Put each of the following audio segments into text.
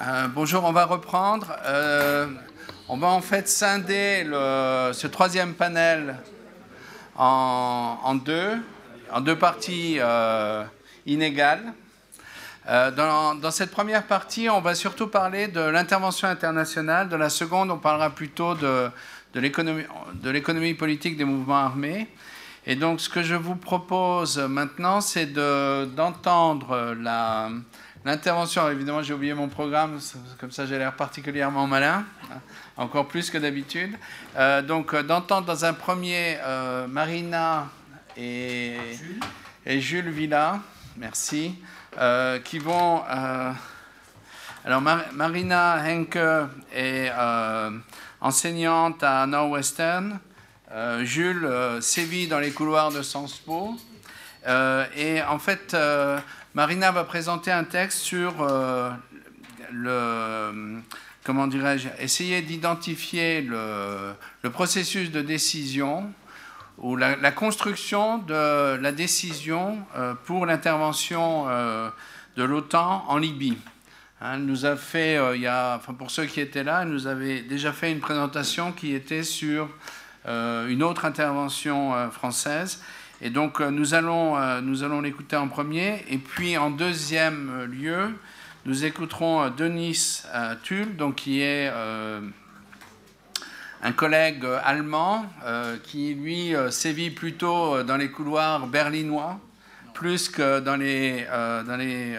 Euh, bonjour, on va reprendre. Euh, on va en fait scinder ce troisième panel en, deux, en deux parties euh, inégales. Dans, cette première partie, on va surtout parler de l'intervention internationale. De la seconde, on parlera plutôt de l'économie politique des mouvements armés. Et donc, ce que je vous propose maintenant, c'est d'entendre la L'intervention, évidemment, j'ai oublié mon programme, comme ça j'ai l'air particulièrement malin, hein, encore plus que d'habitude. Euh, donc, euh, d'entendre dans un premier euh, Marina et, Jules Villa, merci, qui vont. Alors, Mar Marina Henke est enseignante à Northwestern. Jules sévit dans les couloirs de Sciences Po. et en fait, Marina va présenter un texte sur euh, le, comment dirais-je, essayer d'identifier le, processus de décision ou la, construction de la décision euh, pour l'intervention euh, de l'OTAN en Libye. Hein, nous a fait, pour ceux qui étaient là, nous avait déjà fait une présentation qui était sur une autre intervention française. Et donc euh, nous allons, euh, nous allons l'écouter en premier. Et puis en deuxième lieu, nous écouterons euh, Denis Tull, donc, qui est un collègue allemand qui, lui, sévit plutôt dans les couloirs berlinois, plus que dans les, dans les,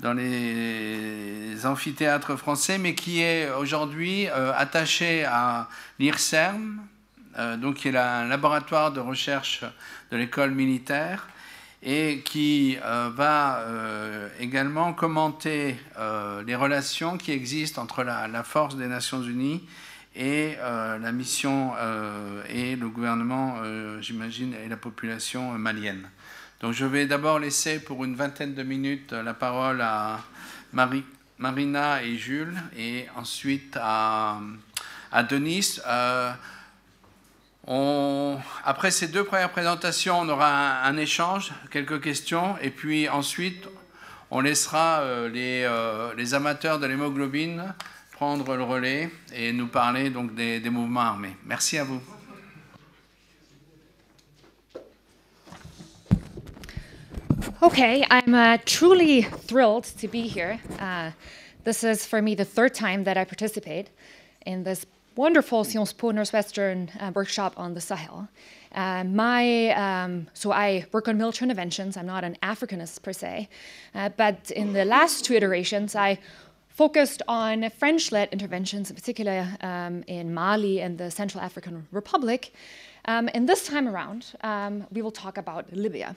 dans les amphithéâtres français, mais qui est aujourd'hui attaché à l'IRSERM, euh, donc qui est un laboratoire de recherche de l'école militaire et qui euh, va euh, également commenter euh, les relations qui existent entre la, force des Nations Unies et euh, la mission euh, et le gouvernement, j'imagine, et la population malienne. Donc je vais d'abord laisser pour une vingtaine de minutes la parole à Marie, Marina et Jules et ensuite à, à Denis. Après ces deux premières présentations, on aura un, échange, quelques questions, et puis ensuite, on laissera euh, les, euh, les, amateurs de l'hémoglobine prendre le relais et nous parler donc des, des mouvements armés. Merci à vous. Okay, I'm uh, truly thrilled to be here. Uh, this is for me the third time that I participate in this wonderful Sciences Po Northwestern uh, workshop on the Sahel. Uh, my, um, so I work on military interventions. I'm not an Africanist per se, uh, but in the last two iterations, I focused on French-led interventions, in particular um, in Mali and the Central African Republic. Um, and this time around, um, we will talk about Libya.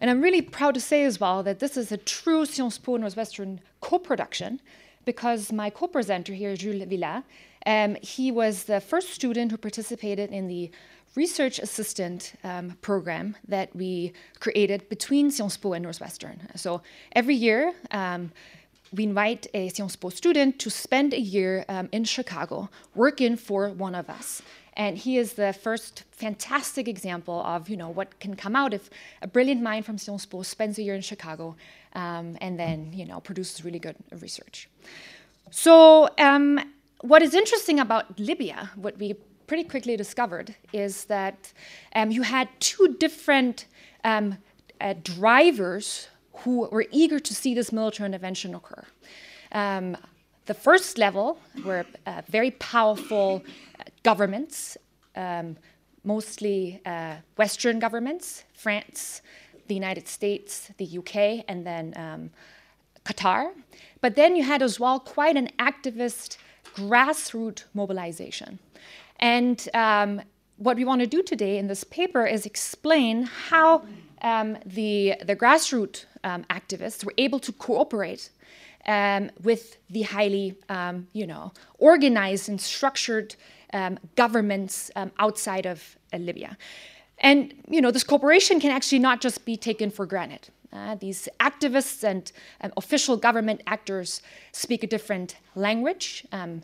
And I'm really proud to say as well that this is a true Sciences Po Northwestern co-production because my co-presenter here, Jules Villa, um, he was the first student who participated in the research assistant um, program that we created between Sciences Po and Northwestern. So every year, um, we invite a Sciences Po student to spend a year um, in Chicago working for one of us. And he is the first fantastic example of you know what can come out if a brilliant mind from Sciences Po spends a year in Chicago um, and then you know produces really good research. So um, what is interesting about Libya, what we pretty quickly discovered, is that um, you had two different um, uh, drivers who were eager to see this military intervention occur. Um, the first level were uh, very powerful uh, governments, um, mostly uh, Western governments, France, the United States, the UK, and then um, Qatar. But then you had as well quite an activist grassroots mobilization. And um, what we want to do today in this paper is explain how um, the, the grassroots um, activists were able to cooperate um, with the highly, um, you know, organized and structured um, governments outside of uh, Libya. And, you know, this cooperation can actually not just be taken for granted. Uh, these activists and um, official government actors speak a different language, um,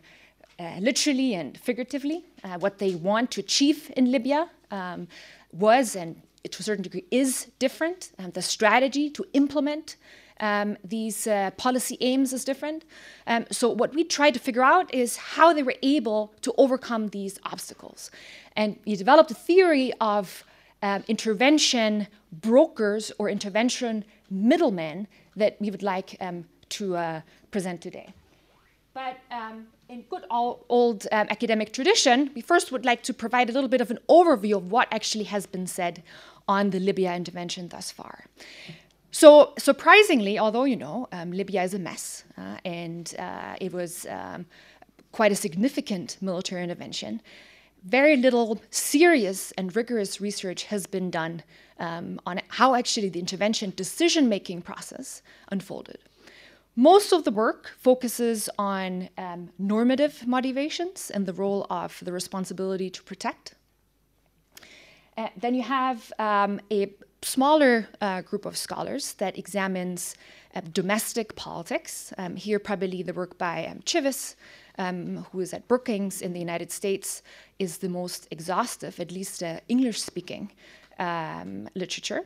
uh, literally and figuratively. Uh, what they want to achieve in Libya um, was, and to a certain degree, is different. the strategy to implement Um, these uh, policy aims is different. Um, so what we tried to figure out is how they were able to overcome these obstacles. And we developed a theory of um, intervention brokers or intervention middlemen that we would like um, to uh, present today. But um, in good old um, academic tradition, we first would like to provide a little bit of an overview of what actually has been said on the Libya intervention thus far. So, surprisingly, although you know um, Libya is a mess uh, and uh, it was um, quite a significant military intervention, very little serious and rigorous research has been done um, on how actually the intervention decision making process unfolded. Most of the work focuses on um, normative motivations and the role of the responsibility to protect. Uh, then you have um, a smaller uh, group of scholars that examines uh, domestic politics. Um, here, probably the work by um, Chivis, um, who is at Brookings in the United States, is the most exhaustive, at least uh, English speaking um, literature.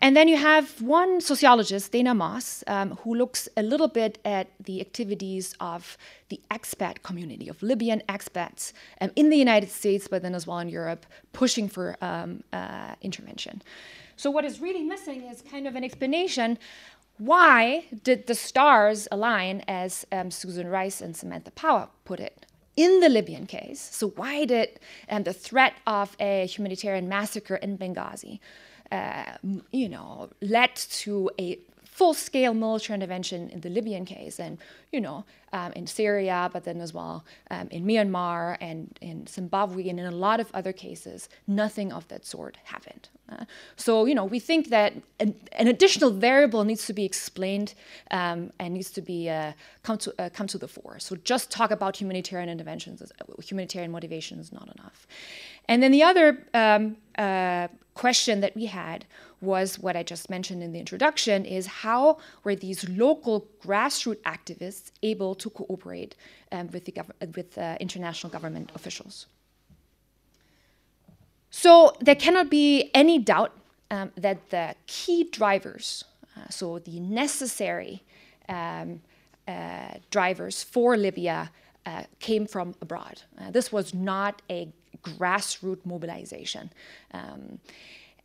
And then you have one sociologist, Dana Moss, um, who looks a little bit at the activities of the expat community, of Libyan expats um, in the United States, but then as well in Europe, pushing for um, uh, intervention. So, what is really missing is kind of an explanation why did the stars align, as um, Susan Rice and Samantha Power put it? In the Libyan case, so why did um, the threat of a humanitarian massacre in Benghazi uh, you know, led to a full-scale military intervention in the Libyan case, and you know, um, in Syria, but then as well um, in Myanmar and in Zimbabwe, and in a lot of other cases, nothing of that sort happened. Uh, so you know, we think that an, an, additional variable needs to be explained um, and needs to be uh, come to uh, come to the fore. So just talk about humanitarian interventions, humanitarian motivation is not enough. And then the other um, uh, question that we had was what I just mentioned in the introduction is how were these local grassroots activists able to cooperate um, with, with uh, international government officials? So there cannot be any doubt um, that the key drivers, uh, so the necessary um, uh, drivers for Libya, uh, came from abroad. Uh, this was not a grassroots mobilization. Um,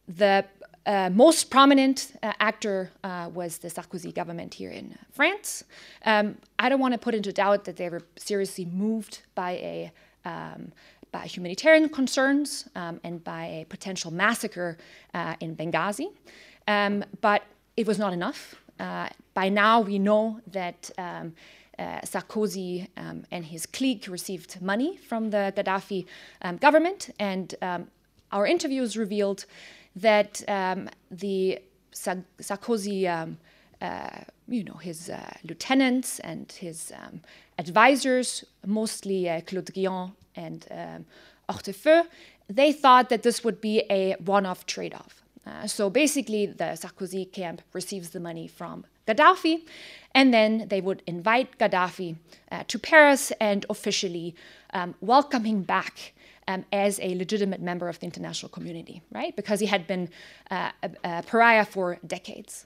the uh, most prominent uh, actor uh, was the Sarkozy government here in France. Um, I don't want to put into doubt that they were seriously moved by a um, by humanitarian concerns um, and by a potential massacre uh, in Benghazi, um, but it was not enough. Uh, by now, we know that. Um, uh, Sarkozy um, and his clique received money from the Gaddafi government, and our interviews revealed that um, the Sarkozy, um, uh, you know, his uh, lieutenants and his um, advisors, mostly uh, Claude Guillon and um, Hortefeux, they thought that this would be a one-off trade-off. Uh, so basically, the Sarkozy camp receives the money from Gaddafi, and then they would invite Gaddafi uh, to Paris and officially um, welcome him back um, as a legitimate member of the international community, right? Because he had been uh, a, a, pariah for decades.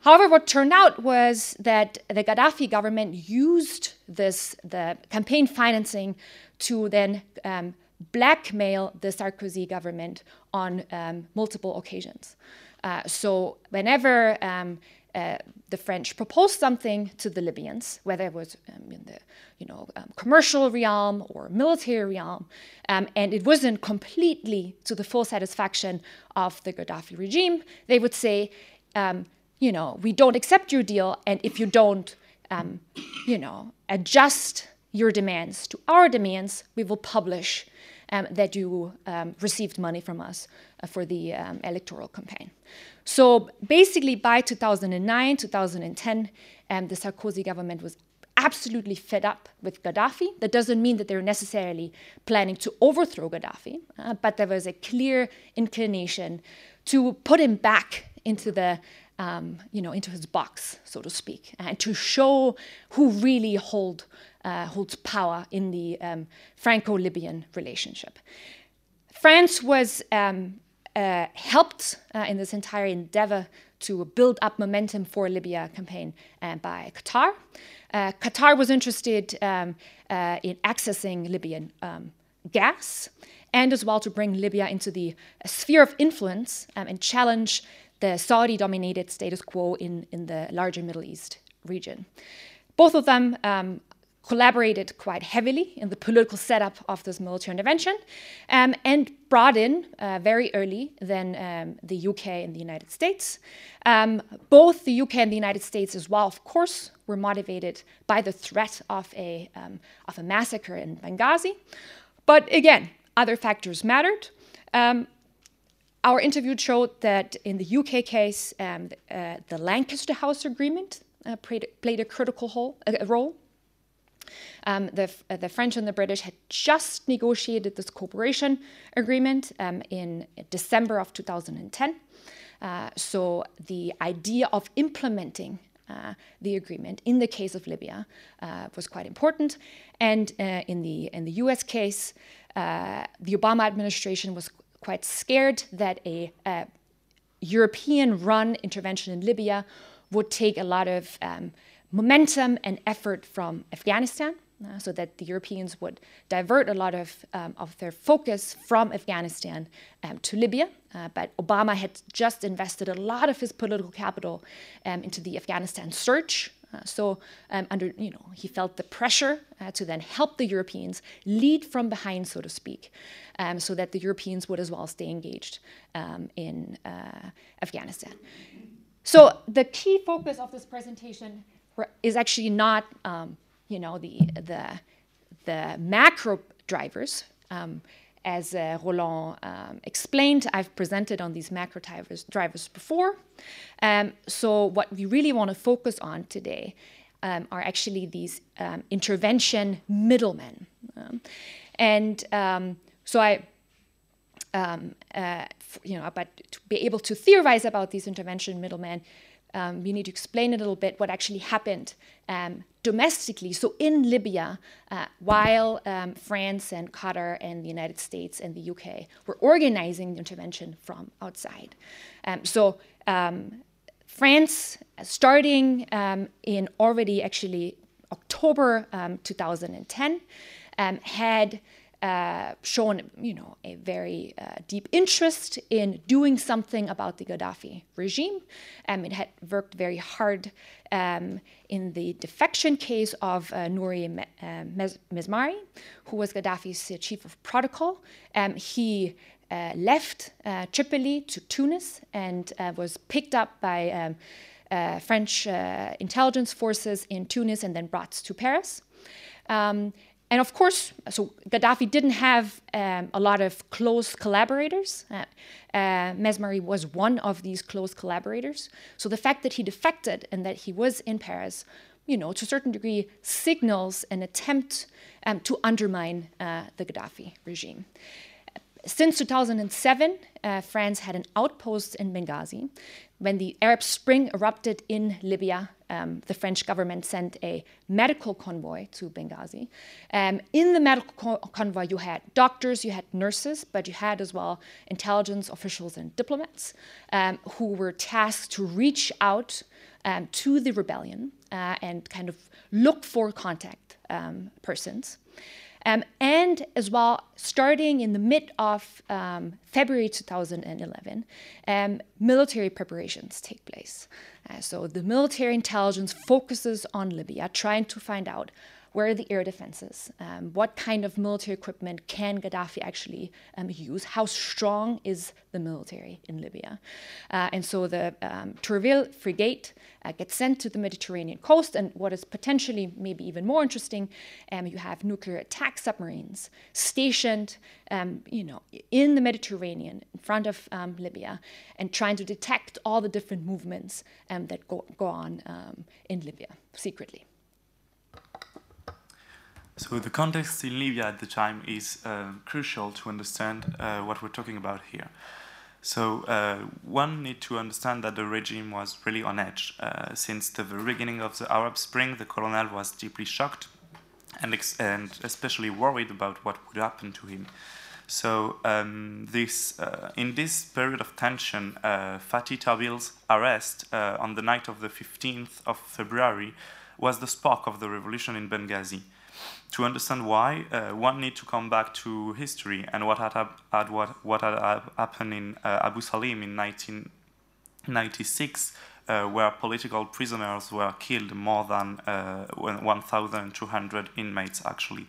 However, what turned out was that the Gaddafi government used this, the campaign financing, to then um, blackmail the Sarkozy government on um, multiple occasions. Uh, so, whenever um, uh, the French proposed something to the Libyans, whether it was um, in the you know um, commercial realm or military realm, um, and it wasn't completely to the full satisfaction of the Gaddafi regime, they would say, um, you know, we don't accept your deal, and if you don't, um, you know, adjust your demands to our demands, we will publish um, that you received money from us uh, for the electoral campaign. So basically, by 2009, 2010, um, the Sarkozy government was absolutely fed up with Gaddafi. That doesn't mean that they're necessarily planning to overthrow Gaddafi, uh, but there was a clear inclination to put him back into the um, you know, into his box, so to speak, and to show who really hold, uh, holds power in the um, Franco-Libyan relationship. France was um, uh, helped uh, in this entire endeavor to build up momentum for Libya campaign uh, by Qatar. Uh, Qatar was interested um, uh, in accessing Libyan um, gas and as well to bring Libya into the sphere of influence um, and challenge the Saudi dominated status quo in, in the larger Middle East region. Both of them um, collaborated quite heavily in the political setup of this military intervention um, and brought in uh, very early then um, the UK and the United States. Um, both the UK and the United States, as well, of course, were motivated by the threat of a, um, of a massacre in Benghazi. But again, other factors mattered. Um, our interview showed that in the UK case, um, uh, the Lancaster House Agreement uh, played, played, a critical uh, role. Um, the, uh, the, French and the British had just negotiated this cooperation agreement um, in December of 2010. Uh, so the idea of implementing uh, the agreement in the case of Libya uh, was quite important. And uh, in, the, in the US case, uh, the Obama administration was quite scared that a European run intervention in Libya would take a lot of um, momentum and effort from Afghanistan. Uh, so that the Europeans would divert a lot of, um, of their focus from Afghanistan um, to Libya. Uh, but Obama had just invested a lot of his political capital um, into the Afghanistan search. Uh, so um, under, you know, he felt the pressure uh, to then help the Europeans lead from behind, so to speak, um, so that the Europeans would as well stay engaged um, in uh, Afghanistan. So the key focus of this presentation is actually not um, you know the the the macro drivers. Um, as uh, Roland um, explained, I've presented on these macro drivers, drivers before. Um, so what we really want to focus on today um, are actually these um, intervention middlemen. Um, and um, so I, uh, you know, but to be able to theorize about these intervention middlemen, um, we need to explain a little bit what actually happened um, domestically. So in Libya, uh, while um, France and Qatar and the United States and the UK were organizing the intervention from outside. Um, so um, France, starting um, in already actually October 2010, had uh, shown, you know, a very uh, deep interest in doing something about the Gaddafi regime. Um, it had worked very hard um, in the defection case of uh, Nouri uh, Mezmari, who was Gaddafi's uh, chief of protocol. Um, he uh, left Tripoli to Tunis and was picked up by um, French intelligence forces in Tunis and then brought to Paris. Um, and of course, so Gaddafi didn't have um, a lot of close collaborators. Uh, uh, Mezmari was one of these close collaborators. So the fact that he defected and that he was in Paris, you know, to a certain degree, signals an attempt um, to undermine uh, the Gaddafi regime. Since 2007, uh, France had an outpost in Benghazi. When the Arab Spring erupted in Libya, um, the French government sent a medical convoy to Benghazi. Um, in the medical co- convoy, you had doctors, you had nurses, but you had as well intelligence officials and diplomats um, who were tasked to reach out um, to the rebellion uh, and kind of look for contact um, persons. Um, and as well, starting in the mid of um, February 2011, um, military preparations take place. Uh, so the military intelligence focuses on Libya, trying to find out where are the air defenses? Um, what kind of military equipment can Gaddafi actually um, use? How strong is the military in Libya? Uh, and so the um, Tourville frigate uh, gets sent to the Mediterranean coast. And what is potentially maybe even more interesting, um, you have nuclear attack submarines stationed, um, you know, in the Mediterranean in front of um, Libya, and trying to detect all the different movements that go, go on in Libya secretly. So the context in Libya at the time is uh, crucial to understand uh, what we're talking about here. So uh, one need to understand that the regime was really on edge. Uh, since the very beginning of the Arab Spring, the colonel was deeply shocked and, and especially worried about what would happen to him. So um, this, uh, in this period of tension, uh, Fatih Tabil's arrest on the night of the 15th of February was the spark of the revolution in Benghazi. To understand why, uh, one need to come back to history and what had, had what, what had happened in uh, Abu Salim in 1996, uh, where political prisoners were killed, more than 1,200 inmates actually.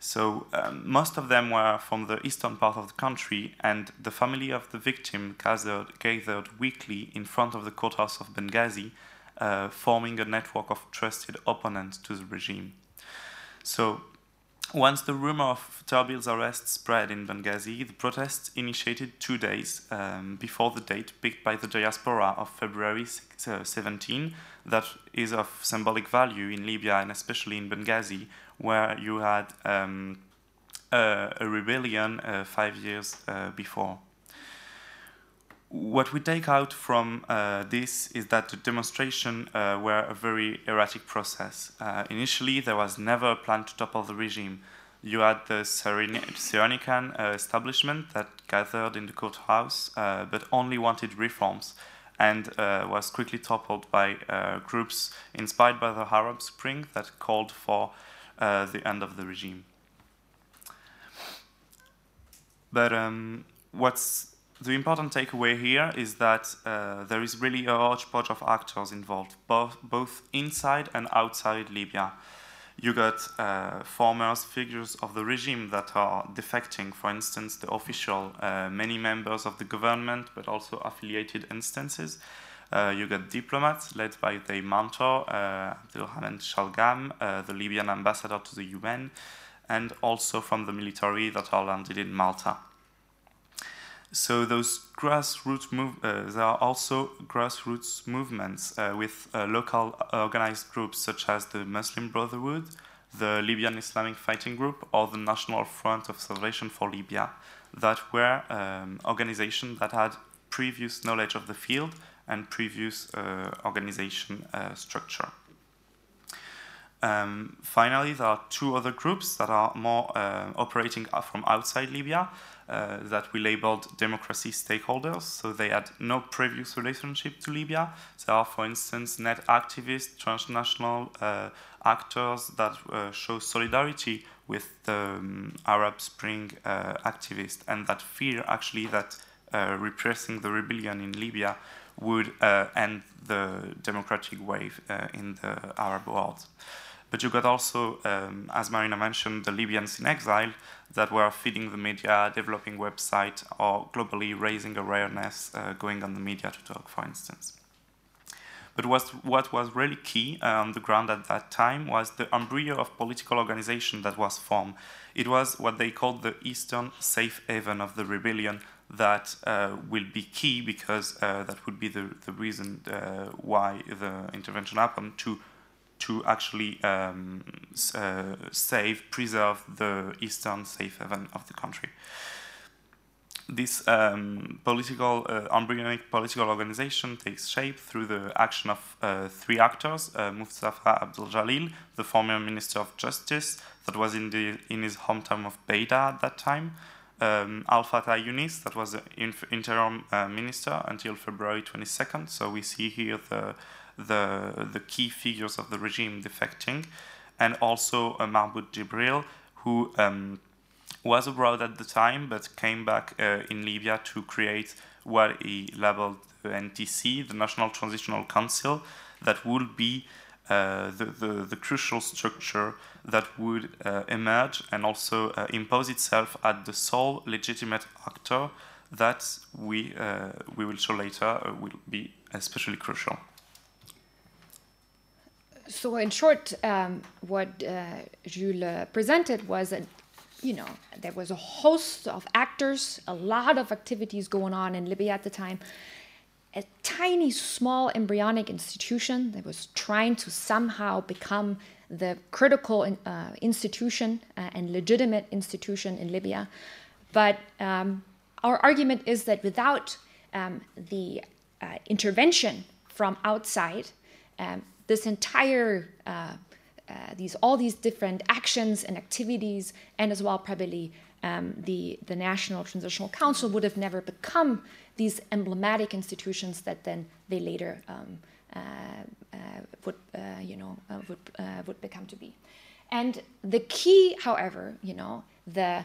So um, most of them were from the eastern part of the country, and the family of the victim gathered, gathered weekly in front of the courthouse of Benghazi, uh, forming a network of trusted opponents to the regime. So once the rumor of Terbil's arrest spread in Benghazi, the protests initiated two days um, before the date picked by the diaspora of February 17, that is of symbolic value in Libya and especially in Benghazi, where you had um, a, a, rebellion uh, five years uh, before. What we take out from uh, this is that the demonstration uh, were a very erratic process. Uh, initially, there was never a plan to topple the regime. You had the Cyrenaican uh, establishment that gathered in the courthouse, but only wanted reforms and was quickly toppled by groups inspired by the Arab Spring that called for uh, the end of the regime. But um, what's the important takeaway here is that uh, there is really a hodgepodge of actors involved, both, both inside and outside Libya. You got uh, former figures of the regime that are defecting, for instance, the official, uh, many members of the government, but also affiliated instances. Uh, you got diplomats led by their mentor, uh, Abdelrahman Shalgam, uh, the Libyan ambassador to the UN, and also from the military that are landed in Malta. So those grassroots move, uh, there are also grassroots movements uh, with uh, local organized groups such as the Muslim Brotherhood, the Libyan Islamic Fighting Group, or the National Front of Salvation for Libya, that were um, organizations that had previous knowledge of the field and previous uh, organization uh, structure. Um, finally, there are two other groups that are more uh, operating from outside Libya uh, that we labeled democracy stakeholders. So they had no previous relationship to Libya. There are, for instance, net activists, transnational uh, actors that uh, show solidarity with the um, Arab Spring activists and that fear actually that repressing the rebellion in Libya would uh, end the democratic wave uh, in the Arab world. But you got also, um, as Marina mentioned, the Libyans in exile that were feeding the media, developing websites, or globally raising awareness, uh, going on the media to talk, for instance. But what, what was really key on the ground at that time was the embryo of political organization that was formed. It was what they called the Eastern Safe Haven of the rebellion that uh, will be key because uh, that would be the, the reason uh, why the intervention happened to to actually um, uh, save, preserve the eastern safe haven of the country. This um, political, uh, embryonic political organization takes shape through the action of uh, three actors, Mustafa Abdel Jalil, the former Minister of Justice, that was in, the, in his hometown of Beida at that time, um, Al Fatah Yunis, that was the interim uh, minister until February 22nd. So we see here the, the, the key figures of the regime defecting, and also uh, Mahmoud Jibril, who um, was abroad at the time but came back uh, in Libya to create what he labeled the NTC, the National Transitional Council, that would be uh, the, the, the, crucial structure that would uh, emerge and also uh, impose itself as the sole legitimate actor that we, uh, we will show later uh, will be especially crucial. So, in short, um, what Jules presented was that you know, there was a host of actors, a lot of activities going on in Libya at the time, a tiny, small, embryonic institution that was trying to somehow become the critical uh, institution uh, and legitimate institution in Libya. But um, our argument is that without um, the uh, intervention from outside, um, this entire uh, uh, these all these different actions and activities, and as well probably um, the, the National Transitional Council would have never become these emblematic institutions that then they later um, uh, uh, would, uh, you know, uh, would, uh, would become to be. And the key, however, you know, the,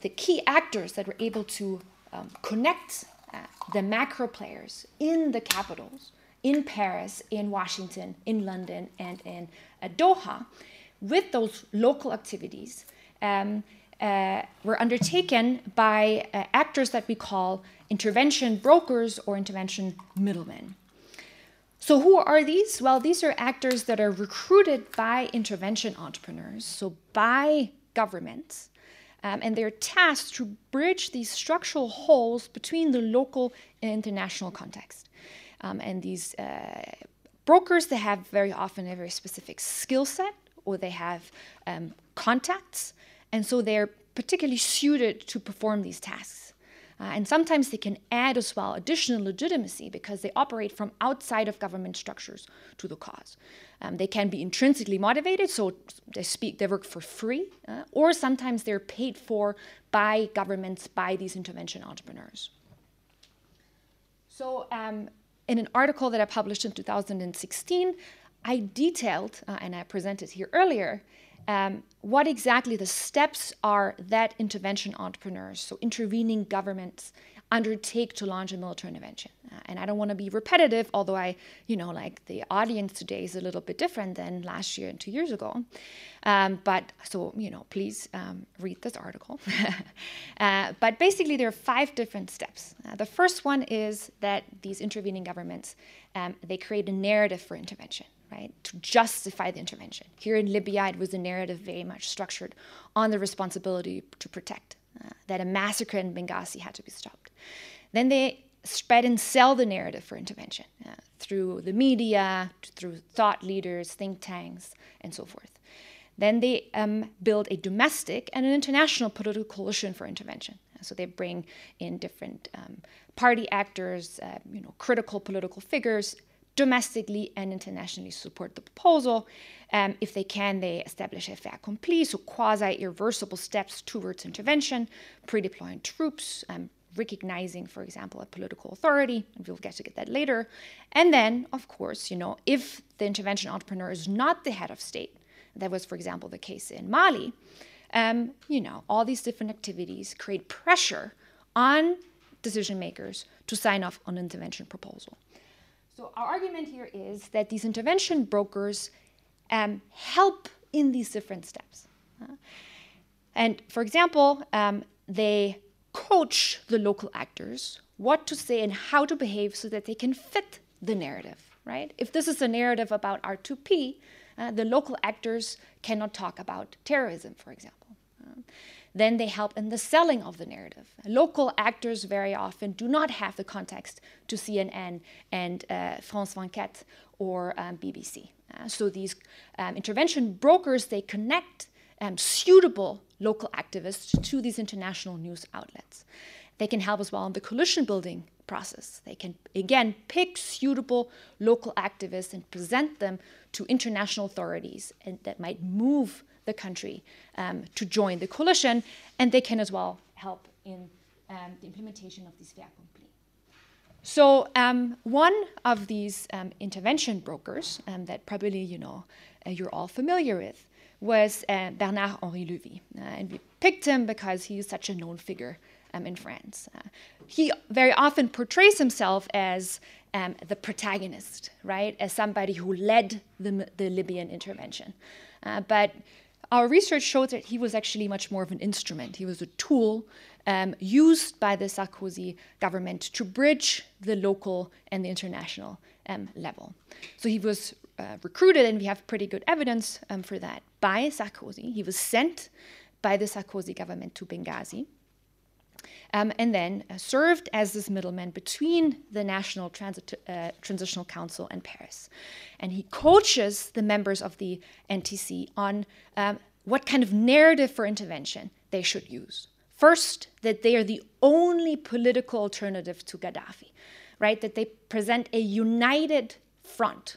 the key actors that were able to um, connect the macro players in the capitals, in Paris, in Washington, in London, and in Doha, with those local activities, um, uh, were undertaken by uh, actors that we call intervention brokers or intervention middlemen. So, who are these? Well, these are actors that are recruited by intervention entrepreneurs, so by governments, um, and they're tasked to bridge these structural holes between the local and international context. Um, and these uh, brokers, they have very often a very specific skill set, or they have um, contacts and so they're particularly suited to perform these tasks. Uh, and sometimes they can add as well additional legitimacy because they operate from outside of government structures to the cause. Um, they can be intrinsically motivated, so they speak, they work for free, uh, or sometimes they're paid for by governments, by these intervention entrepreneurs. So, um, in an article that I published in 2016, I detailed, uh, and I presented here earlier, um, what exactly the steps are that intervention entrepreneurs, so intervening governments, undertake to launch a military intervention. Uh, and I don't want to be repetitive, although I, you know, like the audience today is a little bit different than last year and two years ago. Um, but so, you know, please um, read this article. uh, but basically, there are five different steps. Uh, the first one is that these intervening governments um, they create a narrative for intervention right, to justify the intervention. Here in Libya, it was a narrative very much structured on the responsibility to protect, uh, that a massacre in Benghazi had to be stopped. Then they spread and sell the narrative for intervention uh, through the media, through thought leaders, think tanks, and so forth. Then they um, build a domestic and an international political coalition for intervention. So they bring in different um, party actors, uh, you know, critical political figures, domestically and internationally support the proposal. Um, if they can, they establish a fait accompli, so quasi irreversible steps towards intervention, pre deploying troops, um, recognizing, for example, a political authority, and we'll get to get that later. And then, of course, you know, if the intervention entrepreneur is not the head of state, that was, for example, the case in Mali, um, you know, all these different activities create pressure on decision makers to sign off on an intervention proposal. So our argument here is that these intervention brokers um, help in these different steps. Uh, and for example, um, they coach the local actors what to say and how to behave so that they can fit the narrative, right? If this is a narrative about R2P, uh, the local actors cannot talk about terrorism, for example. Uh, then they help in the selling of the narrative. Local actors very often do not have the context to CNN and uh, France 24 or um, BBC. Uh, so these um, intervention brokers, they connect um, suitable local activists to these international news outlets. They can help as well in the coalition building process. They can, again, pick suitable local activists and present them to international authorities and that might move the country um, to join the coalition, and they can as well help in um, the implementation of these fait accompli. So um, one of these um, intervention brokers um, that probably you know uh, you're all familiar with was uh, Bernard Henri Lévy, uh, and we picked him because he is such a known figure um, in France. Uh, he very often portrays himself as um, the protagonist, right, as somebody who led the, the Libyan intervention. Uh, but our research showed that he was actually much more of an instrument. He was a tool um, used by the Sarkozy government to bridge the local and the international um, level. So he was uh, recruited, and we have pretty good evidence um, for that, by Sarkozy. He was sent by the Sarkozy government to Benghazi um, and then uh, served as this middleman between the National Transit, uh, Transitional Council and Paris. And he coaches the members of the NTC on um, what kind of narrative for intervention they should use. First, that they are the only political alternative to Gaddafi, right? That they present a united front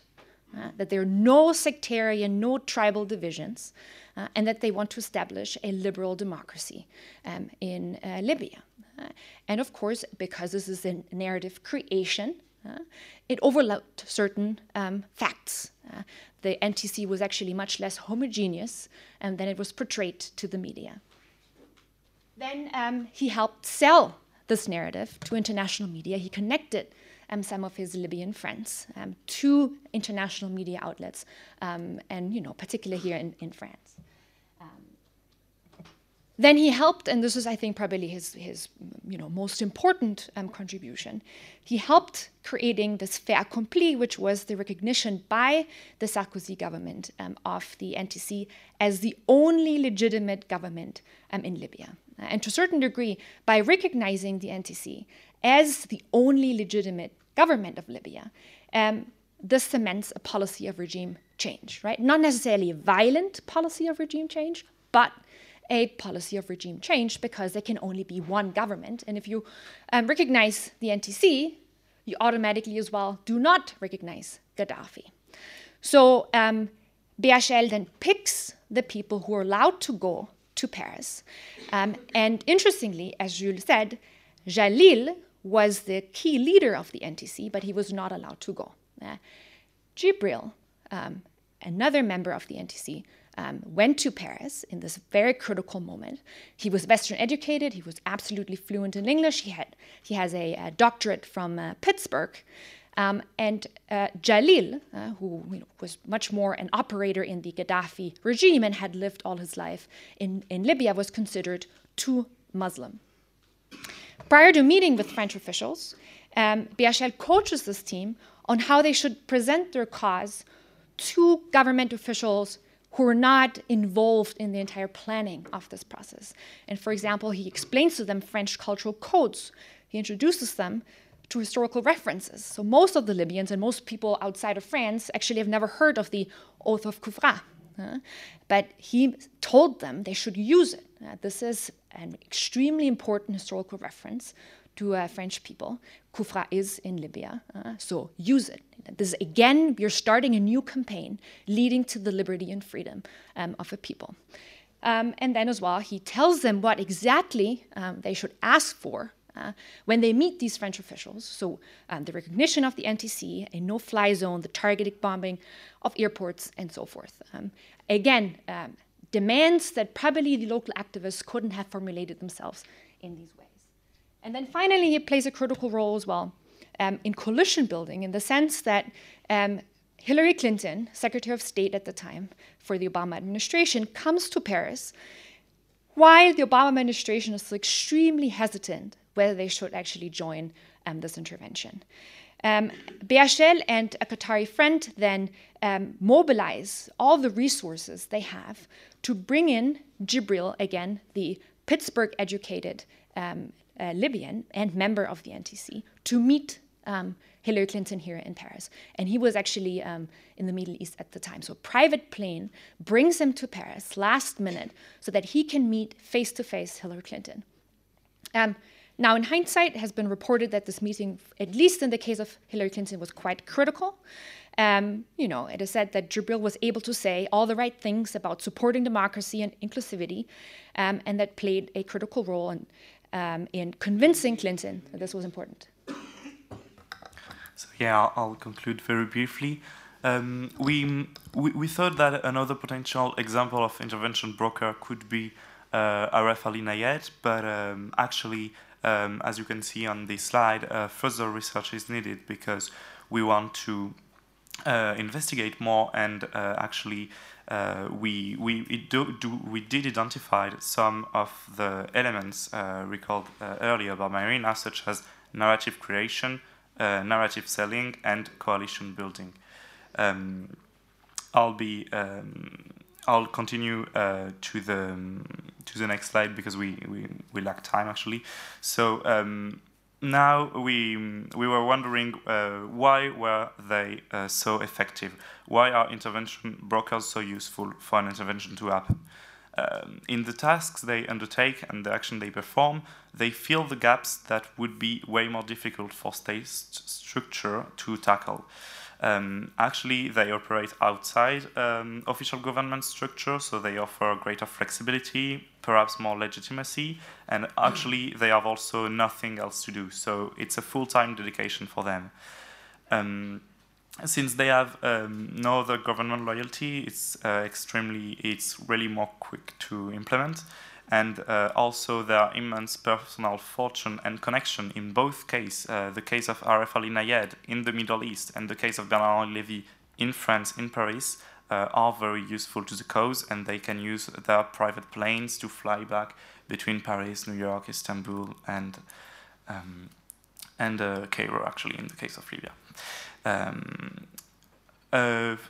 uh, that there are no sectarian, no tribal divisions, uh, and that they want to establish a liberal democracy um, in uh, Libya. Uh, and of course, because this is a narrative creation, uh, it overlooked certain um, facts. Uh, the NTC was actually much less homogeneous um, than it was portrayed to the media. Then um, he helped sell this narrative to international media. He connected um, some of his Libyan friends um, to international media outlets, um, and you know, particularly here in, in France. Then he helped, and this is, I think, probably his, his you know, most important um, contribution. He helped creating this fait accompli, which was the recognition by the Sarkozy government um, of the NTC as the only legitimate government um, in Libya. Uh, and to a certain degree, by recognizing the NTC as the only legitimate government of Libya, um, this cements a policy of regime change, right? Not necessarily a violent policy of regime change, but a policy of regime change because there can only be one government. And if you um, recognize the NTC, you automatically as well do not recognize Gaddafi. So um, then picks the people who are allowed to go to Paris. Um, and interestingly, as Jules said, Jalil was the key leader of the NTC, but he was not allowed to go. Uh, Jibril, um, another member of the NTC, um, went to Paris in this very critical moment. He was Western educated. He was absolutely fluent in English. He had he has a, a doctorate from uh, Pittsburgh. Um, and uh, Jalil, uh, who you know, was much more an operator in the Gaddafi regime and had lived all his life in, in Libya, was considered too Muslim. Prior to meeting with French officials, um, coaches this team on how they should present their cause to government officials who are not involved in the entire planning of this process. And for example, he explains to them French cultural codes. He introduces them to historical references. So most of the Libyans and most people outside of France actually have never heard of the Oath of Kufra. But he told them they should use it. Uh, this is an extremely important historical reference to uh, French people. Kufra is in Libya, uh, so use it. This is, again, you're starting a new campaign leading to the liberty and freedom um, of a people. Um, and then, as well, he tells them what exactly um, they should ask for uh, when they meet these French officials. So, um, the recognition of the NTC, a no fly zone, the targeted bombing of airports, and so forth. Um, again, um, demands that probably the local activists couldn't have formulated themselves in these ways. And then finally, it plays a critical role as well um, in coalition building in the sense that um, Hillary Clinton, Secretary of State at the time for the Obama administration, comes to Paris while the Obama administration is extremely hesitant whether they should actually join um, this intervention. Um, and a Qatari friend then um, mobilize all the resources they have to bring in Jibril, again, the Pittsburgh educated um, uh, Libyan and member of the NTC, to meet um, Hillary Clinton here in Paris. And he was actually um, in the Middle East at the time. So, private plane brings him to Paris last minute so that he can meet face to face Hillary Clinton. Um, now, in hindsight, it has been reported that this meeting, at least in the case of Hillary Clinton, was quite critical. Um, you know, it is said that Jibril was able to say all the right things about supporting democracy and inclusivity, um, and that played a critical role in um, in convincing Clinton that this was important. So yeah, I'll, conclude very briefly. Um, we, we, we thought that another potential example of intervention broker could be uh, Aref Ali Nayed, but um, actually, um, as you can see on this slide, uh, further research is needed because we want to investigate more and uh, actually uh, we we do, do, we did identify some of the elements uh, recalled uh, earlier by Marina, such as narrative creation, uh, narrative selling, and coalition building. Um, I'll be um, I'll continue uh, to the to the next slide because we, we, we lack time actually. So um, now we we were wondering uh, why were they uh, so effective? Why are intervention brokers so useful for an intervention to happen? Um, in the tasks they undertake and the action they perform, they fill the gaps that would be way more difficult for state st structure to tackle. Um, actually, they operate outside um, official government structure, so they offer greater flexibility, perhaps more legitimacy, and actually they have also nothing else to do. So it's a full-time dedication for them. Um, since they have um, no other government loyalty, it's uh, extremely, it's really more quick to implement. And uh, also their immense personal fortune and connection in both cases, uh, the case of Aref Ali Nayed in the Middle East and the case of Bernard Lévy in France, in Paris, uh, are very useful to the cause and they can use their private planes to fly back between Paris, New York, Istanbul, and, um, and uh, Cairo, actually, in the case of Libya. Um,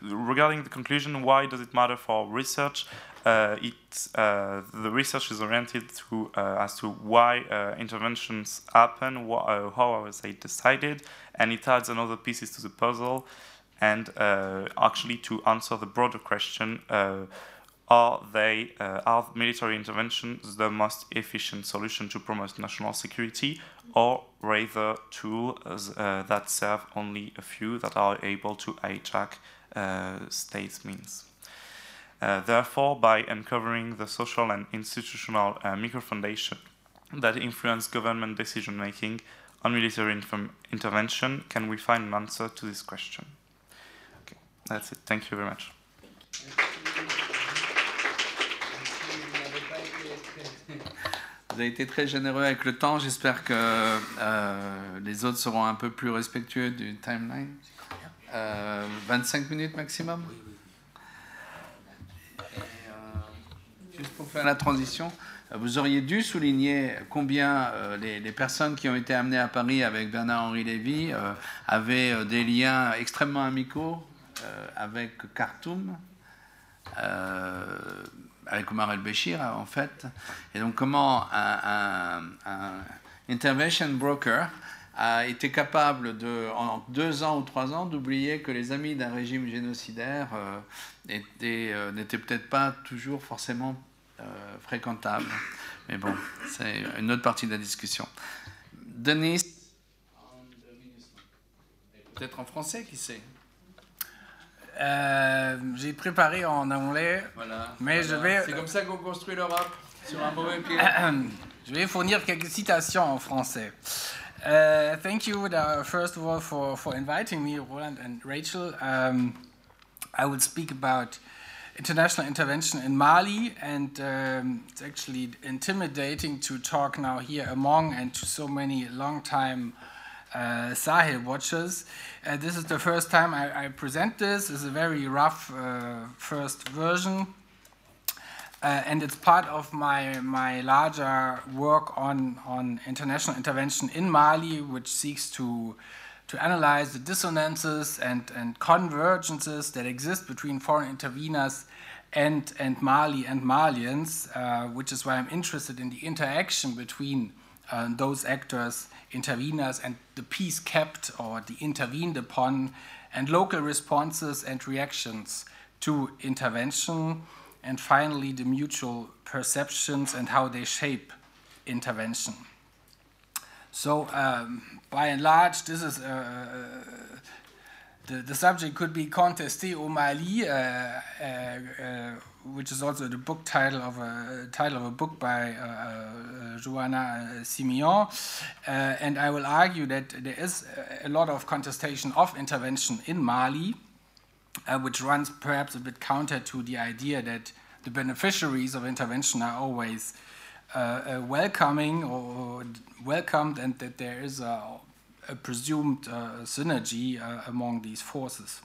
regarding the conclusion, why does it matter for research? Uh, it, uh, the research is oriented to, uh, as to why uh, interventions happen, wh uh, how are they decided, and it adds another pieces to the puzzle, and actually to answer the broader question, are they uh, are military interventions the most efficient solution to promote national security or rather tools uh, that serve only a few that are able to hijack uh, states means? Uh, therefore by uncovering the social and institutional uh, microfoundation that influence government decision making on military intervention can we find an answer to this question? Okay that's it. Thank you very much Vous avez été très généreux avec le temps. J'espère que euh, les autres seront un peu plus respectueux du timeline. Euh, 25 minutes maximum? Et, euh, Juste pour faire la transition, vous auriez dû souligner combien euh, les, les, personnes qui ont été amenées à Paris avec Bernard-Henri Lévy avaient des liens extrêmement amicaux avec Khartoum avec Omar el-Béchir, en fait. Et donc, comment un, intervention broker a été capable, de, en deux ans ou trois ans, d'oublier que les amis d'un régime génocidaire euh, euh, n'étaient peut-être pas toujours forcément euh, fréquentables. Mais bon, c'est une autre partie de la discussion. Denis, peut-être en français, qui sait? Euh, j'ai préparé en anglais, voilà, mais voilà. je vais. C'est comme ça qu'on construit l'Europe, sur un mauvais pied. je vais fournir quelques citations en français. Uh, thank you, uh, first of all, for, for inviting me, Roland and Rachel. Um, I will speak about international intervention in Mali, and um, it's actually intimidating to talk now here among and to so many long time uh, Sahel watchers. Uh, this is the first time I, I present this. It's a very rough uh, first version. Uh, and it's part of my, my larger work on, on international intervention in Mali, which seeks to, to analyze the dissonances and, and convergences that exist between foreign interveners and, and Mali and Malians, uh, which is why I'm interested in the interaction between uh, those actors interveners and the peace kept or the intervened upon, and local responses and reactions to intervention, and finally the mutual perceptions and how they shape intervention. So, um, by and large, this is uh, the, the subject could be Contesté au Mali, uh, uh, uh, which is also the book title of a title of a book by uh, uh, Joanna Simeon, and I will argue that there is a lot of contestation of intervention in Mali, which runs perhaps a bit counter to the idea that the beneficiaries of intervention are always welcoming or welcomed, and that there is a a presumed uh, synergy uh, among these forces.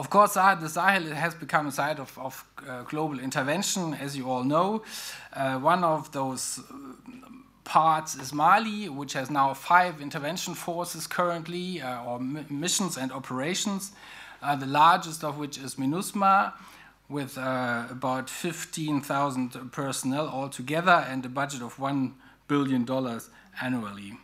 Of course, the Sahel has become a site of, of uh, global intervention, as you all know. one of those parts is Mali, which has now five intervention forces currently, or missions and operations, the largest of which is MINUSMA, with uh, about 15,000 personnel altogether and a budget of $1 billion annually.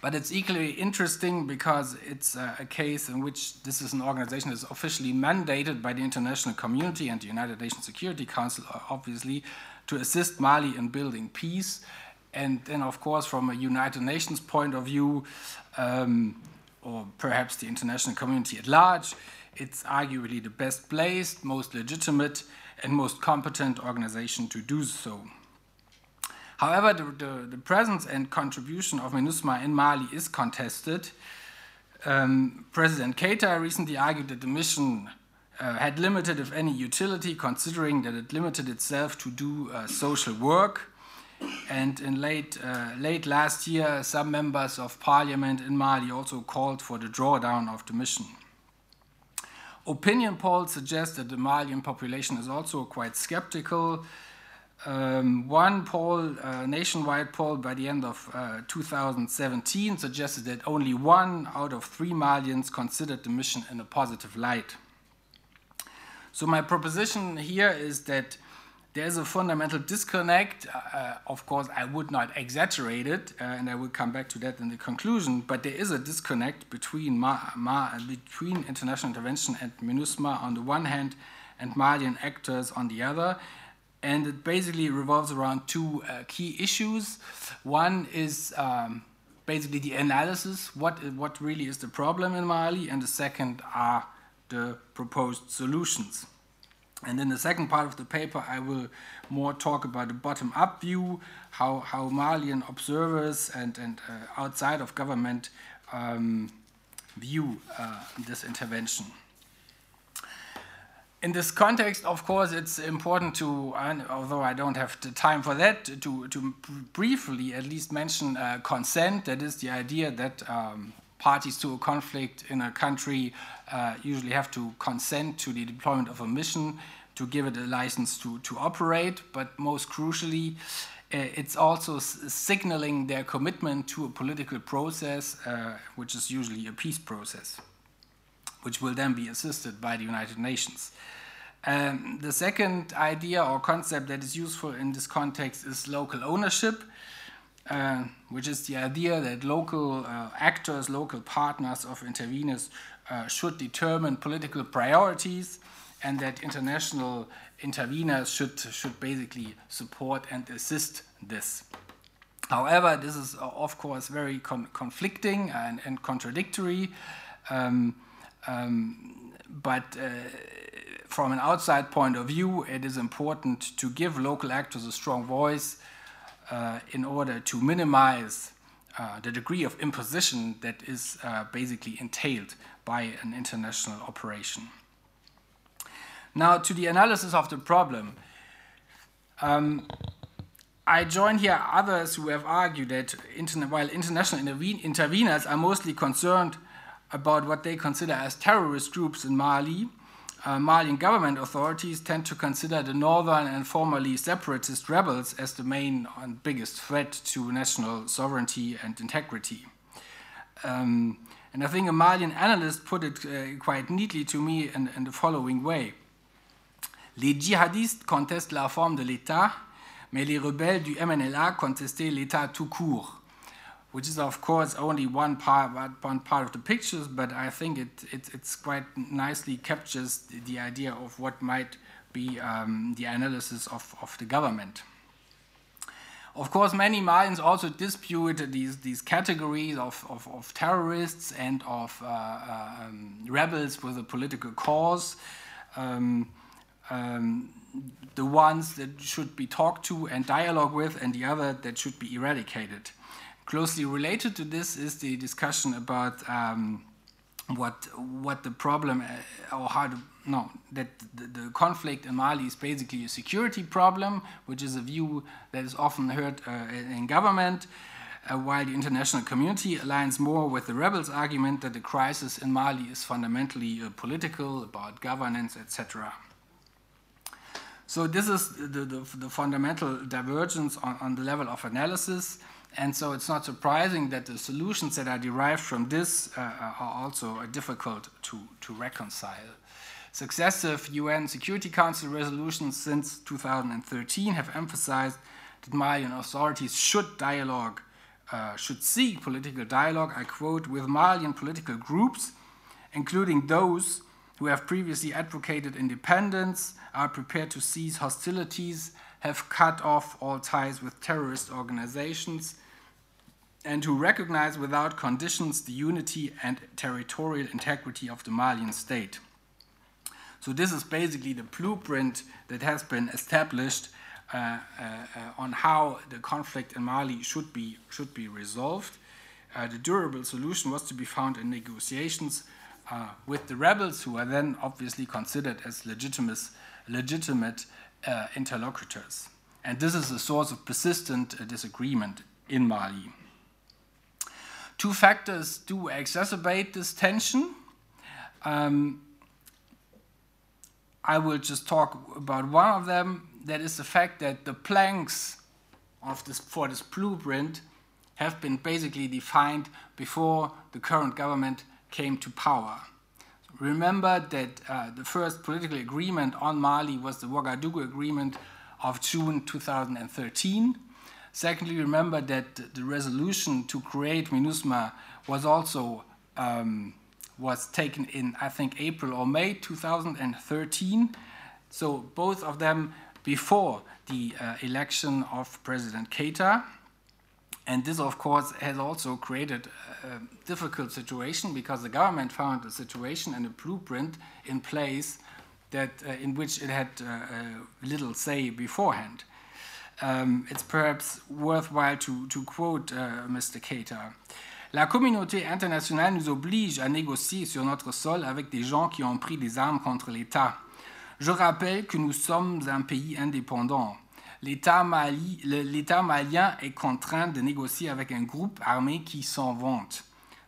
But it's equally interesting because it's uh, a case in which this is an organization that is officially mandated by the international community and the United Nations Security Council, obviously, to assist Mali in building peace. And then, of course, from a United Nations point of view, um, or perhaps the international community at large, it's arguably the best placed, most legitimate, and most competent organization to do so. However, the, the, the presence and contribution of MINUSMA in Mali is contested. Um, President Keita recently argued that the mission uh, had limited, if any, utility, considering that it limited itself to do uh, social work. And in late, uh, late last year, some members of parliament in Mali also called for the drawdown of the mission. Opinion polls suggest that the Malian population is also quite skeptical. Um, one poll, uh, nationwide poll by the end of uh, 2017, suggested that only one out of three Malians considered the mission in a positive light. So, my proposition here is that there's a fundamental disconnect. Uh, of course, I would not exaggerate it, uh, and I will come back to that in the conclusion. But there is a disconnect between Ma, Ma, between international intervention and MINUSMA on the one hand, and Malian actors on the other. And it basically revolves around two uh, key issues. One is um, basically the analysis: what what really is the problem in Mali, and the second are the proposed solutions. And in the second part of the paper, I will more talk about the bottom up view, how, how Malian observers and, and uh, outside of government um, view uh, this intervention. In this context, of course, it's important to, although I don't have the time for that, to, to briefly at least mention uh, consent. That is the idea that um, parties to a conflict in a country uh, usually have to consent to the deployment of a mission to give it a license to, to operate, but most crucially, uh, it's also signaling their commitment to a political process, uh, which is usually a peace process, which will then be assisted by the United Nations. Um, the second idea or concept that is useful in this context is local ownership. Uh, which is the idea that local uh, actors, local partners of interveners uh, should determine political priorities and that international interveners should, should basically support and assist this. However, this is of course very con conflicting and, and contradictory, um, um, but uh, from an outside point of view, it is important to give local actors a strong voice uh, in order to minimize uh, the degree of imposition that is uh, basically entailed by an international operation. Now, to the analysis of the problem. Um, I join here others who have argued that while international interveners are mostly concerned about what they consider as terrorist groups in Mali, uh, Malian government authorities tend to consider the northern and formerly separatist rebels as the main and biggest threat to national sovereignty and integrity. Um, and I think a Malian analyst put it uh, quite neatly to me in, in the following way. Les djihadistes contestent la forme de l'État, mais les rebelles du MNLA contestaient l'État tout court. Which is of course only one part, one part of the pictures, but I think it, it it's quite nicely captures the, the, idea of what might be um, the analysis of, of the government. Of course, many Malians also dispute these, these categories of, of, of terrorists and of uh, uh, um, rebels with a political cause. Um, um, the ones that should be talked to and dialogue with, and the other that should be eradicated. Closely related to this is the discussion about um, what what the problem uh, or how to no that the, the, conflict in Mali is basically a security problem, which is a view that is often heard uh, in government. Uh, while the international community aligns more with the rebels' argument that the crisis in Mali is fundamentally uh, political, about governance, etc. So this is the, the, the fundamental divergence on, on, the level of analysis. And so it's not surprising that the solutions that are derived from this uh, are also difficult to, to reconcile. Successive UN Security Council resolutions since 2013 have emphasized that Malian authorities should dialogue, uh, should seek political dialogue, I quote, with Malian political groups, including those who have previously advocated independence, are prepared to cease hostilities, have cut off all ties with terrorist organizations, and to recognize without conditions the unity and territorial integrity of the Malian state. So, this is basically the blueprint that has been established uh, uh, uh on how the conflict in Mali should be, should be resolved. Uh, the durable solution was to be found in negotiations uh, with the rebels, who are then obviously considered as legitimate, legitimate uh, interlocutors. And this is a source of persistent disagreement in Mali. Two factors do exacerbate this tension. Um, I will just talk about one of them. That is the fact that the planks of this, for this blueprint have been basically defined before the current government came to power. Remember that uh, the first political agreement on Mali was the Ouagadougou Agreement of June 2013. Secondly, remember that the resolution to create MINUSMA was also um, was taken in, I think, April or May 2013. So both of them before the uh, election of President Keita. And this, of course, has also created a difficult situation because the government found a situation and a blueprint in place that, uh, in which it had uh, uh little say beforehand. Um, it's perhaps worthwhile to, to quote uh, Mr. Keita. La communauté internationale nous oblige à négocier sur notre sol avec des gens qui ont pris des armes contre l'État. Je rappelle que nous sommes un pays indépendant. l'État Mali, malien est contraint de négocier avec un groupe armé qui s'en vante.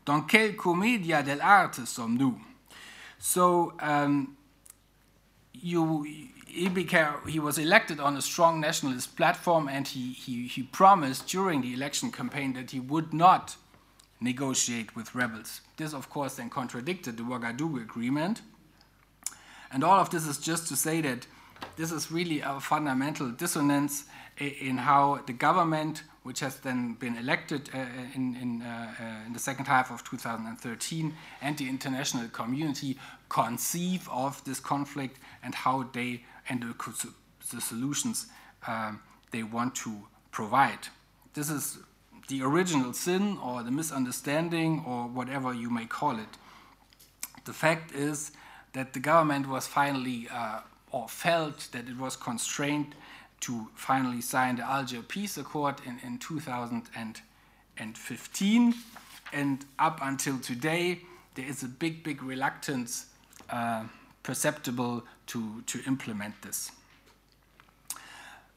Dans quelle comédia dell'arte sommes-nous? So, um, you, he, became, he was elected on a strong nationalist platform and he, he, he promised during the election campaign that he would not negotiate with rebels. This, of course, then contradicted the Ouagadougou agreement. And all of this is just to say that this is really a fundamental dissonance in how the government, which has then been elected uh, in, in, uh, uh, in, the second half of 2013, and the international community conceive of this conflict and how they and the, the solutions um, they want to provide. This is the original sin or the misunderstanding or whatever you may call it. The fact is that the government was finally uh, or felt that it was constrained to finally sign the Alger Peace Accord in, in 2015. And up until today, there is a big, big reluctance uh, perceptible to, to implement this.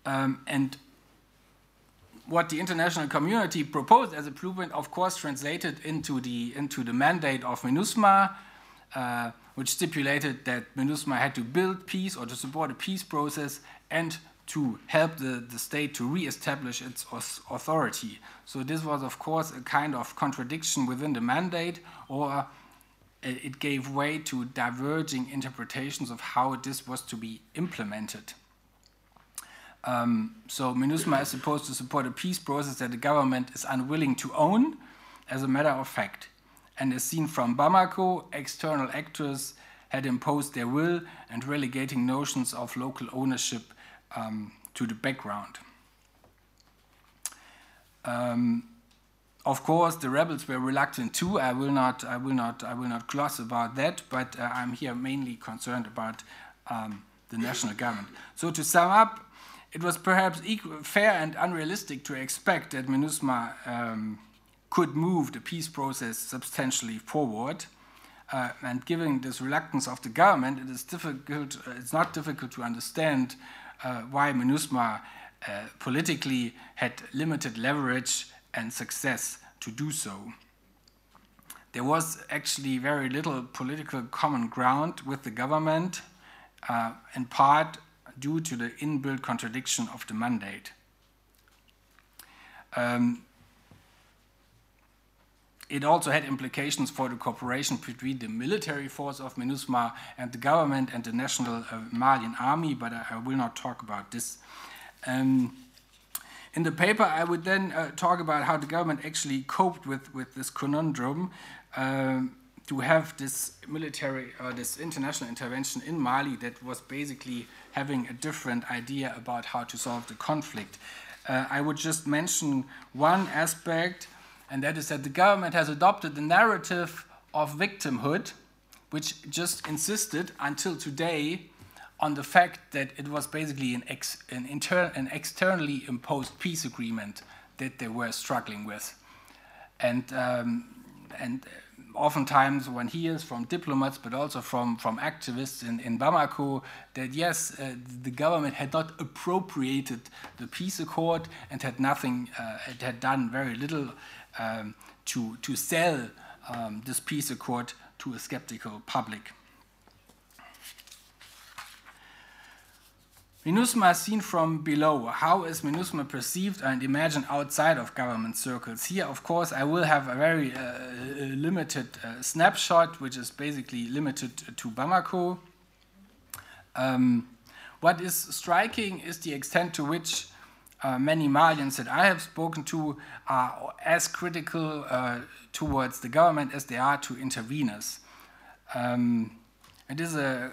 Um, and what the international community proposed as a blueprint, of course, translated into the, into the mandate of MINUSMA, uh, which stipulated that MINUSMA had to build peace or to support a peace process and to help the, the state to re-establish its authority. So this was, of course, a kind of contradiction within the mandate, or it gave way to diverging interpretations of how this was to be implemented. Um, so MINUSMA is supposed to support a peace process that the government is unwilling to own, as a matter of fact. And as seen from Bamako, external actors had imposed their will and relegating notions of local ownership um, to the background. Um, of course, the rebels were reluctant too. I will not, I will not, I will not gloss about that. But uh, I'm here mainly concerned about um, the national government. So to sum up, it was perhaps equal, fair and unrealistic to expect that MINUSMA um, could move the peace process substantially forward. Uh, and given this reluctance of the government, it is difficult. Uh, it's not difficult to understand uh, why MINUSMA uh, politically had limited leverage and success to do so. There was actually very little political common ground with the government, uh, in part due to the inbuilt contradiction of the mandate. Um, it also had implications for the cooperation between the military force of MINUSMA and the government and the national uh, Malian army, but I, I, will not talk about this. Um, in the paper, I would then uh, talk about how the government actually coped with, with this conundrum um, to have this military uh, this international intervention in Mali that was basically having a different idea about how to solve the conflict. Uh, I would just mention one aspect and that is that the government has adopted the narrative of victimhood, which just insisted until today on the fact that it was basically an, ex, an, inter, an externally imposed peace agreement that they were struggling with. And, um, and oftentimes one hears from diplomats, but also from, from activists in, in Bamako, that yes, uh, the government had not appropriated the peace accord and had nothing, uh, it had done very little um, to, to sell um, this peace accord to a skeptical public. MINUSMA seen from below. How is MINUSMA perceived and imagined outside of government circles? Here, of course, I will have a very uh, limited uh, snapshot, which is basically limited to Bamako. Um, what is striking is the extent to which uh, many Malians that I have spoken to are as critical uh, towards the government as they are to interveners. Um, it is a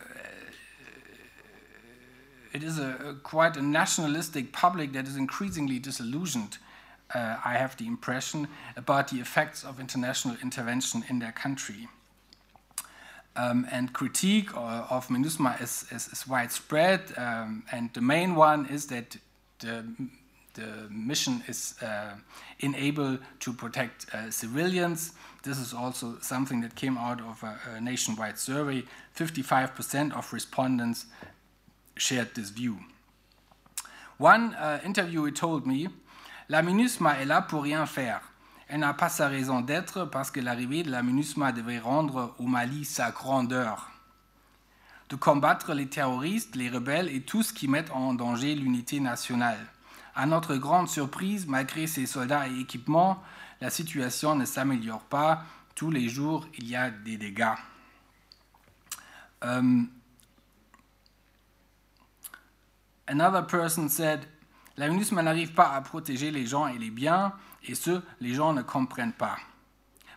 it is a, a, quite a nationalistic public that is increasingly disillusioned, uh, I have the impression, about the effects of international intervention in their country. Um, and critique uh, of MINUSMA is, is, is widespread, um, and the main one is that the, the mission is uh, unable to protect uh, civilians. This is also something that came out of a, a nationwide survey. 55% of respondents shared this view. One uh, interviewee told me, La MINUSMA est là pour rien faire. Elle n'a pas sa raison d'être parce que l'arrivée de la MINUSMA devrait rendre au Mali sa grandeur. De combattre les terroristes, les rebelles et tout ce qui met en danger l'unité nationale. À notre grande surprise, malgré ses soldats et équipements, la situation ne s'améliore pas. Tous les jours, il y a des dégâts. Um, Another person said, la MINUSMA n'arrive pas à protéger les gens et les biens, et ce, les gens ne comprennent pas.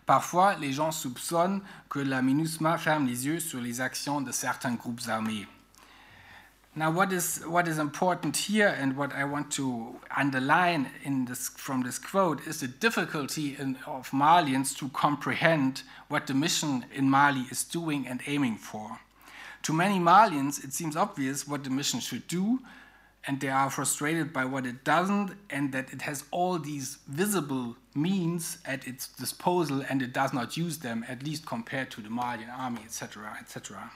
Parfois, les gens soupçonnent que la MINUSMA ferme les yeux sur les actions de certains groupes armés. Now, what is, what is important here and what I want to underline in this, from this quote is the difficulty in, of Malians to comprehend what the mission in Mali is doing and aiming for. To many Malians, it seems obvious what the mission should do, and they are frustrated by what it doesn't, and that it has all these visible means at its disposal and it does not use them, at least compared to the Malian army, etc., etc.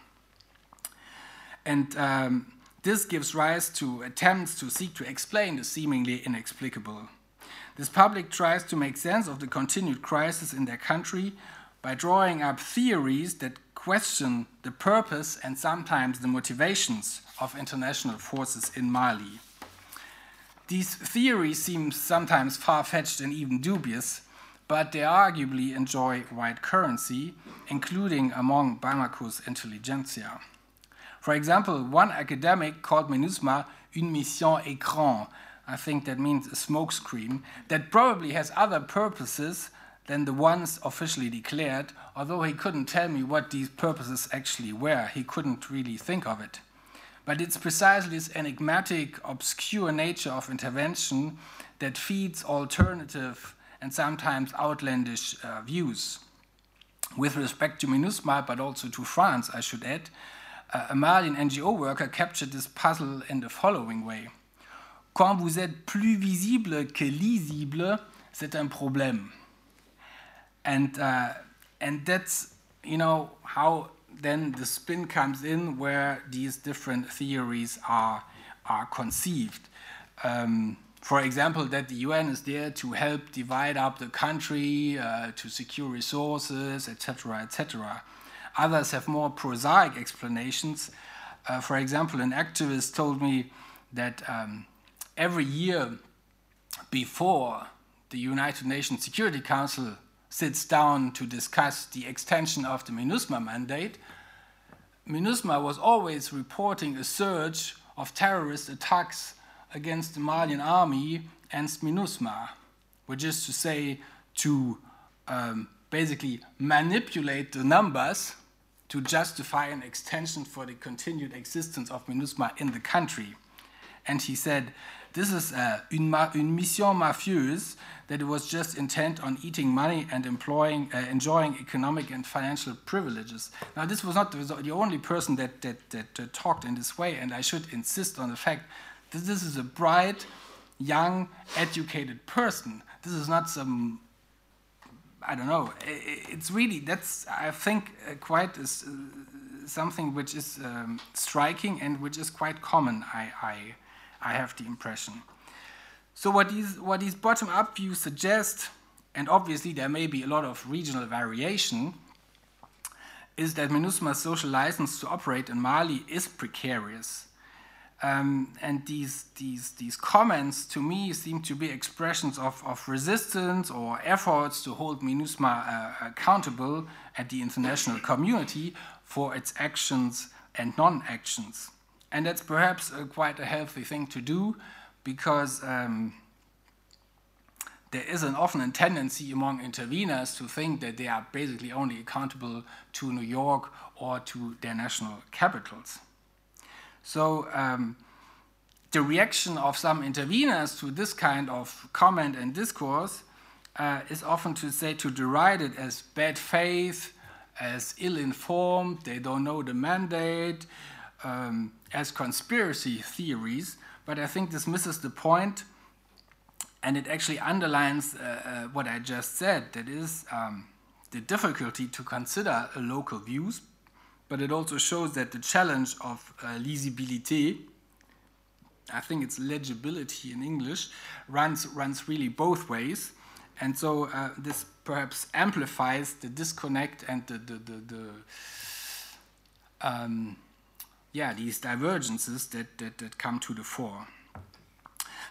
And um, this gives rise to attempts to seek to explain the seemingly inexplicable. This public tries to make sense of the continued crisis in their country by drawing up theories that question the purpose and sometimes the motivations of international forces in Mali. These theories seem sometimes far fetched and even dubious, but they arguably enjoy wide currency, including among Bamako's intelligentsia. For example, one academic called MINUSMA une mission écran. I think that means a smokescreen that probably has other purposes than the ones officially declared, although he couldn't tell me what these purposes actually were. He couldn't really think of it. But it's precisely this enigmatic, obscure nature of intervention that feeds alternative and sometimes outlandish uh, views. With respect to MINUSMA, but also to France, I should add, uh, a Malian NGO worker captured this puzzle in the following way. Quand vous êtes plus visible que lisible, c'est un problème. And, uh, and that's, you know, how then the spin comes in where these different theories are, are conceived. Um, for example, that the UN is there to help divide up the country, uh, to secure resources, etc., etc. Others have more prosaic explanations. Uh, for example, an activist told me that um, every year before the United Nations Security Council sits down to discuss the extension of the MINUSMA mandate, MINUSMA was always reporting a surge of terrorist attacks against the Malian army and MINUSMA, which is to say, to um, basically manipulate the numbers to justify an extension for the continued existence of MINUSMA in the country. And he said, this is uh, une, une mission mafieuse that was just intent on eating money and employing, uh, enjoying economic and financial privileges. Now, this was not the only person that, that, that talked in this way, and I should insist on the fact that this is a bright, young, educated person. This is not some, I don't know, it's really, that's, I think, uh, quite a, uh, something which is um, striking and which is quite common, I, I, I have the impression. So what these, what these bottom-up views suggest, and obviously there may be a lot of regional variation, is that MINUSMA's social license to operate in Mali is precarious. Um, and these, these, these comments to me seem to be expressions of, of resistance or efforts to hold MINUSMA uh, accountable at the international community for its actions and non-actions. And that's perhaps quite a healthy thing to do, because um, there is an often a tendency among interveners to think that they are basically only accountable to New York or to their national capitals. So um, the reaction of some interveners to this kind of comment and discourse uh, is often to say to deride it as bad faith, as ill-informed, they don't know the mandate, um, as conspiracy theories, but I think this misses the point, and it actually underlines uh, uh, what I just said. That is um, the difficulty to consider local views, but it also shows that the challenge of uh, lisibilité, I think it's legibility in English, runs runs really both ways, and so uh, this perhaps amplifies the disconnect and the the, the, the um, yeah, these divergences that, that, that come to the fore.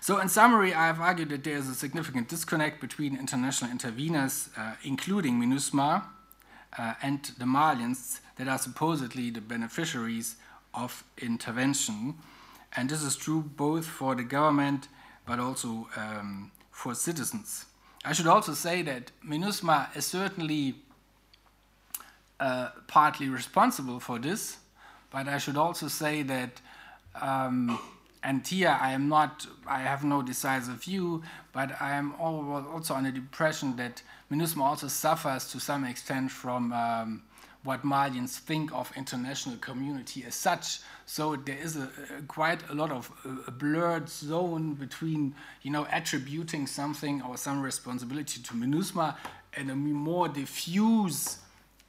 So in summary, I have argued that there is a significant disconnect between international interveners, uh, including MINUSMA, uh, and the Malians that are supposedly the beneficiaries of intervention. And this is true both for the government but also um, for citizens. I should also say that MINUSMA is certainly uh, partly responsible for this, but I should also say that, um, and here I am not, I have no decisive view, but I am also under the impression that MINUSMA also suffers to some extent from um, what Malians think of international community as such. So there is a, a quite a lot of a blurred zone between, you know, attributing something or some responsibility to MINUSMA and a more diffuse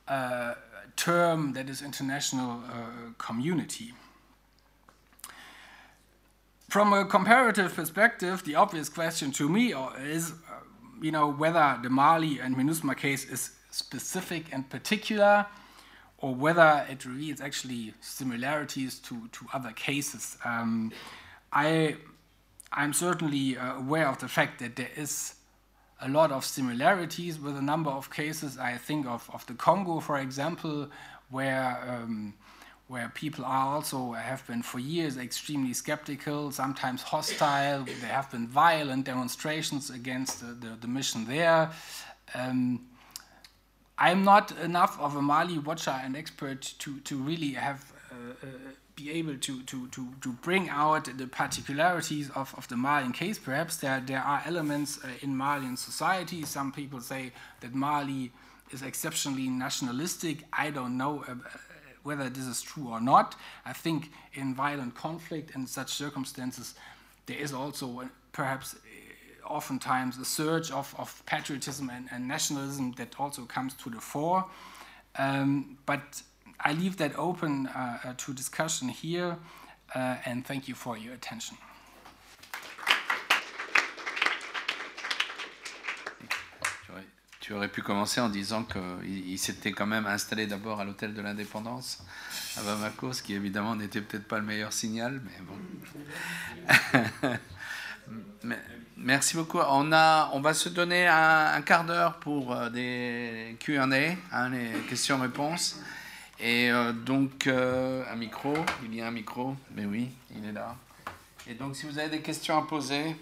uh, term that is international uh, community. From a comparative perspective, the obvious question to me is, uh, you know, whether the Mali and MINUSMA case is specific and particular, or whether it reveals actually similarities to, to other cases. Um, I, I'm certainly uh, aware of the fact that there is a lot of similarities with a number of cases. I think of, of the Congo, for example, where um, where people are also have been for years extremely skeptical, sometimes hostile. There have been violent demonstrations against the, the, the mission there. Um, I'm not enough of a Mali watcher and expert to, to really have uh, be able to, to, to, to bring out the particularities of, of the Malian case. Perhaps there, there are elements uh, in Malian society. Some people say that Mali is exceptionally nationalistic. I don't know uh, whether this is true or not. I think in violent conflict and such circumstances, there is also uh, perhaps uh, oftentimes a surge of, of patriotism and, and, nationalism that also comes to the fore. Um, but I leave that open uh, uh, to discussion here, uh, and thank you for your attention. Tu aurais pu commencer en disant qu'il s'était quand même installé d'abord à l'hôtel de l'indépendance à Bamako, ce qui évidemment n'était peut-être pas le meilleur signal, mais bon. Merci beaucoup. On, va se donner un, quart d'heure pour des QA, hein, les questions-réponses. Et euh, donc, euh, un micro, il y a un micro, mais oui, il est là. Et donc, si vous avez des questions à poser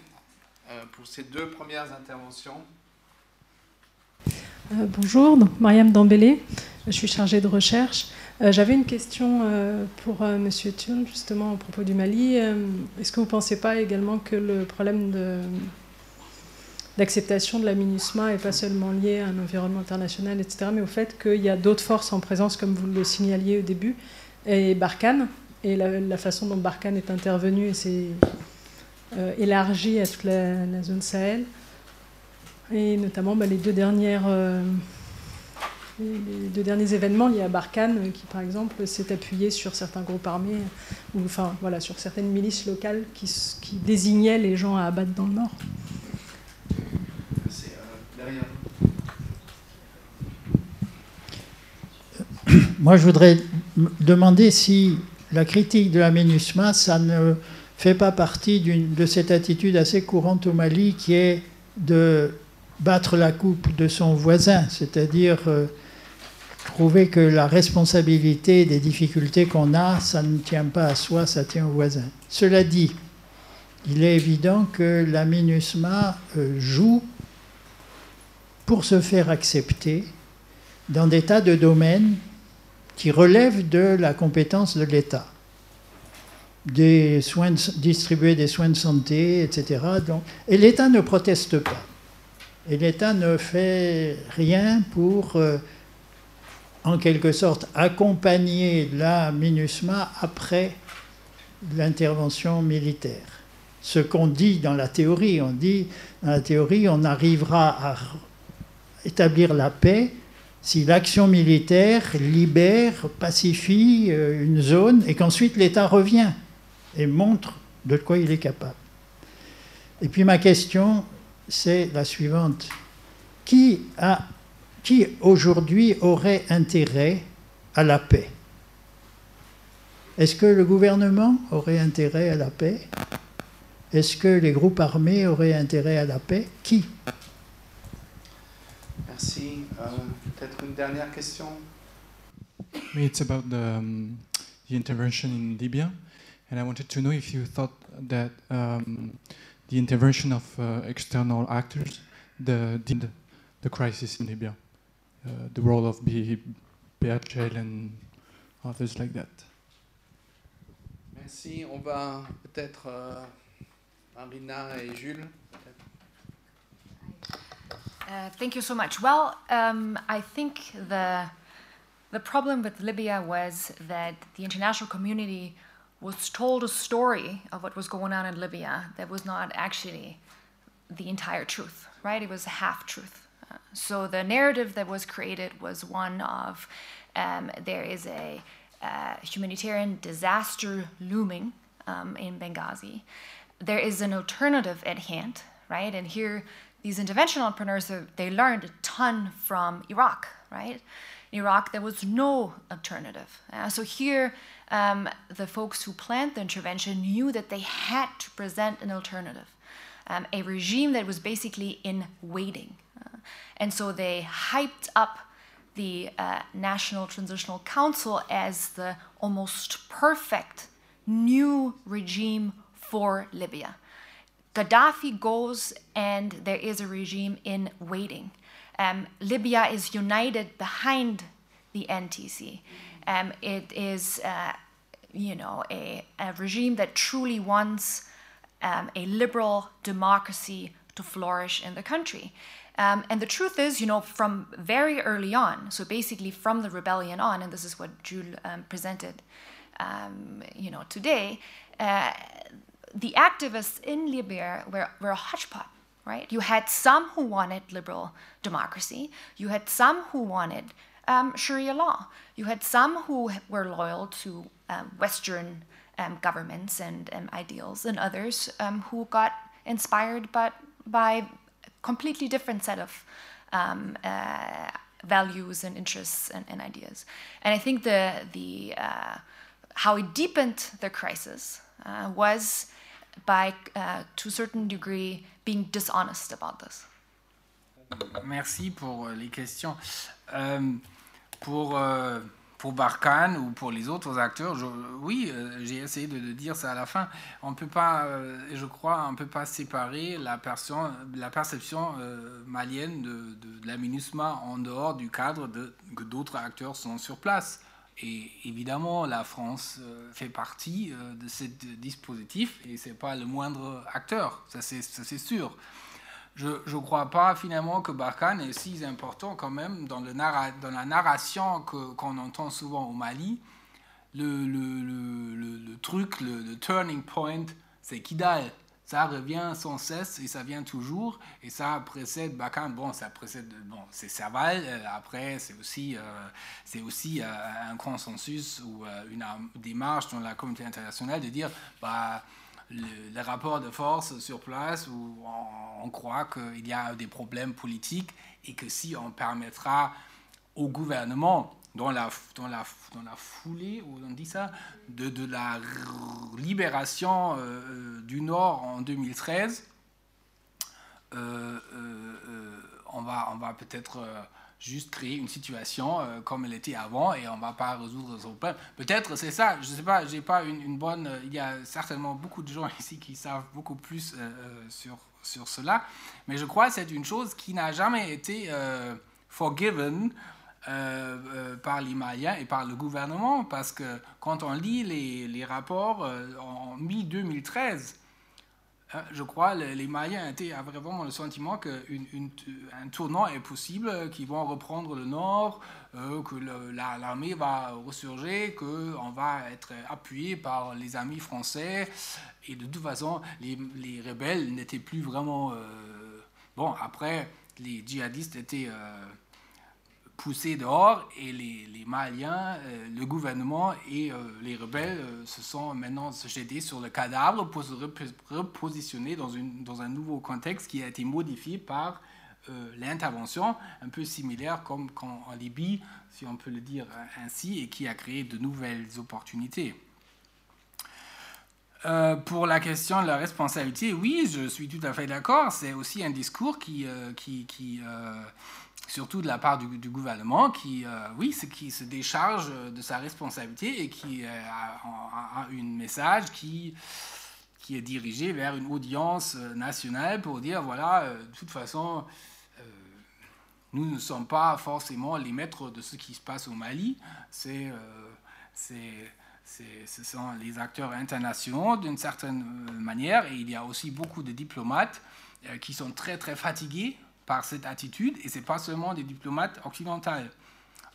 euh, pour ces deux premières interventions. Bonjour, donc Mariam Dambélé, je suis chargée de recherche. J'avais une question pour Monsieur Thull, justement, à propos du Mali. Est-ce que vous ne pensez pas également que le problème de- d'acceptation de, la MINUSMA n'est pas seulement lié à un environnement international, etc., mais au fait qu'il y a d'autres forces en présence, comme vous le signaliez au début, et Barkhane, et la, façon dont Barkhane est intervenu et s'est euh, élargi à toute la, zone Sahel, et notamment bah, les deux dernières... euh, les deux derniers événements liés à Barkhane, euh, qui par exemple s'est appuyé sur certains groupes armés, ou enfin voilà, sur certaines milices locales qui désignaient les gens à abattre dans le nord. Euh. Moi, je voudrais demander si la critique de la MINUSMA, ça ne fait pas partie de cette attitude assez courante au Mali qui est de battre la coupe de son voisin, c'est-à-dire euh, trouver que la responsabilité des difficultés qu'on a, ça ne tient pas à soi, ça tient au voisin. Cela dit, il est évident que la MINUSMA euh, joue pour se faire accepter dans des tas de domaines qui relèvent de la compétence de l'État. Des soins distribuer des soins de santé, etc. Donc, et l'État ne proteste pas. Et l'État ne fait rien pour, euh, en quelque sorte, accompagner la MINUSMA après l'intervention militaire. Ce qu'on dit dans la théorie, on dit, dans la théorie, on arrivera à établir la paix si l'action militaire libère, pacifie euh, une zone et qu'ensuite l'État revient et montre de quoi il est capable. Et puis ma question, c'est la suivante. Qui, qui aujourd'hui aurait intérêt à la paix? Est-ce que le gouvernement aurait intérêt à la paix? Est-ce que les groupes armés auraient intérêt à la paix? Qui? Merci. Euh, Peut-être une dernière question? Me, it's about the, um, the intervention in Libya, and I wanted to know if you thought that um, the intervention of uh, external actors the, did the crisis in Libya, uh, the role of B, BHL and others like that. Merci. On va peut-être euh, Marina et Jules. Uh, thank you so much. Well, um, I think the the problem with Libya was that the international community was told a story of what was going on in Libya that was not actually the entire truth, right? It was a half truth. Uh, so the narrative that was created was one of um, there is a uh, humanitarian disaster looming um, in Benghazi. There is an alternative at hand, right? And here, these intervention entrepreneurs, they learned a ton from Iraq, right? In Iraq, there was no alternative. Uh, so here, um, the folks who planned the intervention knew that they had to present an alternative, um, a regime that was basically in waiting. Uh, and so they hyped up the uh, National Transitional Council as the almost perfect new regime for Libya. Gaddafi goes, and there is a regime in waiting. Um, Libya is united behind the NTC. Um, it is, uh, you know, a, a regime that truly wants um, a liberal democracy to flourish in the country. Um, and the truth is, you know, from very early on, so basically from the rebellion on, and this is what Jules um, presented, um, you know, today, uh, the activists in Libya were, were a hodgepodge, right? You had some who wanted liberal democracy, you had some who wanted um, Sharia law, you had some who were loyal to um, Western um, governments and, and ideals, and others um, who got inspired but by a completely different set of um, uh, values and interests and, and ideas. And I think the, the, uh, how it deepened the crisis uh, was by, uh, to a certain degree, being dishonest about this. Merci pour euh, les questions. Euh, pour, euh, pour Barkhane ou pour les autres acteurs, oui, j'ai essayé de, dire ça à la fin. On peut pas, je crois, on peut pas séparer la, perception malienne de, la MINUSMA en dehors du cadre de, que d'autres acteurs sont sur place. Et évidemment, la France fait partie de ce dispositif et c'est pas le moindre acteur, ça c'est sûr je ne crois pas finalement que Barkhane est si important quand même dans, la narration qu'on entend souvent au Mali. Le, le, truc, le, turning point, c'est Kidal. Ça revient sans cesse et ça vient toujours. Et ça précède Barkhane. Bon, ça précède. Bon, c'est Serval. Euh, après, c'est aussi, euh, c'est aussi euh, un consensus ou une démarche dans la communauté internationale de dire bah, les rapports de force sur place où on, croit qu'il y a des problèmes politiques et que si on permettra au gouvernement, dans la, dans la, dans la foulée, on dit ça, de, de la libération euh, euh, du Nord en 2013, euh, on va, on va peut-être juste créer une situation comme elle était avant et on ne va pas résoudre son problème. Peut-être c'est ça, je ne sais pas, j'ai pas une, bonne... Il y a certainement beaucoup de gens ici qui savent beaucoup plus sur, sur cela, mais je crois que c'est une chose qui n'a jamais été forgiven par les Maliens et par le gouvernement, parce que quand on lit les, rapports en mi-2013, Hein, je crois que les étaient, avaient vraiment le sentiment qu'un tournant est possible, qu'ils vont reprendre le nord, euh, que l'armée va ressurger, qu'on va être appuyé par les amis français. Et de toute façon, les, les rebelles n'étaient plus vraiment... Euh, bon, après, les djihadistes étaient... Poussés dehors et les, les Maliens, euh, le gouvernement et euh, les rebelles euh, se sont maintenant jetés sur le cadavre pour se repositionner dans, une, dans un nouveau contexte qui a été modifié par l'intervention, un peu similaire comme en Libye, si on peut le dire ainsi, et qui a créé de nouvelles opportunités. pour la question de la responsabilité, oui, je suis tout à fait d'accord. C'est aussi un discours qui, qui surtout de la part du, gouvernement, qui, euh, oui, qui se décharge de sa responsabilité et qui euh, a, un message qui, qui est dirigé vers une audience euh, nationale pour dire, voilà, de toute façon, nous ne sommes pas forcément les maîtres de ce qui se passe au Mali, c'est, ce sont les acteurs internationaux d'une certaine manière, et il y a aussi beaucoup de diplomates qui sont très, très fatigués par cette attitude, et ce n'est pas seulement des diplomates occidentaux.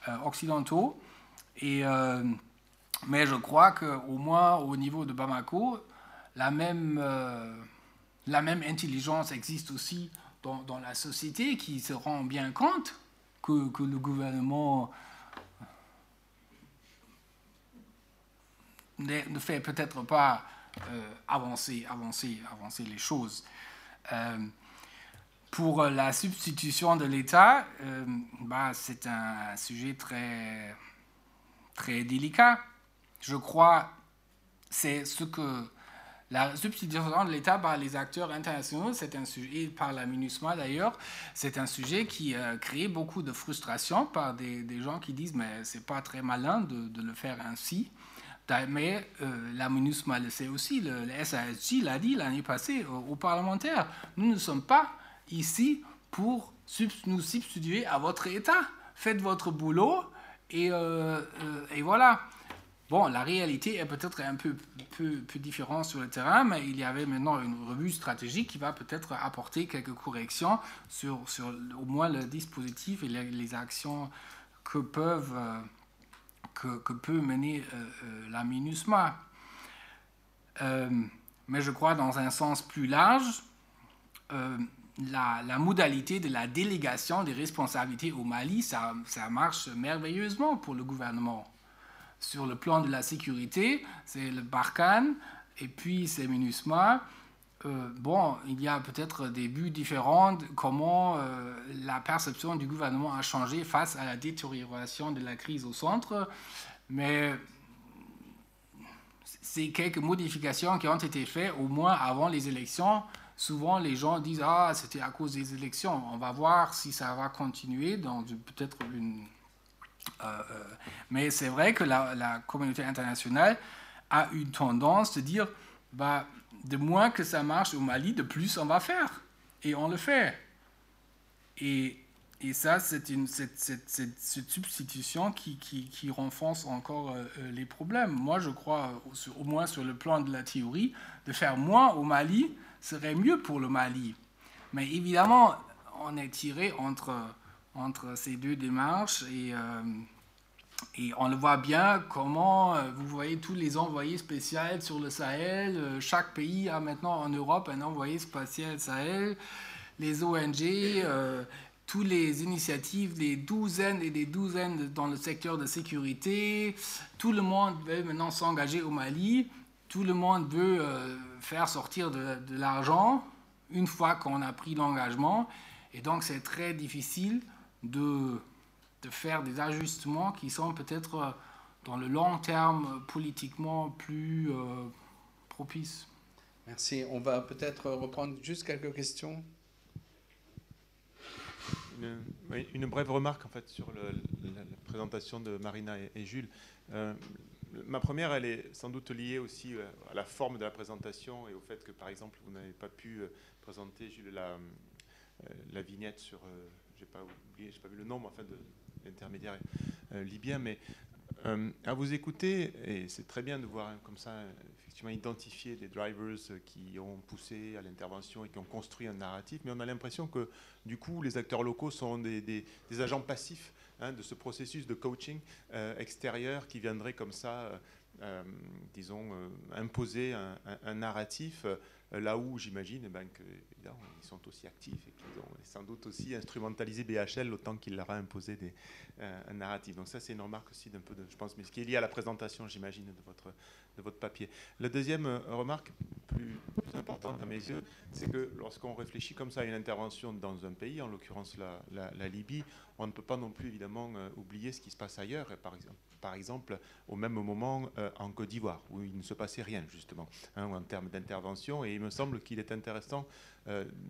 Euh, occidentaux euh, mais je crois qu'au moins au niveau de Bamako, la même, euh, intelligence existe aussi dans, dans, la société qui se rend bien compte que, que le gouvernement ne fait peut-être pas avancer, avancer, avancer les choses. Pour la substitution de l'État, euh, bah, c'est un sujet très, très délicat. Je crois c'est ce que la substitution de l'État par les acteurs internationaux, c'est un sujet, et par la MINUSMA d'ailleurs, c'est un sujet qui a créé beaucoup de frustration par des, des gens qui disent mais c'est pas très malin de, de, le faire ainsi. Mais euh, la MINUSMA le sait aussi, le, le SASJ l'a dit l'année passée aux parlementaires. Nous ne sommes pas ici pour nous substituer à votre État. Faites votre boulot et, euh, euh, et voilà. Bon, la réalité est peut-être un peu, peu, peu, différente sur le terrain, mais il y avait maintenant une revue stratégique qui va peut-être apporter quelques corrections sur, sur au moins le dispositif et les, actions que, peuvent, euh, que, que, peut mener la MINUSMA. mais je crois dans un sens plus large, la, modalité de la délégation des responsabilités au Mali, ça, marche merveilleusement pour le gouvernement. Sur le plan de la sécurité, c'est le Barkhane et puis c'est MINUSMA. Euh, bon, il y a peut-être des buts différents, comment euh, la perception du gouvernement a changé face à la détérioration de la crise au centre, mais c'est quelques modifications qui ont été faites au moins avant les élections souvent les gens disent Ah, c'était à cause des élections. On va voir si ça va continuer dans peut-être une, mais c'est vrai que la, communauté internationale a une tendance de dire bah, de moins que ça marche au Mali, de plus on va faire. Et on le fait. Et, et ça, c'est une cette, cette, cette, substitution qui, qui, qui, renforce encore les problèmes. Moi, je crois, au moins sur le plan de la théorie, de faire moins au Mali serait mieux pour le Mali. Mais évidemment, on est tiré entre, entre ces deux démarches et, et on le voit bien comment, vous voyez tous les envoyés spéciaux sur le Sahel, chaque pays a maintenant en Europe un envoyé spatial Sahel, les ONG, euh, toutes les initiatives, des douzaines et des douzaines dans le secteur de sécurité, tout le monde veut maintenant s'engager au Mali, tout le monde veut euh, faire sortir de, de l'argent une fois qu'on a pris l'engagement, et donc c'est très difficile de de faire des ajustements qui sont peut-être euh, dans le long terme politiquement plus euh, propices. Merci. On va peut-être reprendre juste quelques questions. Une, une, brève remarque en fait sur le, la, la, présentation de Marina et, et Jules. Euh, ma première, elle est sans doute liée aussi euh, à la forme de la présentation et au fait que, par exemple, vous n'avez pas pu euh, présenter, Jules, la, la vignette sur, j'ai pas oublié, j'ai pas vu le nom, mais enfin, de, l'intermédiaire euh, libyen, mais euh, à vous écouter, et c'est très bien de voir hein, comme ça, effectivement, identifier des drivers qui ont poussé à l'intervention et qui ont construit un narratif, mais on a l'impression que du coup, les acteurs locaux sont des agents passifs hein, de ce processus de coaching euh, extérieur qui viendrait comme ça, euh, disons, euh, imposer un, narratif là où j'imagine eh ben, qu'ils sont aussi actifs et qu'ils ont sans doute aussi instrumentalisé BHL autant qu'il leur a imposé des, un narratif. Donc ça, c'est une remarque aussi d'un peu de, je pense, mais ce qui est lié à la présentation, j'imagine, de votre, de votre papier. La deuxième euh, remarque, plus, importante à mes yeux, c'est que lorsqu'on réfléchit comme ça à une intervention dans un pays, en l'occurrence la, Libye, on ne peut pas non plus évidemment euh, oublier ce qui se passe ailleurs, par exemple, au même moment euh, en Côte d'Ivoire, où il ne se passait rien justement, hein, en termes d'intervention, et il me semble qu'il est intéressant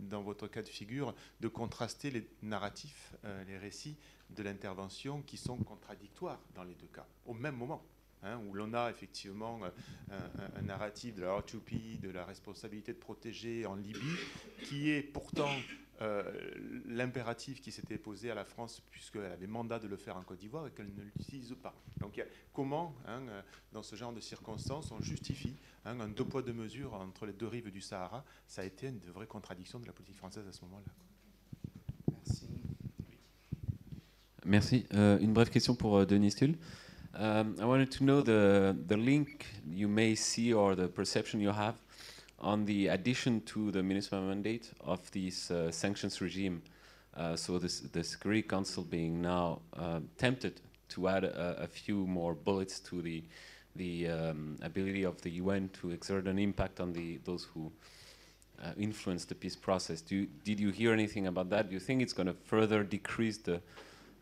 dans votre cas de figure de contraster les narratifs, les récits de l'intervention qui sont contradictoires dans les deux cas, au même moment. Hein, où l'on a effectivement euh, un, un, narratif de la R2P, de la responsabilité de protéger en Libye, qui est pourtant euh, l'impératif qui s'était posé à la France, puisqu'elle avait mandat de le faire en Côte d'Ivoire et qu'elle ne l'utilise pas. Donc comment, hein, dans ce genre de circonstances, on justifie hein, un deux poids deux mesures entre les deux rives du Sahara? Ça a été une vraie contradiction de la politique française à ce moment-là. Merci. Merci. Euh, une brève question pour euh, Denis Tull. Um, I wanted to know the, the link you may see or the perception you have on the addition to the MINUSMA mandate of this uh, sanctions regime. Uh, so this, the Security Council being now uh, tempted to add a, a, few more bullets to the, the um, ability of the UN to exert an impact on the, those who uh, influence the peace process. You, did you hear anything about that? Do you think it's going to further decrease the,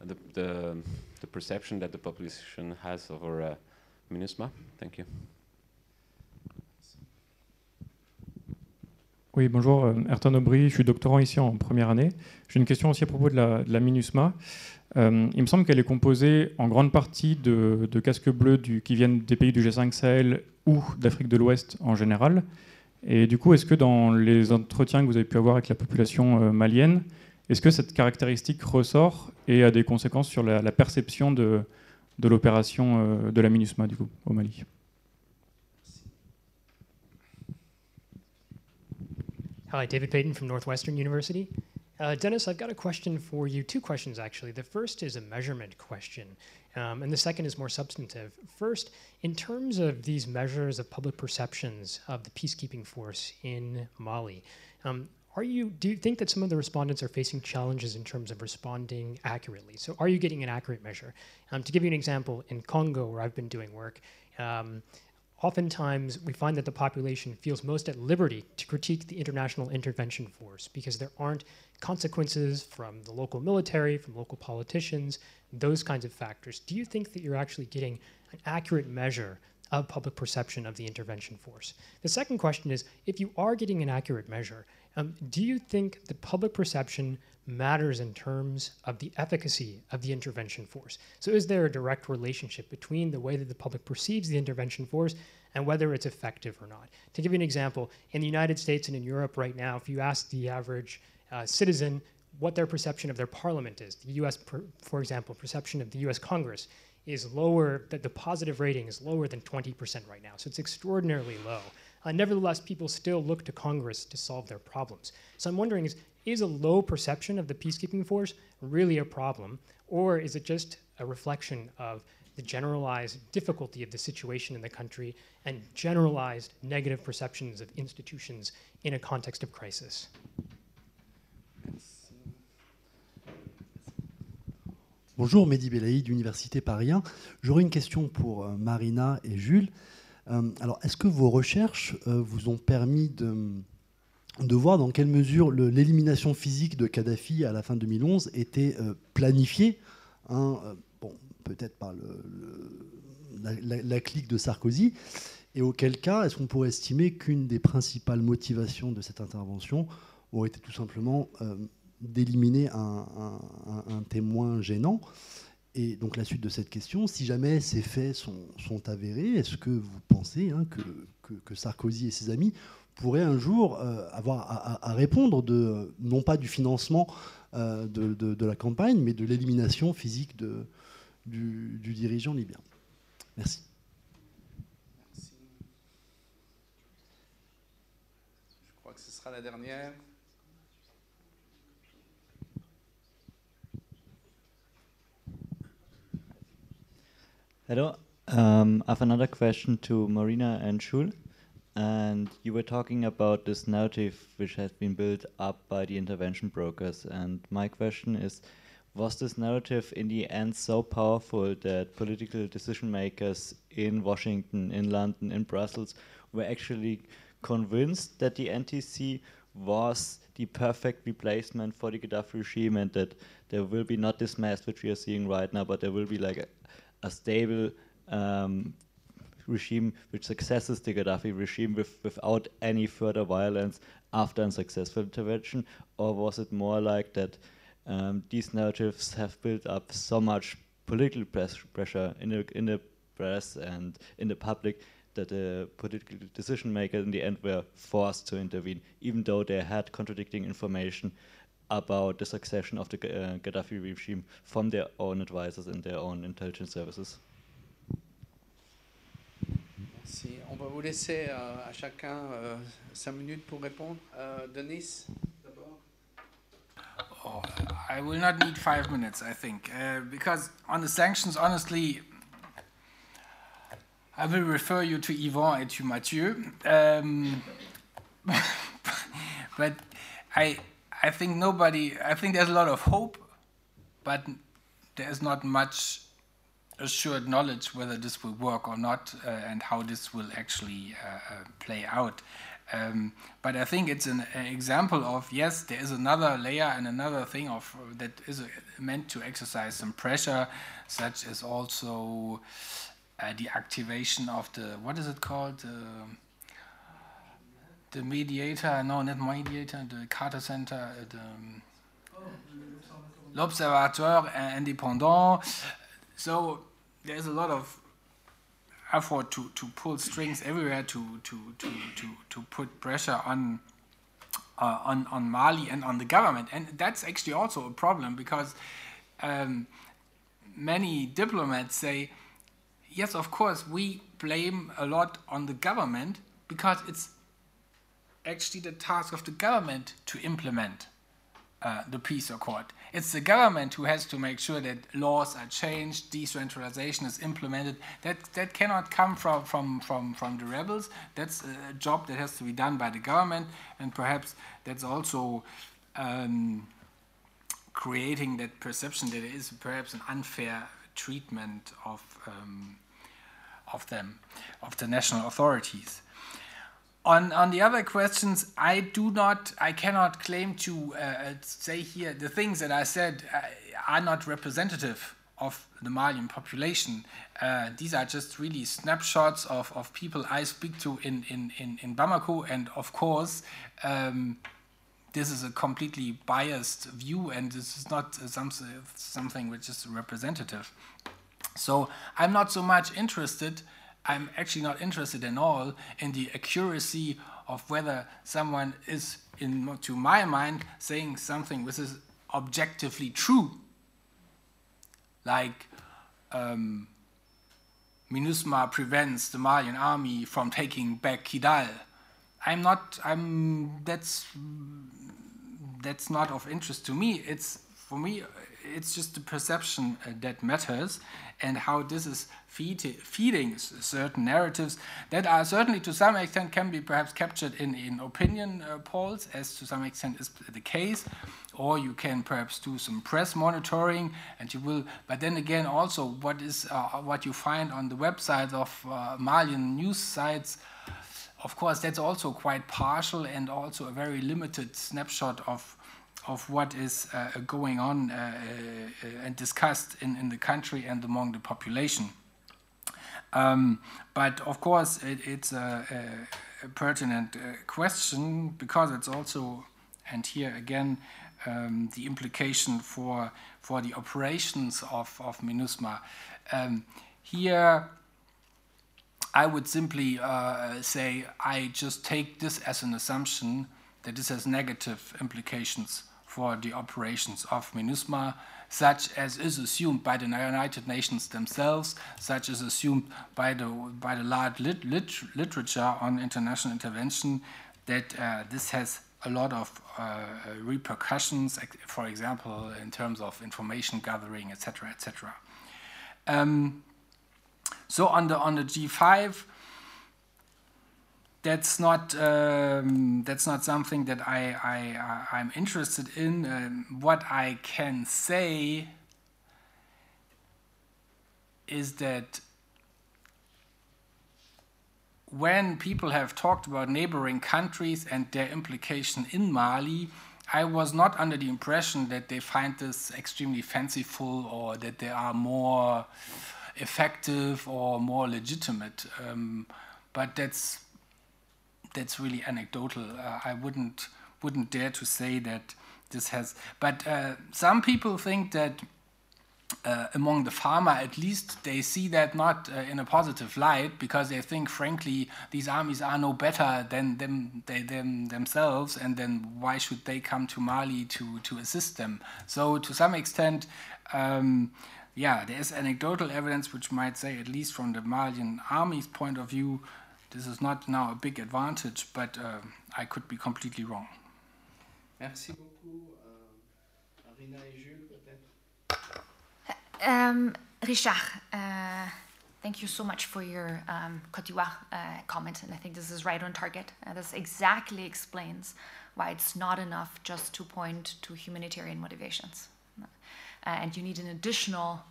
the, perception that the population has over uh, MINUSMA? Thank you. Oui, bonjour, euh, Ayrton Aubry, je suis doctorant ici en première année. J'ai une question aussi à propos de la, MINUSMA. Euh, il me semble qu'elle est composée en grande partie de, casques bleus qui viennent des pays du G5 Sahel ou d'Afrique de l'Ouest en général. Et du coup, est-ce que dans les entretiens que vous avez pu avoir avec la population euh, malienne, est-ce que cette caractéristique ressort et a des conséquences sur la, perception de, de l'opération euh, de la MINUSMA du au Mali? Hi, David Payton from Northwestern University. Uh, Dennis, I've got a question for you. Two questions, actually. The first is a measurement question, um, and the second is more substantive. First, in terms of these measures of public perceptions of the peacekeeping force in Mali, um, are you, do you think that some of the respondents are facing challenges in terms of responding accurately? So, are you getting an accurate measure? Um, to give you an example, in Congo, where I've been doing work, um, oftentimes we find that the population feels most at liberty to critique the international intervention force because there aren't consequences from the local military, from local politicians, those kinds of factors. Do you think that you're actually getting an accurate measure of public perception of the intervention force. The second question is if you are getting an accurate measure, um, do you think that public perception matters in terms of the efficacy of the intervention force? So, is there a direct relationship between the way that the public perceives the intervention force and whether it's effective or not? To give you an example, in the United States and in Europe right now, if you ask the average uh, citizen what their perception of their parliament is, the US, per, for example, perception of the US Congress is lower, that the positive rating is lower than 20% right now. So it's extraordinarily low. Uh, nevertheless, people still look to Congress to solve their problems. So I'm wondering is, is a low perception of the peacekeeping force really a problem, or is it just a reflection of the generalized difficulty of the situation in the country and generalized negative perceptions of institutions in a context of crisis? Bonjour, Mehdi Belaïd, d'Université Paris 1. J'aurais une question pour euh, Marina et Jules. Euh, alors, est-ce que vos recherches euh, vous ont permis de, voir dans quelle mesure l'élimination physique de Kadhafi à la fin 2011 était planifiée hein, bon, peut-être par la, clique de Sarkozy, et auquel cas, est-ce qu'on pourrait estimer qu'une des principales motivations de cette intervention aurait été tout simplement d'éliminer un, témoin gênant? Et donc la suite de cette question, si jamais ces faits sont, avérés, est-ce que vous pensez hein, que, Sarkozy et ses amis pourraient un jour euh, avoir à, répondre de, non pas du financement euh, de, la campagne, mais de l'élimination physique du, du, dirigeant libyen? Merci. Merci. Je crois que ce sera la dernière. Hello. Um, I have another question to Marina and Shul. And you were talking about this narrative which has been built up by the intervention brokers. And my question is Was this narrative in the end so powerful that political decision makers in Washington, in London, in Brussels were actually convinced that the NTC was the perfect replacement for the Gaddafi regime and that there will be not this mess which we are seeing right now, but there will be like a, a stable um, regime which successes the Gaddafi regime with, without any further violence after unsuccessful intervention? Or was it more like that um, these narratives have built up so much political press pressure in the, in the press and in the public that the political decision makers in the end were forced to intervene, even though they had contradicting information about the succession of the uh, Gaddafi regime from their own advisors and their own intelligence services. Merci. On va vous laisser euh, à chacun euh, cinq minutes pour répondre. Euh, Denis, d'abord. Oh, I will not need five minutes, I think, uh, because on the sanctions, honestly, I will refer you to Yvon and to Mathieu. Um, but I, I think nobody, I think there's a lot of hope, but there's not much assured knowledge whether this will work or not uh, and how this will actually uh, uh, play out. Um, but I think it's an, example of yes, there is another layer and another thing of that is meant to exercise some pressure, such as also uh, the activation of the what is it called? The mediator, no, not mediator, the Carter Center, the, um, l'Observateur indépendant. So there's a lot of effort to, to pull strings everywhere to, to, to, to, to put pressure on, uh, on, on Mali and on the government. And that's actually also a problem because um, many diplomats say, yes, of course, we blame a lot on the government because it's actually the task of the government to implement uh, the peace accord. It's the government who has to make sure that laws are changed, decentralization is implemented. That that cannot come from from from from the rebels. That's a job that has to be done by the government, and perhaps that's also. Um, creating that perception that there is perhaps an unfair treatment of um, of them, of the national authorities. On, on the other questions, I do not, I cannot claim to uh, say here the things that I said uh, are not representative of the Malian population. Uh, these are just really snapshots of, of people I speak to in, in, in, in Bamako, and of course, um, this is a completely biased view, and this is not some, something which is representative. So I'm not so much interested, I'm actually not interested at all in the accuracy of whether someone is, in, to my mind, saying something which is objectively true like um, MINUSMA prevents the Malian army from taking back Kidal. I'm not. I'm. That's that's not of interest to me. It's for me. It's just the perception uh, that matters, and how this is feed, feeding certain narratives that are certainly to some extent can be perhaps captured in in opinion uh, polls, as to some extent is the case or you can perhaps do some press monitoring and you will but then again also what is uh, what you find on the websites of uh, Malian news sites of course that's also quite partial and also a very limited snapshot of of what is uh, going on uh, uh, discussed in, in the country and among the population. Um, but of course, it, it's a, a, pertinent uh, question because it's also, and here again, um, the implication for for the operations of of MINUSMA. Um, here, I would simply uh, say I just take this as an assumption that this has negative implications for the operations of MINUSMA, such as is assumed by the United Nations themselves, such as assumed by the by the large lit, lit, literature on international intervention, that uh, this has a lot of uh, repercussions, for example, in terms of information gathering, etc., etc. Um, so on the on the G5, that's not um, that's not something that I, I I'm interested in. Um, what I can say is that when people have talked about neighboring countries and their implication in Mali, I was not under the impression that they find this extremely fanciful or that they are more effective or more legitimate. Um, but that's that's really anecdotal. Uh, I wouldn't wouldn't dare to say that this has. But uh, some people think that uh, among the farmer, at least, they see that not uh, in a positive light because they think, frankly, these armies are no better than them, they, them themselves, and then why should they come to Mali to, to assist them? So, to some extent, um, yeah, there is anecdotal evidence which might say, at least from the Malian army's point of view, this is not now a big advantage, but uh, I could be completely wrong. Merci beaucoup. Uh, Marina et Jules, peut-être um, Richard, uh, thank you so much for your um, Côte d'Ivoire uh, comment, and I think this is right on target. Uh, this exactly explains why it's not enough just to point to humanitarian motivations. Uh, and you need an additional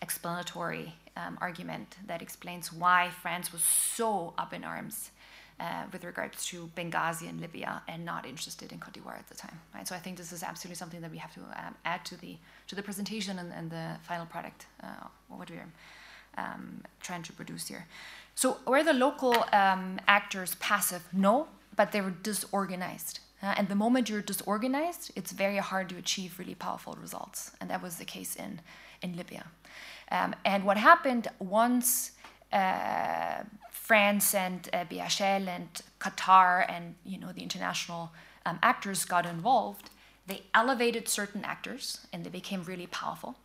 explanatory um, argument that explains why France was so up in arms uh, with regards to Benghazi and Libya and not interested in Cote d'Ivoire at the time. Right? So I think this is absolutely something that we have to um, add to the to the presentation and, and the final product, uh, what we're um, trying to produce here. So were the local um, actors passive? No, but they were disorganized. Uh, and the moment you're disorganized, it's very hard to achieve really powerful results. And that was the case in, in Libya. Um, and what happened once uh, France and uh, and Qatar and you know the international um, actors got involved, they elevated certain actors and they became really powerful.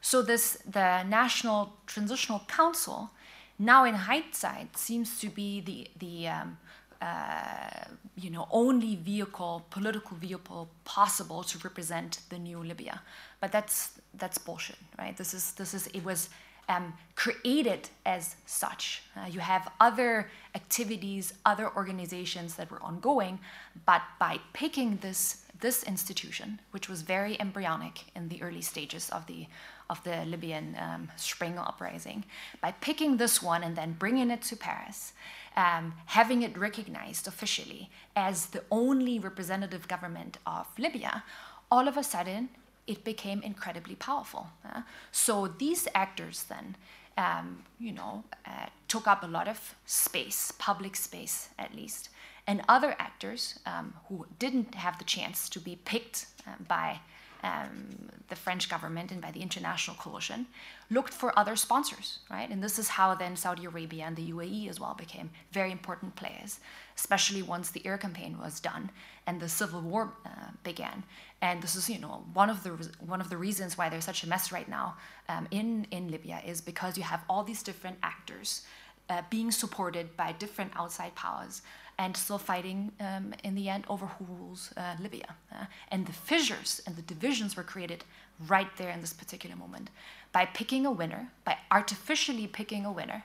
So this the National Transitional Council now in hindsight seems to be the the um, uh, you know only vehicle political vehicle possible to represent the new Libya, but that's that's bullshit, right? This is this is it was um, created as such. Uh, you have other activities, other organizations that were ongoing, but by picking this this institution, which was very embryonic in the early stages of the of the Libyan um, Spring uprising, by picking this one and then bringing it to Paris, um, having it recognized officially as the only representative government of Libya, all of a sudden it became incredibly powerful. uh. so these actors then, um, you know, uh, took up a lot of space, public space at least, and other actors um, who didn't have the chance to be picked uh, by um, the French government and by the international coalition, looked for other sponsors, right? And this is how then Saudi Arabia and the UAE as well became very important players, especially once the air campaign was done and the civil war uh, began. And this is, you know, one of the one of the reasons why there's such a mess right now um, in in Libya is because you have all these different actors uh, being supported by different outside powers and still fighting um, in the end over who rules uh, Libya. Uh, and the fissures and the divisions were created right there in this particular moment by picking a winner, by artificially picking a winner,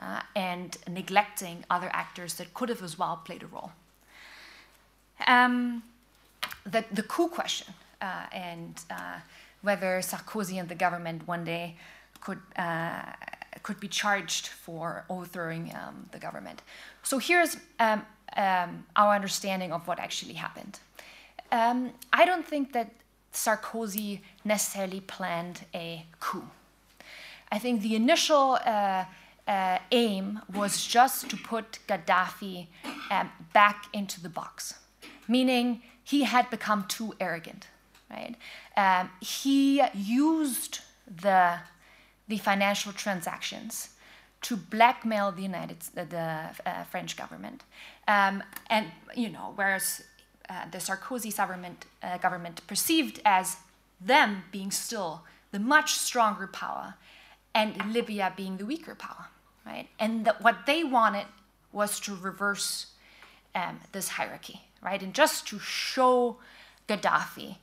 uh, and neglecting other actors that could have as well played a role. Um, the, the coup question uh, and uh, whether Sarkozy and the government one day could uh, could be charged for overthrowing um, the government. So here's um, um, our understanding of what actually happened. Um, I don't think that Sarkozy necessarily planned a coup. I think the initial uh, uh, aim was just to put Gaddafi um, back into the box, meaning he had become too arrogant. Right? Um, he used the the financial transactions to blackmail the United the, the uh, French government, um, and you know whereas uh, the Sarkozy government uh, government perceived as them being still the much stronger power, and Libya being the weaker power, right? And that what they wanted was to reverse um, this hierarchy, right? And just to show Gaddafi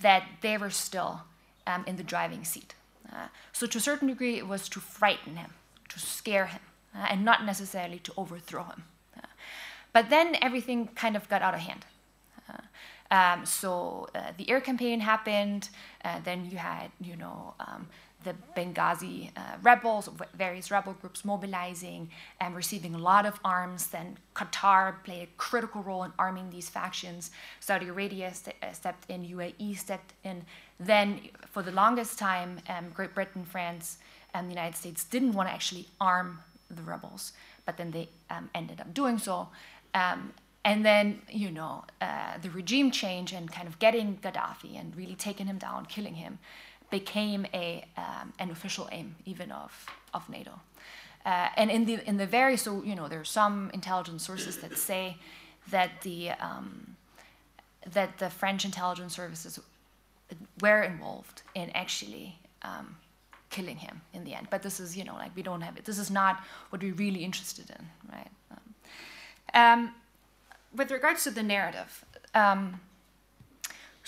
that they were still um, in the driving seat. Uh, so, to a certain degree, it was to frighten him, to scare him, uh, and not necessarily to overthrow him. Uh, but then everything kind of got out of hand. Uh, um, so uh, the air campaign happened. Then you had, you know, um, the Benghazi rebels, various rebel groups mobilizing and receiving a lot of arms. Then Qatar played a critical role in arming these factions. Saudi Arabia st- stepped in. UAE stepped in. Then, for the longest time, um, Great Britain, France, and the United States didn't want to actually arm the rebels, but then they um, ended up doing so. Um, and then, you know, uh, the regime change and kind of getting Gaddafi and really taking him down, killing him, became a, um, an official aim even of, of NATO. Uh, and in the, in the very, so, you know, there are some intelligence sources that say that the, um, that the French intelligence services were involved in actually um, killing him in the end. But this is, you know, like we don't have it. This is not what we're really interested in, right? Um, with regards to the narrative, um,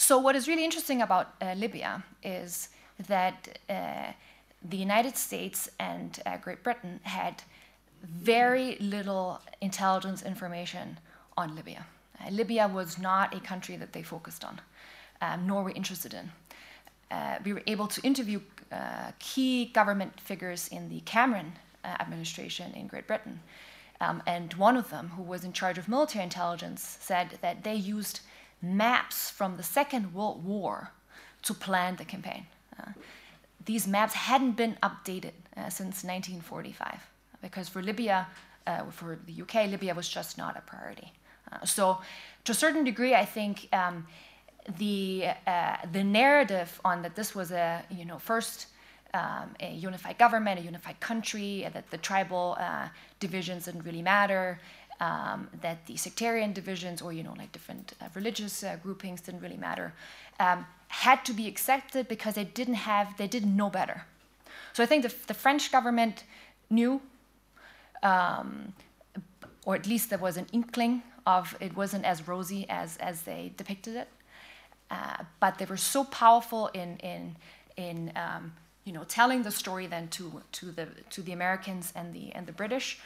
so what is really interesting about uh, Libya is that uh, the United States and uh, Great Britain had very little intelligence information on Libya. Uh, Libya was not a country that they focused on, um, nor were interested in. Uh, we were able to interview uh, key government figures in the Cameron administration in Great Britain. Um, and one of them, who was in charge of military intelligence, said that they used maps from the Second World War to plan the campaign. Uh, these maps hadn't been updated uh, since 1945 because for Libya, uh, for the UK, Libya was just not a priority. Uh, so, to a certain degree, I think um, the uh, the narrative on that this was a you know first um, a unified government, a unified country, that the tribal uh, divisions didn't really matter, um, that the sectarian divisions or you know like different uh, religious uh, groupings didn't really matter, um, had to be accepted because they didn't have they didn't know better. So I think the, the French government knew, um, or at least there was an inkling of it wasn't as rosy as as they depicted it, uh, but they were so powerful in in in um, you know, telling the story then to, to, the, to the Americans and the, and the British,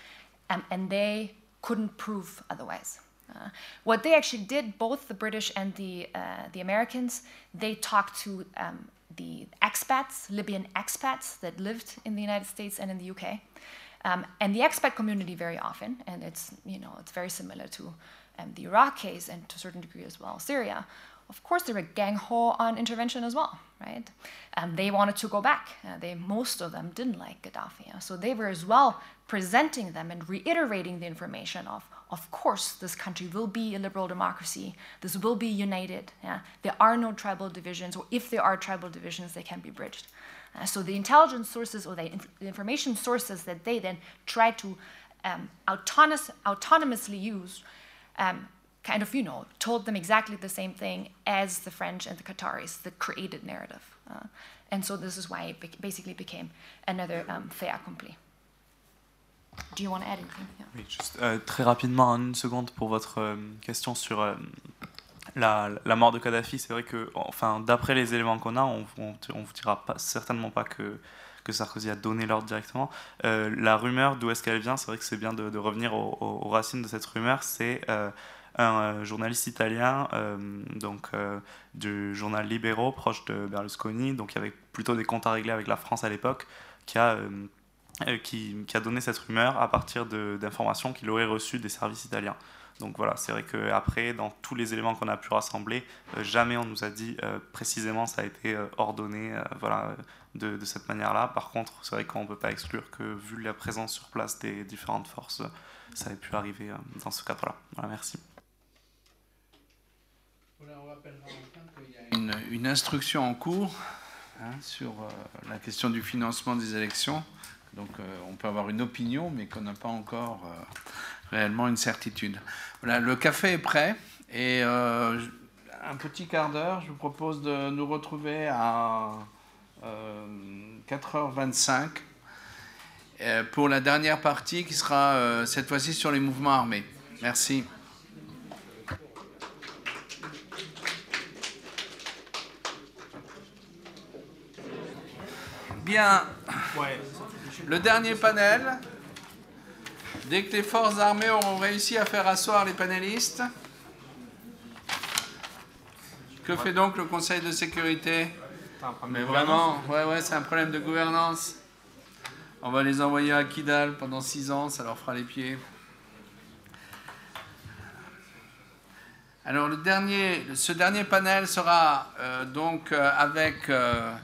um, and they couldn't prove otherwise. Uh, what they actually did, both the British and the, uh, the Americans, they talked to um, the expats, Libyan expats that lived in the United States and in the UK. Um, and the expat community very often, and it's, you know, it's very similar to um, the Iraq case and to a certain degree as well Syria, of course, they were gang ho on intervention as well, right? And they wanted to go back. Uh, they, most of them didn't like Gaddafi. So they were as well presenting them and reiterating the information of, of course, this country will be a liberal democracy. This will be united. Yeah? There are no tribal divisions, or if there are tribal divisions, they can be bridged. Uh, so the intelligence sources or the, inf the, information sources that they then try to um, autonomous, autonomously use um, kind of, you know, told them exactly the same thing as the French and the Qataris, the created narrative. Uh, and so this is why it be basically became another um, fait accompli. Do you want to add anything? Yeah. Oui, juste euh, très rapidement, en une seconde, pour votre euh, question sur euh, la, la, mort de Kadhafi. C'est vrai que, enfin, d'après les éléments qu'on a, on, on, on vous dira pas, certainement pas que que Sarkozy a donné l'ordre directement. Euh, la rumeur, d'où est-ce qu'elle vient C'est vrai que c'est bien de, de revenir aux, aux, racines de cette rumeur. C'est euh, un euh, journaliste italien, donc du journal Libero, proche de Berlusconi, donc avait plutôt des comptes à régler avec la France à l'époque, qui a qui, a donné cette rumeur à partir d'informations qu'il aurait reçues des services italiens. Donc voilà, c'est vrai qu'après, dans tous les éléments qu'on a pu rassembler, euh, jamais on nous a dit euh, précisément ça a été euh, ordonné voilà, de, de cette manière-là. Par contre, c'est vrai qu'on ne peut pas exclure que vu la présence sur place des différentes forces, ça ait pu arriver dans ce cadre-là. Voilà, merci. Une, une instruction en cours hein, sur la question du financement des élections. Donc on peut avoir une opinion, mais qu'on n'a pas encore réellement une certitude. Voilà, le café est prêt et euh, un petit quart d'heure, je vous propose de nous retrouver à euh, 4h25 euh, pour la dernière partie qui sera euh, cette fois-ci sur les mouvements armés. Merci. Bien. Le dernier panel, Dès que les forces armées auront réussi à faire asseoir les panélistes, que fait donc le Conseil de sécurité Mais vraiment, ouais, ouais, c'est un problème de gouvernance. On va les envoyer à Kidal pendant six ans, ça leur fera les pieds. Alors le dernier, ce dernier panel sera euh, donc euh, avec euh,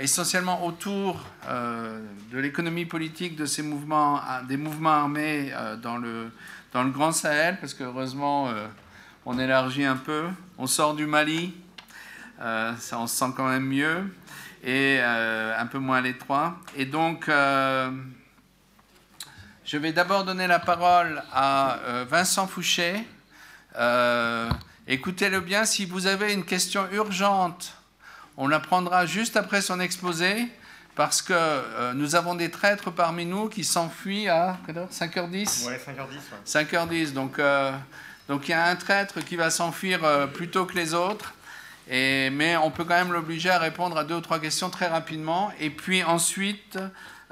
essentiellement autour euh, de l'économie politique de ces mouvements, des mouvements armés euh, dans, le, dans le Grand Sahel, parce que heureusement on élargit un peu, on sort du Mali, ça on se sent quand même mieux, et un peu moins à l'étroit. Et donc je vais d'abord donner la parole à Vincent Fouché. Écoutez-le bien, si vous avez une question urgente on l'apprendra juste après son exposé, parce que euh, nous avons des traîtres parmi nous qui s'enfuient à 5h10 Ouais, 5h10. 5h10. Donc, euh, donc il y a un traître qui va s'enfuir euh, plus tôt que les autres. Et, mais on peut quand même l'obliger à répondre à deux ou trois questions très rapidement. Et puis ensuite,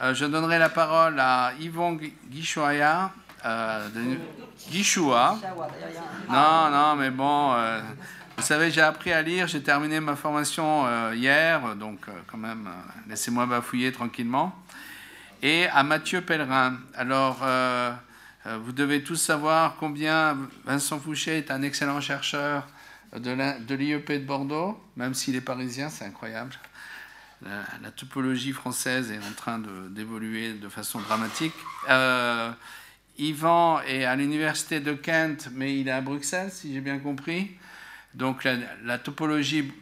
je donnerai la parole à Yvon Guichoua. de Guichoua. Non, non, mais bon. Vous savez, j'ai appris à lire, j'ai terminé ma formation euh, hier, donc euh, quand même, euh, laissez-moi bafouiller tranquillement. Et à Mathieu Pellerin. Alors, vous devez tous savoir combien Vincent Fouché est un excellent chercheur de l'IEP de Bordeaux, même s'il est parisien, c'est incroyable. La, topologie française est en train d'évoluer de, façon dramatique. Yvan est à l'université de Kent, mais il est à Bruxelles, si j'ai bien compris. Donc la, topologie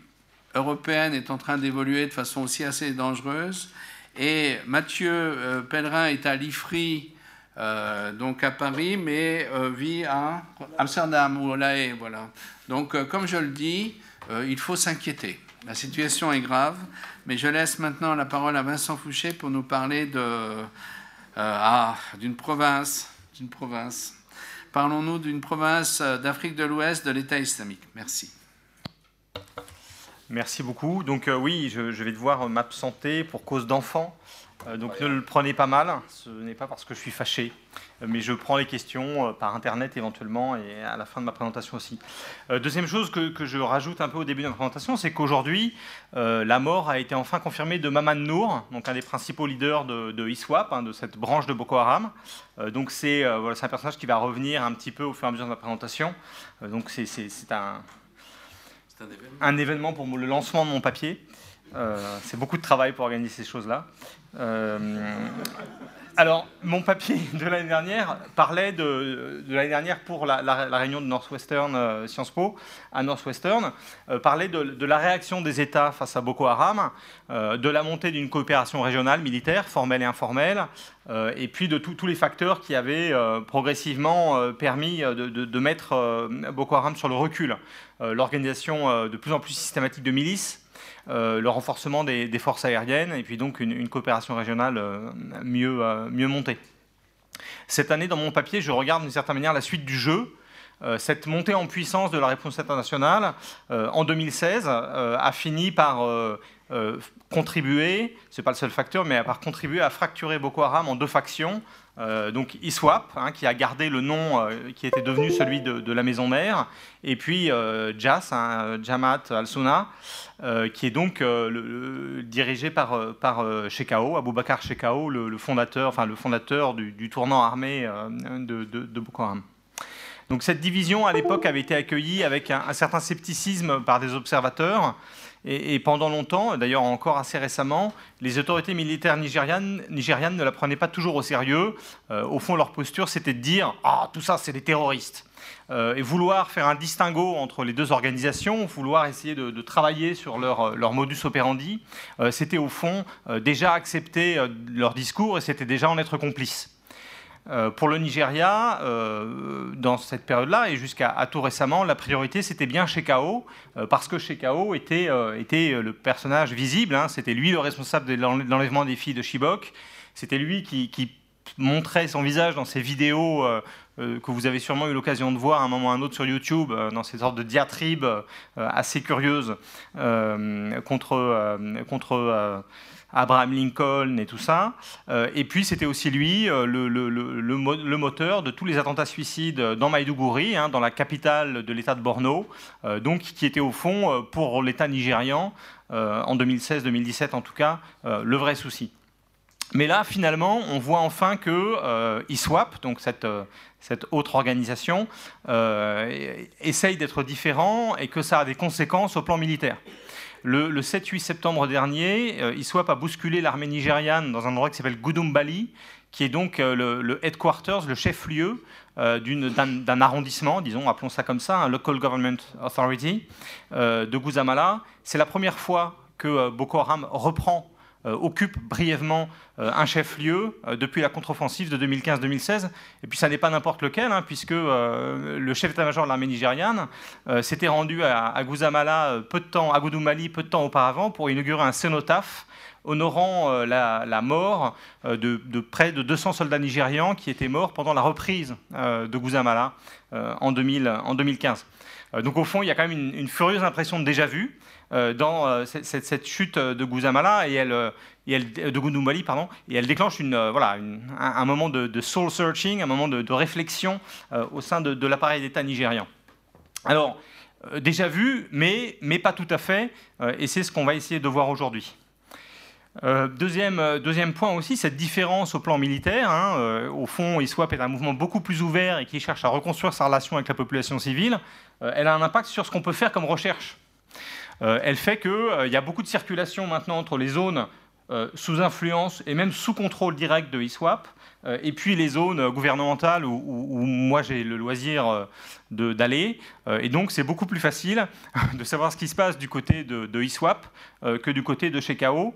européenne est en train d'évoluer de façon aussi assez dangereuse. Et Mathieu euh, Pellerin est à l'IFRI, euh, donc à Paris, mais euh, vit à Amsterdam ou à La Haye. Voilà. Donc, comme je le dis, il faut s'inquiéter. La situation est grave, mais je laisse maintenant la parole à Vincent Fouché pour nous parler province, d'une province Parlons-nous d'une province euh, d'Afrique de l'Ouest de l'État islamique. Merci. Merci beaucoup. Donc euh, oui, je, vais devoir m'absenter pour cause d'enfants. Euh, donc ne le prenez pas mal, ce n'est pas parce que je suis fâché, euh, mais je prends les questions euh, par Internet éventuellement et à la fin de ma présentation aussi. deuxième chose que, je rajoute un peu au début de ma présentation, c'est qu'aujourd'hui, la mort a été enfin confirmée de Maman Nour, donc un des principaux leaders de, ISWAP, hein, de cette branche de Boko Haram. donc c'est voilà, un personnage qui va revenir un petit peu au fur et à mesure de ma présentation. donc c'est un un événement pour le lancement de mon papier. C'est beaucoup de travail pour organiser ces choses-là. Alors, mon papier de l'année dernière parlait de, l'année dernière pour la, réunion de Northwestern euh, Sciences Po à Northwestern, euh, parlait de, la réaction des États face à Boko Haram, euh, de la montée d'une coopération régionale militaire, formelle et informelle, et puis de tous les facteurs qui avaient progressivement permis de, mettre Boko Haram sur le recul. L'organisation de plus en plus systématique de milices, euh, le renforcement des, forces aériennes et puis donc une, coopération régionale euh, mieux, euh, mieux montée. Cette année, dans mon papier, je regarde d'une certaine manière la suite du jeu. cette montée en puissance de la réponse internationale en 2016 a fini par contribuer, ce n'est pas le seul facteur, mais par contribuer à fracturer Boko Haram en deux factions, euh, donc ISWAP, hein, qui a gardé le nom euh, qui était devenu celui de, la maison mère, et puis euh, JAS, hein, al-Sunna, qui est donc dirigé par, par Shekau, Aboubakar Shekau, le, fondateur, le fondateur du, tournant armé de, Boko Haram. Donc cette division, à l'époque, avait été accueillie avec un certain scepticisme par des observateurs. Et, pendant longtemps, d'ailleurs encore assez récemment, les autorités militaires nigérianes, ne la prenaient pas toujours au sérieux. Euh, au fond, leur posture, c'était de dire Ah, tout ça, c'est des terroristes. Euh, et vouloir faire un distinguo entre les deux organisations, vouloir essayer de, travailler sur leur, leur, modus operandi, euh, c'était au fond déjà accepter leur discours et c'était déjà en être complice. Euh, pour le Nigeria, euh, dans cette période-là et jusqu'à tout récemment, la priorité c'était bien Shekau, euh, parce que Shekau était, était le personnage visible, hein. c'était lui le responsable de l'enlèvement des filles de Chibok, c'était lui qui, montrait son visage dans ces vidéos que vous avez sûrement eu l'occasion de voir à un moment ou à un autre sur YouTube, dans ces sortes de diatribes assez curieuses contre, contre Abraham Lincoln et tout ça. Euh, et puis c'était aussi lui euh, le, moteur de tous les attentats suicides dans Maïdougouri, hein, dans la capitale de l'État de Borno, euh, donc qui était au fond pour l'État nigérian, en 2016-2017 en tout cas, le vrai souci. Mais là, finalement, on voit enfin que ISWAP, donc cette autre organisation, essaye d'être différent et que ça a des conséquences au plan militaire. Le, 7-8 septembre dernier, euh, ISWAP a bousculé l'armée nigériane dans un endroit qui s'appelle Gudumbali, qui est donc euh, le, headquarters, le chef-lieu euh, d'un arrondissement, disons, appelons ça comme ça, un Local Government Authority de Guzamala. C'est la première fois que Boko Haram reprend occupe brièvement euh, un chef-lieu euh, depuis la contre-offensive de 2015-2016. Et puis ça n'est pas n'importe lequel, hein, puisque le chef d'état-major de l'armée nigériane s'était rendu à, à, Guzamala peu de temps, à peu de temps auparavant pour inaugurer un cénotaphe honorant la, mort de, près de 200 soldats nigérians qui étaient morts pendant la reprise de Guzamala en, 2015. donc au fond, il y a quand même une, une furieuse impression de déjà-vu. Euh, dans euh, cette, chute de Guzamala et elle, euh, de Gundumbali, pardon, et elle déclenche un, moment de, soul searching, un moment de, réflexion au sein de, l'appareil d'État nigérian. Alors, déjà vu, mais, pas tout à fait, et c'est ce qu'on va essayer de voir aujourd'hui. deuxième, deuxième point aussi, cette différence au plan militaire. Hein, au fond, ISWAP est un mouvement beaucoup plus ouvert et qui cherche à reconstruire sa relation avec la population civile. elle a un impact sur ce qu'on peut faire comme recherche. Euh, elle fait qu'il euh, y a beaucoup de circulation maintenant entre les zones euh, sous influence et même sous contrôle direct de ISWAP, et puis les zones gouvernementales où, moi j'ai le loisir d'aller. et donc c'est beaucoup plus facile de savoir ce qui se passe du côté de, de ISWAP que du côté de chez KO.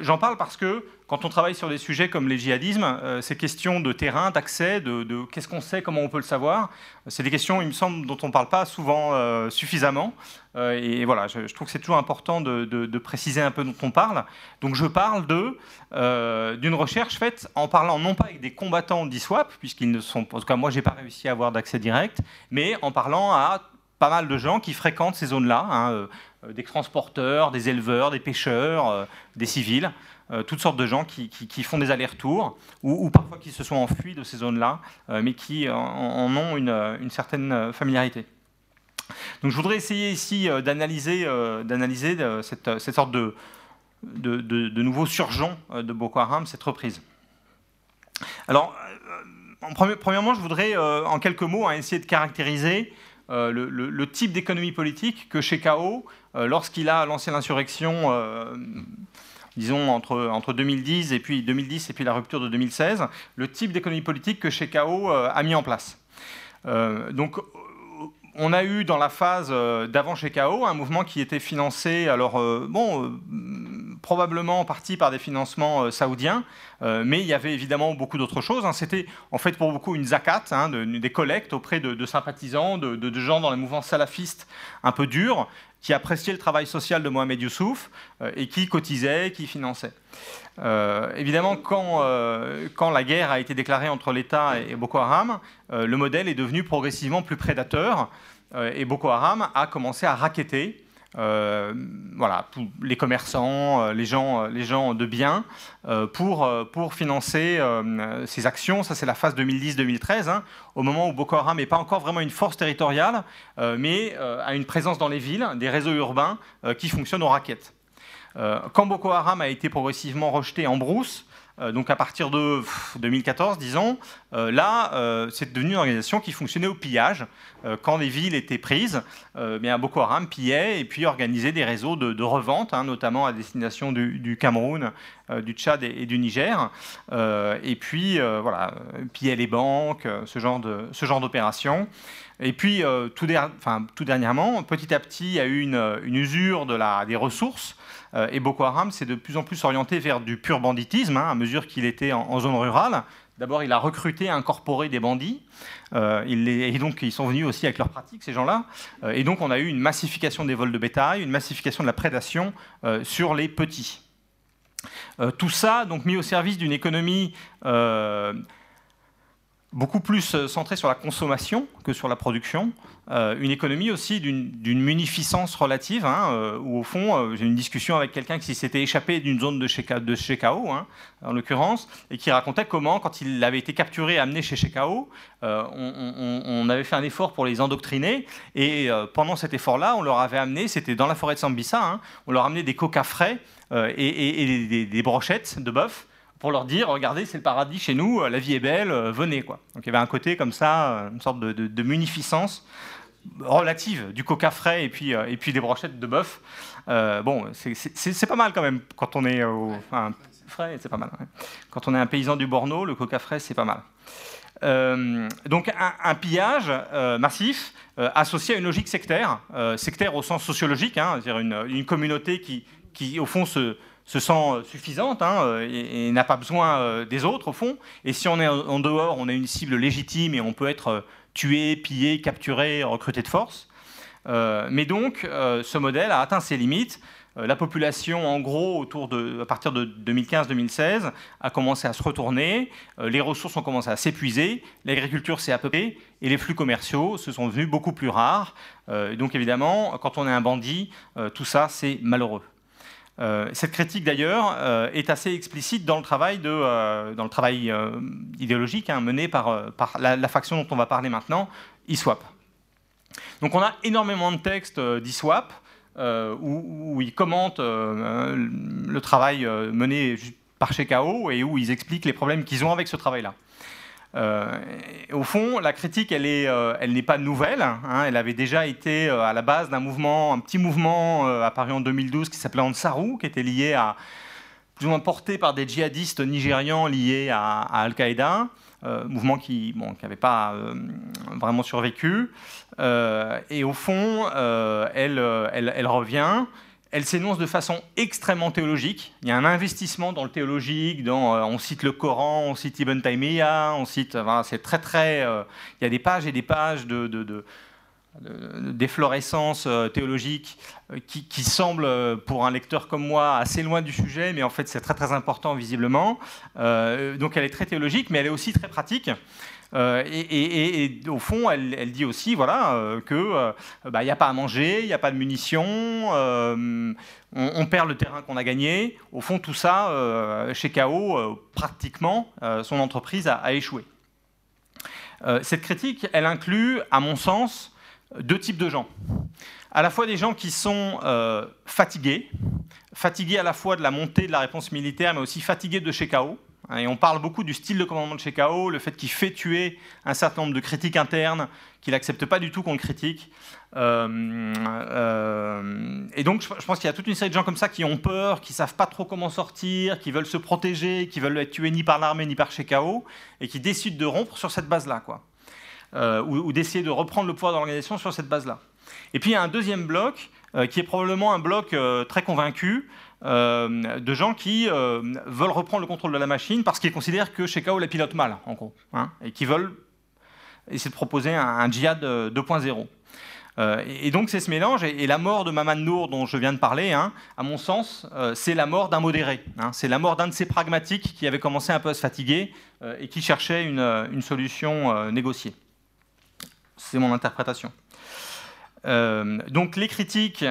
J'en parle parce que quand on travaille sur des sujets comme les djihadismes, euh, ces questions de terrain, d'accès, de, qu'est-ce qu'on sait, comment on peut le savoir, c'est des questions, il me semble, dont on ne parle pas souvent euh, suffisamment. Euh, et voilà, je, trouve que c'est toujours important de, préciser un peu dont on parle. Donc je parle d'une recherche faite en parlant non pas avec des combattants d'ISWAP, puisqu'ils ne sont, en tout cas moi j'ai pas réussi à avoir d'accès direct, mais en parlant à pas mal de gens qui fréquentent ces zones-là, hein, des transporteurs, des éleveurs, des pêcheurs, des civils. Euh, toutes sortes de gens qui, font des allers-retours ou, parfois qui se sont enfuis de ces zones-là, euh, mais qui en, ont une, certaine familiarité. Donc je voudrais essayer ici euh, d'analyser cette, sorte de, de, nouveau surgeon de Boko Haram, cette reprise. Alors, premièrement, je voudrais en quelques mots hein, essayer de caractériser le, type d'économie politique que chez KO, lorsqu'il a lancé l'insurrection disons entre, entre 2010 et puis 2010 et puis la rupture de 2016, le type d'économie politique que Shekau a mis en place. donc on a eu dans la phase d'avant Shekau un mouvement qui était financé, alors bon, probablement en partie par des financements euh, saoudiens, euh, mais il y avait évidemment beaucoup d'autres choses. Hein. C'était en fait pour beaucoup une zakat, hein, des collectes auprès de, sympathisants, de, gens dans les mouvements salafistes un peu durs, qui appréciaient le travail social de Mohamed Youssouf euh, et qui cotisaient, qui finançaient. Évidemment, quand, quand, la guerre a été déclarée entre l'État et, Boko Haram, le modèle est devenu progressivement plus prédateur et Boko Haram a commencé à raqueter euh, voilà, les commerçants, euh, les gens, euh, les gens de bien, pour, pour financer ces actions. Ça, c'est la phase 2010-2013, hein, au moment où Boko Haram n'est pas encore vraiment une force territoriale, mais a une présence dans les villes, des réseaux urbains qui fonctionnent aux raquettes. Quand Boko Haram a été progressivement rejeté en brousse, euh, donc à partir de 2014, disons, euh, là, euh, c'est devenu une organisation qui fonctionnait au pillage. quand les villes étaient prises, Boko Haram pillait et puis organisait des réseaux de, revente, hein, notamment à destination du, Cameroun, du Tchad et, du Niger. et puis, voilà, pillait les banques, ce genre d'opérations. Et puis, tout, dernièrement, petit à petit, il y a eu une, usure des ressources euh, et Boko Haram s'est de plus en plus orienté vers du pur banditisme, hein, à mesure qu'il était en, zone rurale. D'abord, il a recruté, incorporé des bandits. Euh, et donc, ils sont venus aussi avec leurs pratiques, ces gens-là. Euh, et donc, on a eu une massification des vols de bétail, une massification de la prédation sur les petits. tout ça, donc, mis au service d'une économie beaucoup plus euh, centrée sur la consommation que sur la production, euh, une économie aussi d'une munificence relative, hein, euh, où au fond, j'ai une discussion avec quelqu'un qui s'était échappé d'une zone de chez, de hein, en l'occurrence, et qui racontait comment, quand il avait été capturé et amené chez Shekao, on, on, avait fait un effort pour les endoctriner, et pendant cet effort-là, on leur avait amené, c'était dans la forêt de Sambisa, hein, on leur amenait des coca frais et, des, des brochettes de bœuf, pour leur dire regardez, c'est le paradis chez nous, la vie est belle, euh, venez. Quoi. Donc il y avait un côté comme ça, euh, une sorte de, munificence relative du coca frais et puis, euh, et puis des brochettes de bœuf. bon, c'est pas mal quand même quand on est au, enfin, frais, c'est pas mal. Quand on est un paysan du Borno, le coca frais, c'est pas mal. donc un, pillage massif associé à une logique sectaire, sectaire au sens sociologique, hein, c'est-à-dire une, une, communauté qui, qui au fond se, se sent euh, suffisante hein, euh, et, n'a pas besoin euh, des autres au fond. Et si on est en dehors, on a une cible légitime et on peut être tué, pillé, capturé, recruté de force. mais donc, ce modèle a atteint ses limites. la population, en gros, autour de, à partir de 2015-2016, a commencé à se retourner. les ressources ont commencé à s'épuiser. L'agriculture s'est apopée et les flux commerciaux se sont devenus beaucoup plus rares. donc, évidemment, quand on est un bandit, tout ça, c'est malheureux. Euh, cette critique d'ailleurs euh, est assez explicite dans le travail, euh, idéologique hein, mené par, la, faction dont on va parler maintenant, ISWAP. Donc on a énormément de textes d'ISWAP où, où, ils commentent le travail mené par Shekao et où ils expliquent les problèmes qu'ils ont avec ce travail-là. Euh, au fond, la critique, elle n'est euh, elle pas nouvelle. Hein. elle avait déjà été euh, à la base d'un petit mouvement apparu en 2012 qui s'appelait Ansarou, qui était lié à, plus ou moins porté par des djihadistes nigérians liés à, Al-Qaïda. mouvement qui n'avait pas vraiment survécu. et au fond, elle, revient elle s'énonce de façon extrêmement théologique. Il y a un investissement dans le théologique, euh, on cite le Coran, on cite Ibn Taymiyyah, on cite, c'est très très, euh, il y a des pages et des pages de, de, d'efflorescence euh, théologique qui, qui, semblent, pour un lecteur comme moi, assez loin du sujet, mais en fait c'est très très important visiblement. donc elle est très théologique, mais elle est aussi très pratique. Euh, et, au fond, elle, dit aussi voilà, euh, qu'il euh, bah, n'y a pas à manger, il n'y a pas de munitions, on, perd le terrain qu'on a gagné. Au fond, tout ça, chez KO, pratiquement, son entreprise a, échoué. cette critique, elle inclut, à mon sens, deux types de gens. À la fois des gens qui sont fatigués, fatigués à la fois de la montée de la réponse militaire, mais aussi fatigués de chez KO, Et on parle beaucoup du style de commandement de Shekau, le fait qu'il fait tuer un certain nombre de critiques internes, qu'il n'accepte pas du tout qu'on le critique. Euh, euh, et donc, je, pense qu'il y a toute une série de gens comme ça qui ont peur, qui savent pas trop comment sortir, qui veulent se protéger, qui veulent être tués ni par l'armée ni par Shekau, et qui décident de rompre sur cette base-là, quoi. Euh, ou, d'essayer de reprendre le pouvoir de l'organisation sur cette base-là. Et puis il y a un deuxième bloc qui est probablement un bloc très convaincu, euh, de gens qui euh, veulent reprendre le contrôle de la machine parce qu'ils considèrent que Shekau la pilote mal, en gros, hein, et qui veulent essayer de proposer un, djihad 2.0. Euh, et, donc c'est ce mélange, et, la mort de Maman Nour dont je viens de parler, hein, à mon sens, c'est la mort d'un modéré. Hein. c'est la mort d'un de ces pragmatiques qui avait commencé un peu à se fatiguer et qui cherchait une solution négociée. C'est mon interprétation. donc les critiques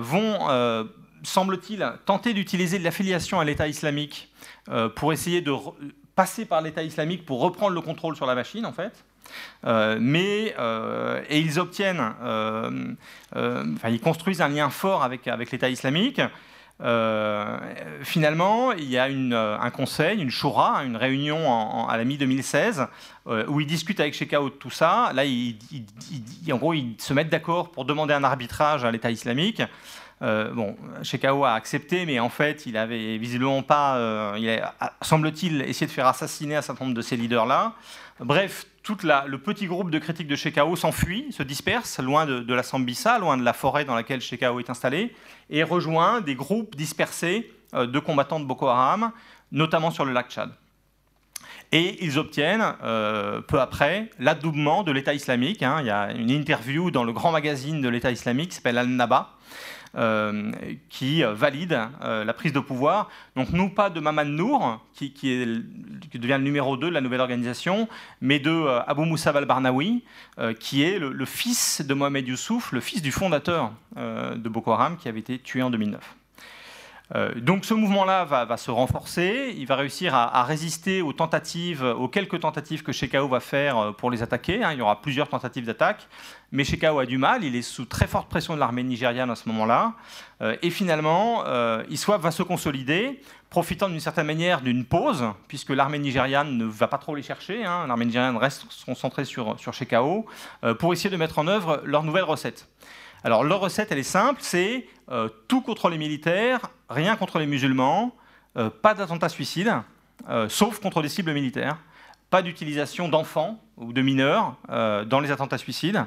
vont semble-t-il, tenter d'utiliser l'affiliation à l'État islamique euh, pour essayer de passer par l'État islamique pour reprendre le contrôle sur la machine, en fait. Euh, mais euh, et ils obtiennent, enfin ils construisent un lien fort avec avec l'État islamique. finalement, il y a un conseil, une shura, une réunion à la mi-2016, où ils discutent avec Shekau de tout ça. Là, en gros, ils se mettent d'accord pour demander un arbitrage à l'État islamique. Euh, bon, Shekau a accepté, mais en fait, il avait visiblement pas, euh, il semble-t-il, essayé de faire assassiner un certain nombre de ces leaders-là. Bref, tout le petit groupe de critiques de Shekau s'enfuit, se disperse loin de, la Sambisa, loin de la forêt dans laquelle Shekau est installé, et rejoint des groupes dispersés euh, de combattants de Boko Haram, notamment sur le lac Tchad. Et ils obtiennent, peu après, l'adoubement de l'État islamique. Hein. Il y a une interview dans le grand magazine de l'État islamique qui s'appelle Al-Naba, euh, qui valide euh, la prise de pouvoir. Donc, nous, pas de Maman Nour, qui, devient le numéro 2 de la nouvelle organisation, mais de euh, Abu Moussa al-Barnawi, qui est le, fils de Mohamed Youssouf, le fils du fondateur de Boko Haram, qui avait été tué en 2009. Donc ce mouvement-là va, se renforcer, il va réussir à, résister aux tentatives, aux quelques tentatives que Shekau va faire pour les attaquer. Hein. il y aura plusieurs tentatives d'attaque mais Shekau a du mal, il est sous très forte pression de l'armée nigériane à ce moment-là, euh, et finalement, euh, va se consolider, profitant d'une certaine manière d'une pause, puisque l'armée nigériane ne va pas trop les chercher, hein. l'armée nigériane reste concentrée sur, sur Shekau, euh, pour essayer de mettre en œuvre leur nouvelle recette. Alors leur recette, elle est simple, c'est euh, tout contre les militaires, rien contre les musulmans, pas d'attentats suicides, sauf contre des cibles militaires pas d'utilisation d'enfants ou de mineurs euh, dans les attentats suicides.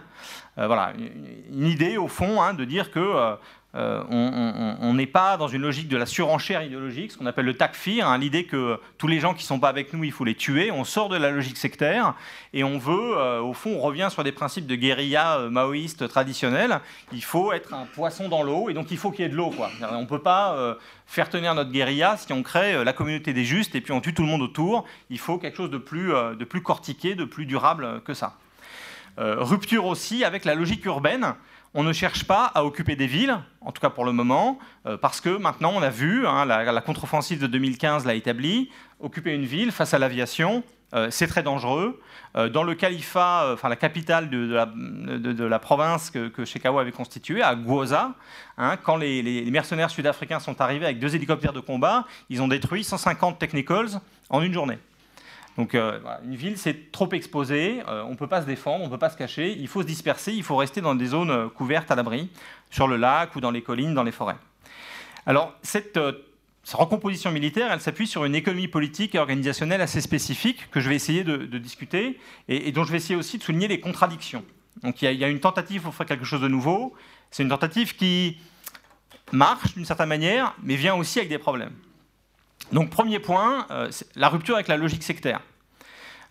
Euh, voilà, une, idée au fond hein, de dire que euh, on n'est pas dans une logique de la surenchère idéologique, ce qu'on appelle le takfir, hein, l'idée que tous les gens qui ne sont pas avec nous, il faut les tuer. On sort de la logique sectaire et on veut, euh, au fond, on revient sur des principes de guérilla euh, maoïste traditionnels. Il faut être un poisson dans l'eau et donc il faut qu'il y ait de l'eau. On ne peut pas faire tenir notre guérilla si on crée la communauté des justes et puis on tue tout le monde autour. Il faut quelque chose de plus, de plus cortiqué, de plus durable que ça. rupture aussi avec la logique urbaine on ne cherche pas à occuper des villes, en tout cas pour le moment, euh, parce que maintenant on a vu, hein, la, contre-offensive de 2015 l'a établi, occuper une ville face à l'aviation, euh, c'est très dangereux. Euh, dans le califat, enfin la capitale de, la, province que, que avait constituée, à Gwoza, hein, quand les, mercenaires sud-africains sont arrivés avec deux hélicoptères de combat, ils ont détruit 150 technicals en une journée. Donc euh, une ville, c'est trop exposé, euh, on ne peut pas se défendre, on ne peut pas se cacher, il faut se disperser, il faut rester dans des zones euh, couvertes à l'abri, sur le lac ou dans les collines, dans les forêts. Alors cette, recomposition militaire, elle s'appuie sur une économie politique et organisationnelle assez spécifique que je vais essayer de, discuter et, dont je vais essayer aussi de souligner les contradictions. Donc il y, a une tentative pour faire quelque chose de nouveau, c'est une tentative qui marche d'une certaine manière, mais vient aussi avec des problèmes. Donc premier point, euh, la rupture avec la logique sectaire.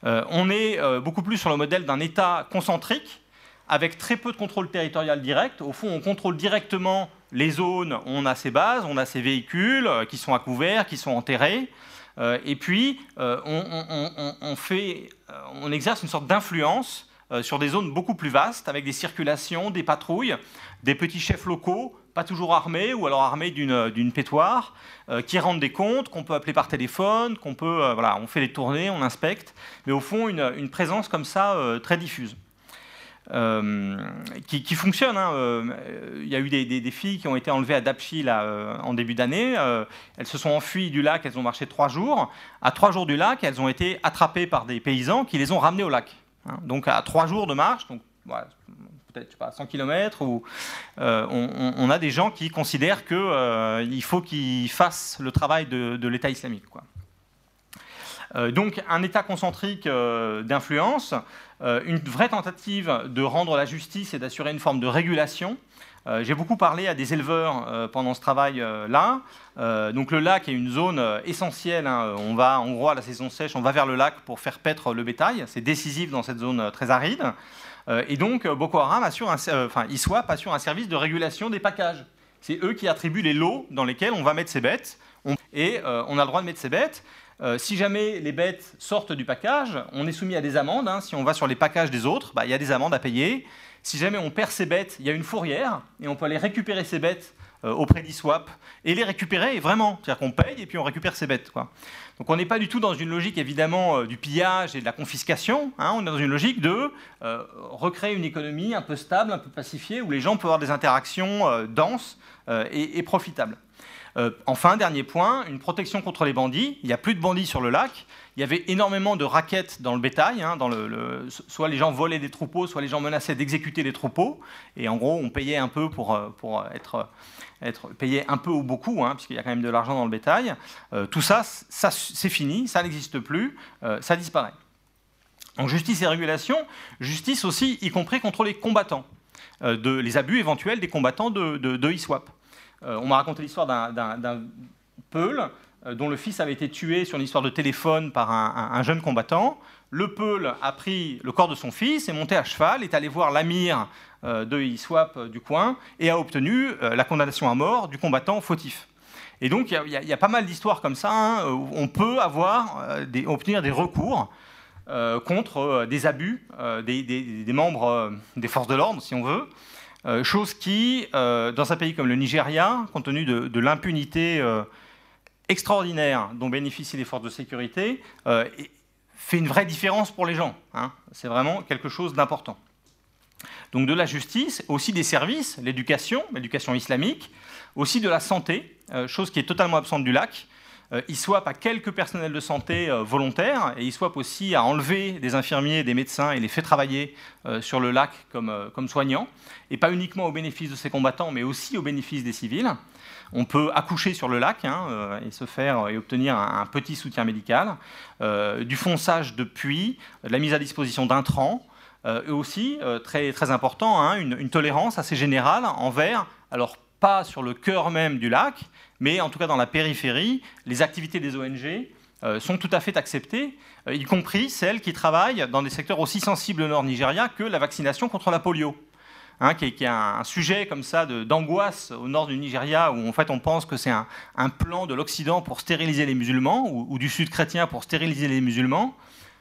Euh, on est euh, beaucoup plus sur le modèle d'un État concentrique, avec très peu de contrôle territorial direct. Au fond, on contrôle directement les zones, on a ses bases, on a ses véhicules qui sont à couvert, qui sont enterrés. et puis, on, on exerce une sorte d'influence sur des zones beaucoup plus vastes, avec des circulations, des patrouilles, des petits chefs locaux pas toujours armés, ou alors armés d'une pétoire, euh, qui rendent des comptes, qu'on peut appeler par téléphone, qu'on peut, euh, voilà, on fait les tournées, on inspecte, mais au fond, une, présence comme ça euh, très diffuse. qui, qui, fonctionne. Hein. Il y a eu des, des, filles qui ont été enlevées à Dapchi là, en début d'année. elles se sont enfuies du lac, elles ont marché trois jours. À trois jours du lac, elles ont été attrapées par des paysans qui les ont ramenées au lac. Hein. Donc à trois jours de marche, donc voilà, peut-être pas 100 km, où euh, on, a des gens qui considèrent qu'il euh, faut qu'ils fassent le travail de, l'État islamique. Euh, donc un État concentrique d'influence, une vraie tentative de rendre la justice et d'assurer une forme de régulation. J'ai beaucoup parlé à des éleveurs pendant ce travail-là. donc le lac est une zone essentielle. Hein. On va en gros à la saison sèche, on va vers le lac pour faire paître le bétail. C'est décisif dans cette zone très aride. Euh, et donc, euh, Boko Haram assure un, euh, enfin, ISWAP assure un service de régulation des packages. C'est eux qui attribuent les lots dans lesquels on va mettre ces bêtes. et on a le droit de mettre ces bêtes. si jamais les bêtes sortent du package, on est soumis à des amendes. Hein. Si on va sur les packages des autres, bah, il y a des amendes à payer. Si jamais on perd ces bêtes, il y a une fourrière et on peut aller récupérer ces bêtes auprès d'ISWAP et les récupérer vraiment. C'est-à-dire qu'on paye et puis on récupère ces bêtes. Quoi. Donc on n'est pas du tout dans une logique évidemment euh, du pillage et de la confiscation, hein. on est dans une logique de euh, recréer une économie un peu stable, un peu pacifiée, où les gens peuvent avoir des interactions euh, denses et, profitables. enfin, dernier point, une protection contre les bandits. Il n'y a plus de bandits sur le lac. Il y avait énormément de raquettes dans le bétail. Hein, soit les gens volaient des troupeaux, soit les gens menaçaient d'exécuter les troupeaux. Et en gros, on payait un peu pour, pour être être payé un peu ou beaucoup, hein, puisqu'il y a quand même de l'argent dans le bétail. Euh, tout ça, c'est fini, ça n'existe plus, euh, ça disparaît. Donc justice et régulation, justice aussi, y compris contre les combattants, euh, les abus éventuels des combattants de, de, ISWAP. on m'a raconté l'histoire d'un Peul dont le fils avait été tué sur une histoire de téléphone par un, un jeune combattant. Le Peul a pris le corps de son fils, est monté à cheval, est allé voir l'amir de ISWAP euh, du coin et a obtenu euh, la condamnation à mort du combattant fautif. Et donc il y, a pas mal d'histoires comme ça hein, où on peut avoir, obtenir des recours contre des abus des, membres des forces de l'ordre, si on veut. chose qui, dans un pays comme le Nigeria, compte tenu de, l'impunité extraordinaire dont bénéficient les forces de sécurité, fait une vraie différence pour les gens. Hein. C'est vraiment quelque chose d'important. Donc de la justice, aussi des services, l'éducation, l'éducation islamique, aussi de la santé, euh, chose qui est totalement absente du lac. Euh, ISWAP a quelques personnels de santé euh, volontaires et ISWAP aussi a enlevé des infirmiers, des médecins et les fait travailler sur le lac comme, soignants, et pas uniquement au bénéfice de ces combattants, mais aussi au bénéfice des civils. On peut accoucher sur le lac hein, et se faire et obtenir un, petit soutien médical, du fonçage de puits, la mise à disposition d'intrants, euh, et aussi, euh, très, très important, hein, une, tolérance assez générale envers, alors pas sur le cœur même du lac, mais en tout cas dans la périphérie, les activités des ONG euh, sont tout à fait acceptées, y compris celles qui travaillent dans des secteurs aussi sensibles au nord Nigeria que la vaccination contre la polio. Hein, qui, est, un, sujet comme ça d'angoisse au nord du Nigeria, où en fait on pense que c'est un, plan de l'Occident pour stériliser les musulmans, ou, ou, du Sud chrétien pour stériliser les musulmans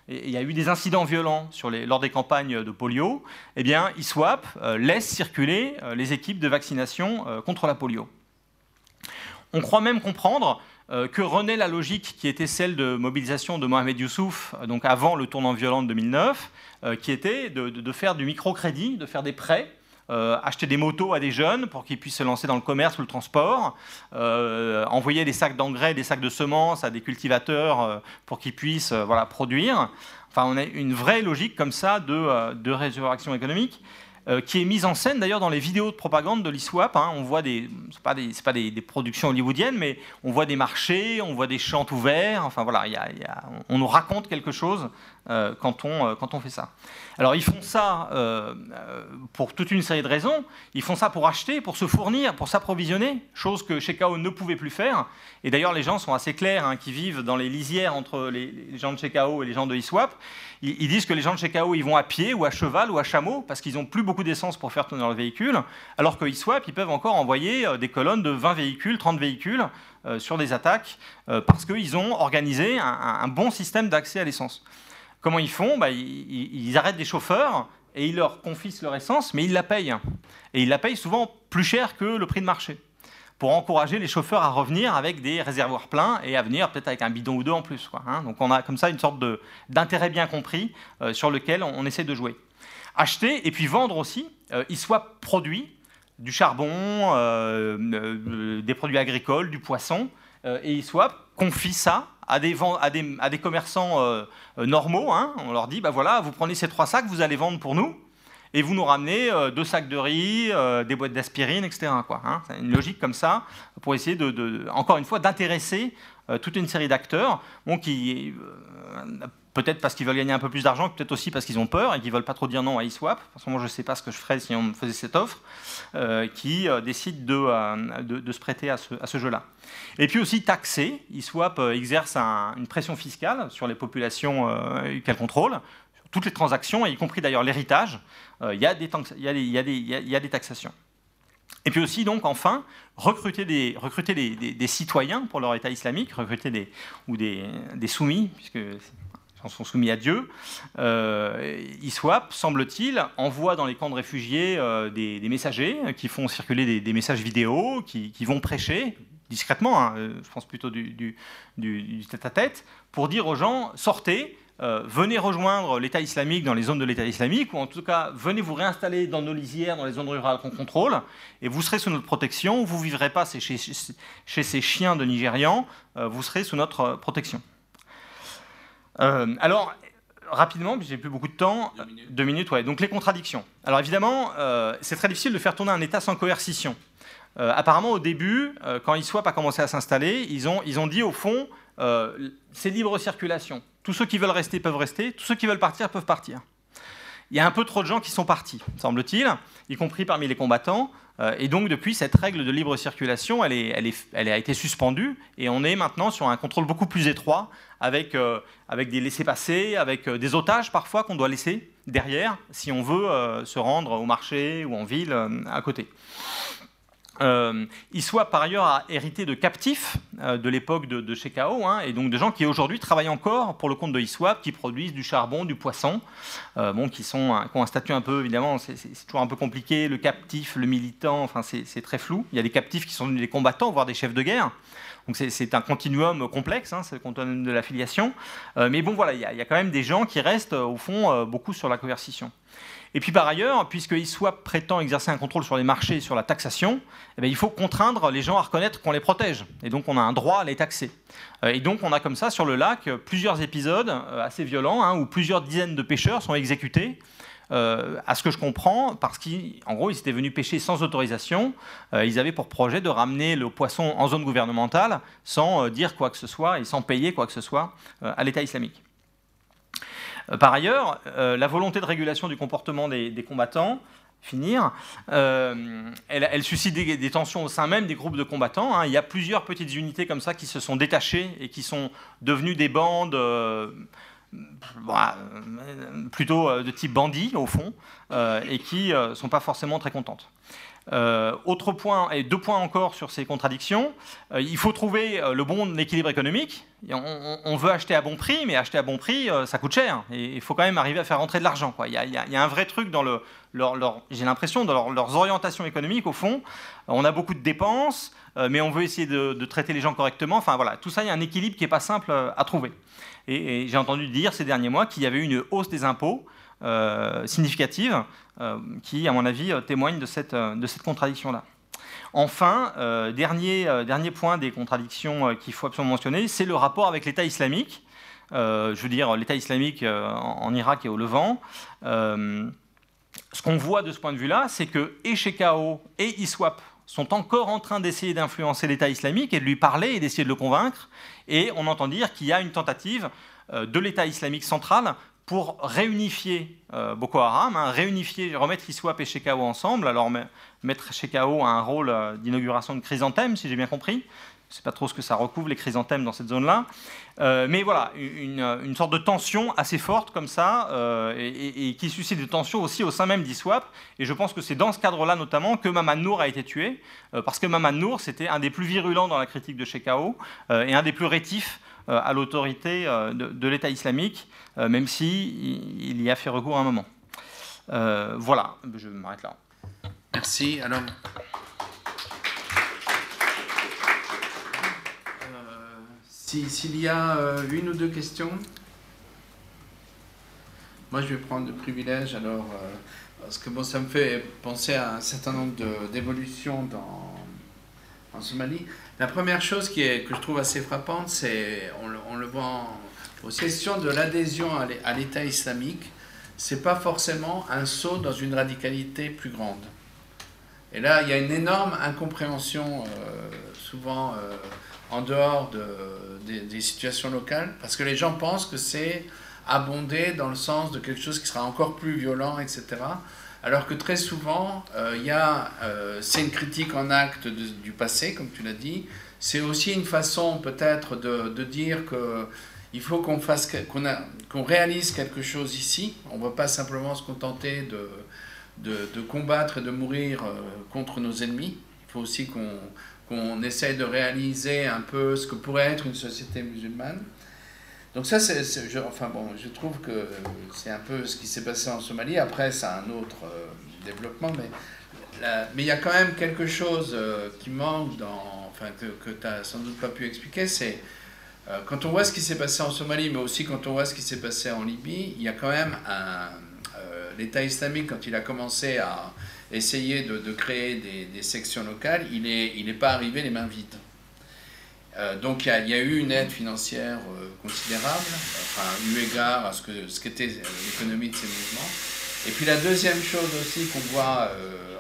il y a eu des incidents violents lors des campagnes de polio, eh bien, ISWAP euh, laisse circuler euh, les équipes de vaccination euh, contre la polio. On croit même comprendre que renaît la logique qui était celle de mobilisation de Mohamed Youssouf, avant le tournant violent de 2009, qui était de faire du microcrédit, de faire des prêts euh, acheter des motos à des jeunes pour qu'ils puissent se lancer dans le commerce ou le transport, euh, envoyer des sacs d'engrais, des sacs de semences à des cultivateurs euh, pour qu'ils puissent voilà, produire. Enfin, on a une vraie logique comme ça de, de résurrection économique. qui est mise en scène d'ailleurs dans les vidéos de propagande de l'ISWAP. Hein. On voit des, pas des, pas des, productions hollywoodiennes, mais on voit des marchés, on voit des champs ouverts. Enfin voilà, on nous raconte quelque chose quand on, quand on fait ça. Alors ils font ça euh, euh, pour toute une série de raisons. Ils font ça pour acheter, pour se fournir, pour s'approvisionner, chose que chez Kao ne pouvait plus faire. Et d'ailleurs les gens sont assez clairs, hein, qui vivent dans les lisières entre les, gens de chez Kao et les gens de ISWAP. Ils, disent que les gens de chez Kao, ils vont à pied ou à cheval ou à chameau parce qu'ils n'ont plus beaucoup d'essence pour faire tourner leur véhicule, alors que ISWAP, ils peuvent encore envoyer euh, des colonnes de 20 véhicules, 30 véhicules sur des attaques parce qu'ils ont organisé un bon système d'accès à l'essence. Comment ils font? Bah, ils, arrêtent des chauffeurs et ils leur confisquent leur essence, mais ils la payent. Et ils la payent souvent plus cher que le prix de marché, pour encourager les chauffeurs à revenir avec des réservoirs pleins et à venir peut-être avec un bidon ou deux en plus. Hein. Donc on a comme ça une sorte d'intérêt bien compris euh, sur lequel on, essaie de jouer. acheter et puis vendre aussi. ils soient produits du charbon, des produits agricoles, du poisson, et ils soient confient ça à des, à des, à des commerçants normaux. Hein. On leur dit, bah voilà, vous prenez ces trois sacs, vous allez vendre pour nous et vous nous ramenez euh, deux sacs de riz, euh, des boîtes d'aspirine, etc. Quoi, hein. Une logique comme ça pour essayer, de, encore une fois, d'intéresser euh, toute une série d'acteurs bon, qui, peut-être parce qu'ils veulent gagner un peu plus d'argent, peut-être aussi parce qu'ils ont peur et qu'ils veulent pas trop dire non à eSwap. Parce que moi, je ne sais pas ce que je ferais si on me faisait cette offre, qui décide de, de, se prêter à ce, jeu-là. Et puis aussi taxer. eSwap exerce une pression fiscale sur les populations qu'elle contrôle, sur toutes les transactions, y compris d'ailleurs l'héritage. Euh, il y, a des taxations. Et puis aussi, donc, enfin, recruter des, recruter des, citoyens pour leur État islamique, recruter des, ou des, soumis, puisque sont soumis à Dieu. Euh, ISWAP, semble-t-il, envoie dans les camps de réfugiés euh, des, messagers qui font circuler des, messages vidéo, qui, vont prêcher discrètement, hein, je pense plutôt du, du tête-à-tête, pour dire aux gens, sortez, euh, venez rejoindre l'État islamique dans les zones de l'État islamique, ou en tout cas, venez vous réinstaller dans nos lisières, dans les zones rurales qu'on contrôle, et vous serez sous notre protection, vous ne vivrez pas chez, ces chiens de Nigérians, euh, vous serez sous notre protection. Euh, alors, rapidement, j'ai plus beaucoup de temps, deux minutes, deux minutes ouais. donc les contradictions. Alors évidemment, c'est très difficile de faire tourner un État sans coercition. apparemment, au début, quand ISWAP a commencé à s'installer, ils ont, ils ont dit au fond, c'est libre circulation. Tous ceux qui veulent rester peuvent rester, tous ceux qui veulent partir peuvent partir. Il y a un peu trop de gens qui sont partis, semble-t-il, y compris parmi les combattants. Euh, et donc, depuis, cette règle de libre circulation, elle, est, elle, est, elle, a été suspendue. Et on est maintenant sur un contrôle beaucoup plus étroit, avec, euh, avec des laissés-passer, avec euh, des otages parfois qu'on doit laisser derrière si on veut se rendre au marché ou en ville à côté. Euh, par ailleurs à hériter de captifs euh, de l'époque de, de Shekao, hein, et donc de gens qui aujourd'hui travaillent encore pour le compte de ISWAP, qui produisent du charbon, du poisson, euh, bon, qui, sont, ont un statut un peu, évidemment, c'est toujours un peu compliqué, le captif, le militant, enfin c'est très flou. Il y a des captifs qui sont des combattants, voire des chefs de guerre. Donc c'est un continuum complexe, hein, c'est le continuum de l'affiliation. mais bon, voilà, il y, a, y, a quand même des gens qui restent, au fond, beaucoup sur la coercition. Et puis par ailleurs, puisque ISWAP prétend exercer un contrôle sur les marchés et sur la taxation, eh il faut contraindre les gens à reconnaître qu'on les protège. Et donc on a un droit à les taxer. Euh, et donc on a comme ça sur le lac plusieurs épisodes euh, assez violents hein, où plusieurs dizaines de pêcheurs sont exécutés. Euh, à ce que je comprends, parce qu'en gros, ils étaient venus pêcher sans autorisation. ils avaient pour projet de ramener le poisson en zone gouvernementale sans dire quoi que ce soit et sans payer quoi que ce soit à l'État islamique. Euh, par ailleurs, euh, la volonté de régulation du comportement des, combattants, finir, euh, elle, suscite des, tensions au sein même des groupes de combattants. Hein. Il y a plusieurs petites unités comme ça qui se sont détachées et qui sont devenues des bandes bah, plutôt de type bandit au fond, et qui ne sont pas forcément très contentes. Euh, autre point, et deux points encore sur ces contradictions. Euh, il faut trouver euh, le bon équilibre économique. On, veut acheter à bon prix, mais acheter à bon prix, ça coûte cher. Et il faut quand même arriver à faire rentrer de l'argent. Il, y a un vrai truc dans le, j'ai l'impression, dans leurs orientations économiques, au fond. On a beaucoup de dépenses, mais on veut essayer de, traiter les gens correctement. Enfin voilà, tout ça, il y a un équilibre qui n'est pas simple à trouver. et j'ai entendu dire ces derniers mois qu'il y avait une hausse des impôts euh, significative euh, qui, à mon avis, euh, témoigne de cette, de cette contradiction-là. Enfin, dernier, dernier point des contradictions qu'il faut absolument mentionner, c'est le rapport avec l'État islamique. je veux dire, l'État islamique en, Irak et au Levant. ce qu'on voit de ce point de vue-là, c'est que et Shekau et ISWAP sont encore en train d'essayer d'influencer l'État islamique et de lui parler et d'essayer de le convaincre. Et on entend dire qu'il y a une tentative de l'État islamique central pour réunifier euh, Boko Haram, hein, réunifier, remettre Iswap et Shekau ensemble. Alors mettre Shekau a un rôle euh, d'inauguration de chrysanthème, si j'ai bien compris. Je ne sais pas trop ce que ça recouvre, les chrysanthèmes, dans cette zone-là. Euh, mais voilà, une, sorte de tension assez forte comme ça, et, qui suscite des tensions aussi au sein même d'ISWAP. Et je pense que c'est dans ce cadre-là notamment que Maman Nour a été tué, parce que Maman Nour, c'était un des plus virulents dans la critique de Shekau, et un des plus rétifs à l'autorité euh, de, l'État islamique, euh, même il y a fait recours à un moment. voilà, je m'arrête là. Merci. Alors, s'il y a une ou deux questions. moi, je vais prendre le privilège alors, parce que bon, ça me fait penser à un certain nombre d'évolutions en Somalie. La première chose que je trouve assez frappante, c'est, on, le voit en, aux questions de l'adhésion à l'État islamique, c'est pas forcément un saut dans une radicalité plus grande. Et là, il y a une énorme incompréhension, euh, souvent euh, en dehors de, des, situations locales, parce que les gens pensent que c'est abondé dans le sens de quelque chose qui sera encore plus violent, etc. Alors que très souvent, euh, il a, c'est une critique en acte du passé, comme tu l'as dit. C'est aussi une façon peut-être de, dire que il faut qu'on fasse, qu'on réalise quelque chose ici. On ne va pas simplement se contenter de, de, combattre et de mourir euh, contre nos ennemis. Il faut aussi qu'on, qu'on essaye de réaliser un peu ce que pourrait être une société musulmane. Donc ça, c'est, je, enfin bon, je trouve que c'est un peu ce qui s'est passé en Somalie. Après, c'est un autre euh, développement, mais mais il y a quand même quelque chose euh, qui manque dans, enfin que, que tu n'as sans doute pas pu expliquer, c'est euh, quand on voit ce qui s'est passé en Somalie, mais aussi quand on voit ce qui s'est passé en Libye, il y a quand même un. L'État islamique, quand il a commencé à essayer de, créer des, des, sections locales, il n'est il est pas arrivé les mains vides. Euh, donc il y, a, eu une aide financière considérable, enfin, eu égard à ce qu'était ce qu'était l'économie de ces mouvements. Et puis la deuxième chose aussi qu'on voit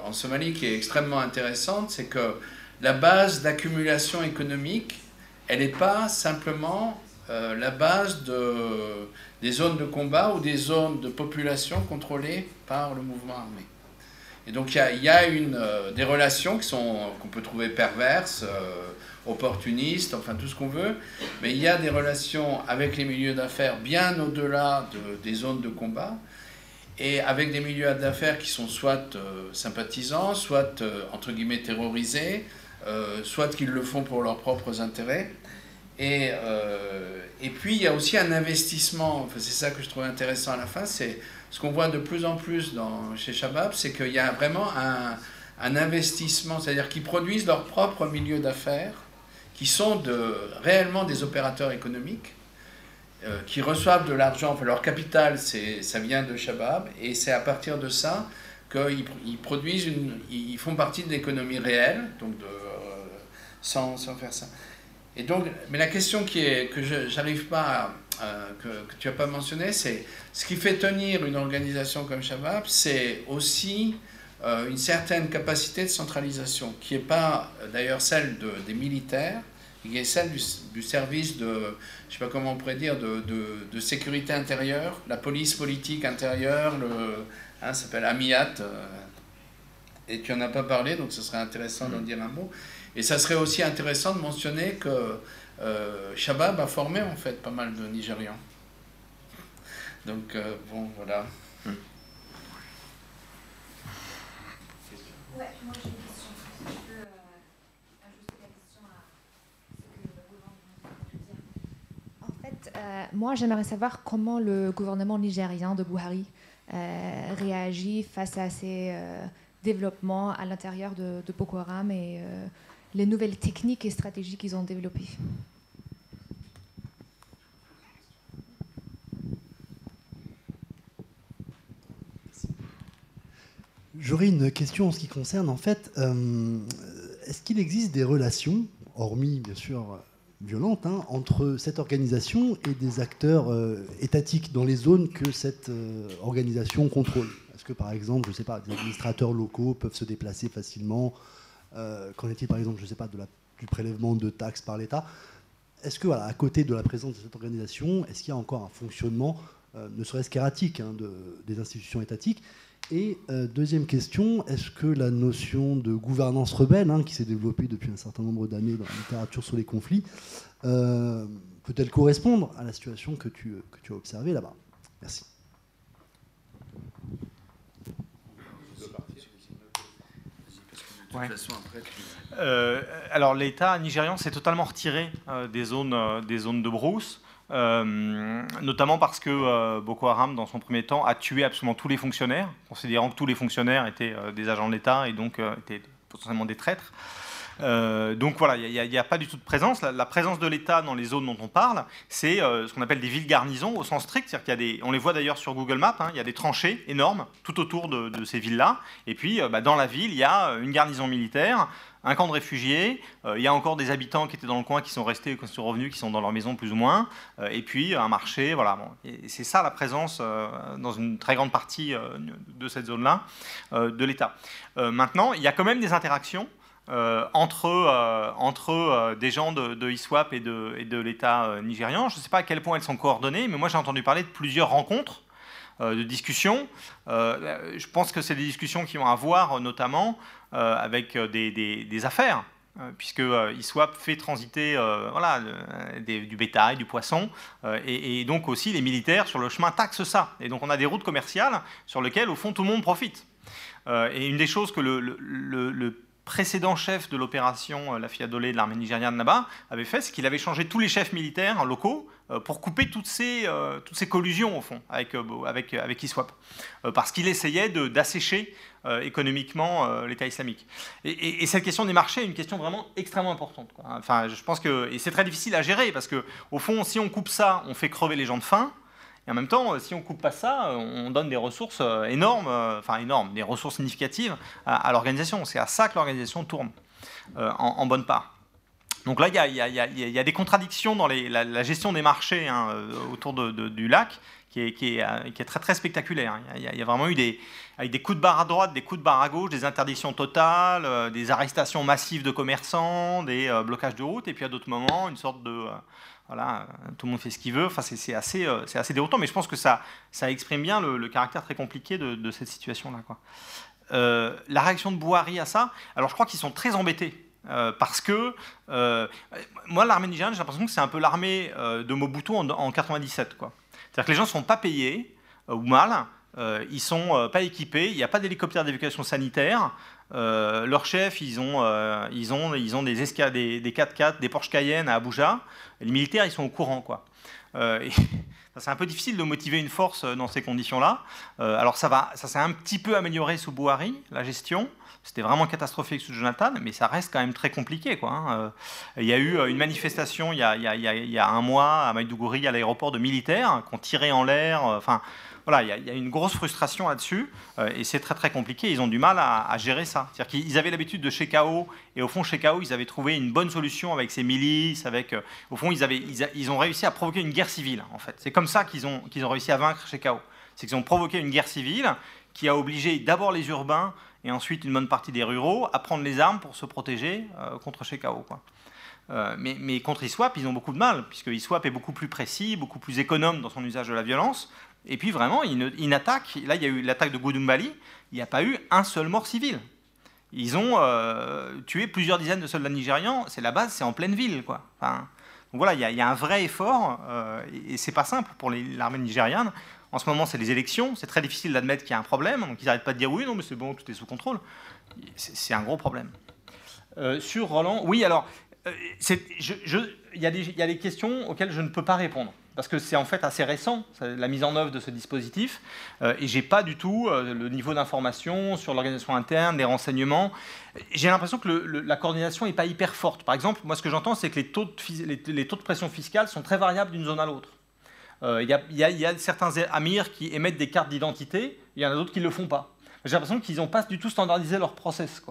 en Somalie qui est extrêmement intéressante, c'est que la base d'accumulation économique elle n'est pas simplement euh, la base de, des zones de combat ou des zones de population contrôlées par le mouvement armé. Et donc il y a, y a une, euh, des relations qui sont, qu'on peut trouver perverses, euh, opportunistes, enfin tout ce qu'on veut, mais il y a des relations avec les milieux d'affaires bien au-delà de, des zones de combat, et avec des milieux d'affaires qui sont soit sympathisants, soit entre guillemets terrorisés, euh, soit qu'ils le font pour leurs propres intérêts. Et, euh, puis il y a aussi un investissement, c'est ça que je trouve intéressant à la fin, c'est ce qu'on voit de plus en plus dans, chez Shabab, c'est qu'il y a vraiment un investissement, c'est-à-dire qu'ils produisent leur propre milieu d'affaires, qui sont réellement des opérateurs économiques, euh, qui reçoivent de l'argent, enfin leur capital, ça vient de Shabab, et c'est à partir de ça qu'ils ils produisent, ils font partie de l'économie réelle, donc de sans, faire ça. Et donc, mais la question que je n'arrive pas à, que, que, tu n'as pas mentionné, c'est ce qui fait tenir une organisation comme Shabab, c'est aussi euh, une certaine capacité de centralisation, qui n'est pas d'ailleurs celle de, des militaires, qui est celle du, du, service de, je sais pas comment on pourrait dire, de, de, de sécurité intérieure, la police politique intérieure, le, hein, ça s'appelle Amiat, euh, et tu n'en as pas parlé, donc ce serait intéressant d'en dire un mot. Et ça serait aussi intéressant de mentionner que euh, Shabab a formé en fait pas mal de Nigérians. Donc euh, bon, voilà. Moi. En fait, euh, moi j'aimerais savoir comment le gouvernement nigérien de Buhari euh, réagit face à ces euh, développements à l'intérieur de, Boko Haram et les nouvelles techniques et stratégies qu'ils ont développées. J'aurais une question en ce qui concerne, en fait, euh, est-ce qu'il existe des relations, hormis bien sûr violentes, hein, entre cette organisation et des acteurs euh, étatiques dans les zones que cette euh, organisation contrôle? Est-ce que par exemple, je ne sais pas, des administrateurs locaux peuvent se déplacer facilement Qu'en est-il par exemple, je ne sais pas, du prélèvement de taxes par l'État? Est-ce que, voilà, à côté de la présence de cette organisation, est-ce qu'il y a encore un fonctionnement, ne serait-ce qu'erratique, hein, de, des institutions étatiques? Et euh, deuxième question, est-ce que la notion de gouvernance rebelle, hein, qui s'est développée depuis un certain nombre d'années dans la littérature sur les conflits, euh, peut-elle correspondre à la situation que tu, que tu as observée là-bas? Merci. Ouais. Euh, alors l'État nigérian s'est totalement retiré euh, des, zones, euh, des zones de brousse, euh, notamment parce que euh, Boko Haram, dans son premier temps, a tué absolument tous les fonctionnaires, considérant que tous les fonctionnaires étaient des agents de l'État et donc étaient potentiellement des traîtres. Euh, donc voilà, il n'y a, pas du tout de présence. La, présence de l'État dans les zones dont on parle, c'est ce qu'on appelle des villes garnisons au sens strict. Y a des, on les voit d'ailleurs sur Google Maps, hein, il y a des tranchées énormes tout autour de, ces villes-là. Et puis bah, dans la ville, il y a une garnison militaire, un camp de réfugiés. Euh, il y a encore des habitants qui étaient dans le coin, qui sont restés, qui sont revenus, qui sont dans leur maison plus ou moins. Euh, et puis un marché, voilà. C'est ça la présence euh, dans une très grande partie de cette zone-là de l'État. maintenant, il y a quand même des interactions. entre, entre des gens de, ISWAP et de, et de l'État nigérian. Je ne sais pas à quel point elles sont coordonnées, mais moi j'ai entendu parler de plusieurs rencontres de discussions. je pense que c'est des discussions qui vont avoir notamment avec euh, des, affaires euh, puisque ISWAP fait transiter voilà, du bétail, du poisson, et, donc aussi les militaires sur le chemin taxent ça. Et donc on a des routes commerciales sur lesquelles au fond tout le monde profite. et une des choses que le, précédent chef de l'opération La Fiadolé de l'armée nigériane là-bas avait fait, c'est qu'il avait changé tous les chefs militaires locaux pour couper toutes ces, toutes ces collusions au fond avec, avec, avec ISWAP. parce qu'il essayait d'assécher euh, économiquement euh, l'État islamique. Et, cette question des marchés est une question vraiment extrêmement importante. Enfin, je pense que et c'est très difficile à gérer parce que au fond, si on coupe ça, on fait crever les gens de faim. Et en même temps, si on coupe pas ça, on donne des ressources euh, énormes, enfin énormes, des ressources significatives à, l'organisation. C'est à ça que l'organisation tourne en, bonne part. Donc là, il y, a, des contradictions dans la, gestion des marchés hein, autour du lac qui est, est, très spectaculaire. Il y, a vraiment eu des, avec des coups de barre à droite, des coups de barre à gauche, des interdictions totales, euh, des arrestations massives de commerçants, des euh, blocages de route, et puis à d'autres moments, une sorte de... Euh, tout le monde fait ce qu'il veut. Enfin, c'est assez, déroutant, mais je pense que ça exprime bien le, caractère très compliqué de, cette situation-là. la réaction de Bouhari à ça, alors je crois qu'ils sont très embêtés. Parce que moi, l'armée nigériane, j'ai l'impression que c'est un peu l'armée de Mobutu en, en 97. C'est-à-dire que les gens ne sont pas payés, ou mal, euh, ils sont euh, pas équipés, il n'y a pas d'hélicoptère d'évacuation sanitaire. Euh, leurs chefs, ils ont, des, des, des 4x4, des Porsche Cayenne à Abuja. les militaires, ils sont au courant. c'est un peu difficile de motiver une force dans ces conditions-là. alors ça, s'est un petit peu amélioré sous Bouhari, la gestion. C'était vraiment catastrophique sous Jonathan, mais ça reste quand même très compliqué. Hein. Il y a eu une manifestation il y a, un mois à Maïdougouri, à l'aéroport de militaires, qui ont tiré en l'air. Enfin, voilà, il y, a une grosse frustration là-dessus, euh, et c'est très très compliqué. Ils ont du mal à, gérer ça. C'est-à-dire qu'ils avaient l'habitude de chez KO, et au fond, chez KO, ils avaient trouvé une bonne solution avec ces milices, avec, euh, au fond, ils, avaient, ils, ont réussi à provoquer une guerre civile, en fait. C'est comme ça qu'ils ont, qu'ils ont réussi à vaincre chez KO. C'est qu'ils ont provoqué une guerre civile qui a obligé d'abord les urbains et ensuite une bonne partie des ruraux à prendre les armes pour se protéger euh, contre chez KO. Quoi. mais, mais, contre ISWAP, ils ont beaucoup de mal, puisque ISWAP est beaucoup plus précis, beaucoup plus économe dans son usage de la violence. Et puis vraiment, une, attaque, là il y a eu l'attaque de Goudumbali, il n'y a pas eu un seul mort civil. Ils ont euh, tué plusieurs dizaines de soldats nigérians, c'est la base, c'est en pleine ville. Quoi. donc voilà, il y, a un vrai effort, euh, et c'est pas simple pour l'armée nigériane. En ce moment, c'est les élections, c'est très difficile d'admettre qu'il y a un problème, donc ils n'arrêtent pas de dire oui, non, mais c'est bon, tout est sous contrôle. C'est un gros problème. Euh, sur Roland, oui, alors, il y, a des questions auxquelles je ne peux pas répondre parce que c'est en fait assez récent, la mise en œuvre de ce dispositif, euh, et j'ai pas du tout euh, le niveau d'information sur l'organisation interne, les renseignements. J'ai l'impression que la coordination n'est pas hyper forte. Par exemple, moi ce que j'entends, c'est que les, taux de pression fiscale sont très variables d'une zone à l'autre. Euh, il y, a certains amirs qui émettent des cartes d'identité, il y en a d'autres qui ne le font pas. J'ai l'impression qu'ils n'ont pas du tout standardisé leur process.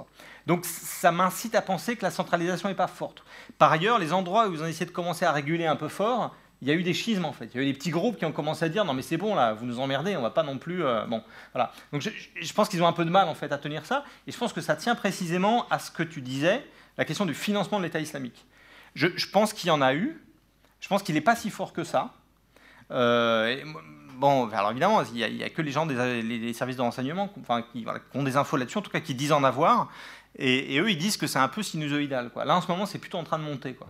Donc ça m'incite à penser que la centralisation n'est pas forte. Par ailleurs, les endroits où vous en essayez de commencer à réguler un peu fort, il y a eu des schismes en fait. Il y a eu des petits groupes qui ont commencé à dire non mais c'est bon là, vous nous emmerdez, on va pas non plus. Euh, bon, voilà. Donc je, pense qu'ils ont un peu de mal en fait à tenir ça, et je pense que ça tient précisément à ce que tu disais, la question du financement de l'État islamique. Je, pense qu'il y en a eu. Je pense qu'il n'est pas si fort que ça. Euh, bon, alors évidemment, il n'y a, que les gens des services de renseignement enfin, qui, ont des infos là-dessus, en tout cas qui disent en avoir. Et, eux, ils disent que c'est un peu sinusoïdal. Quoi. Là, en ce moment, c'est plutôt en train de monter. Quoi.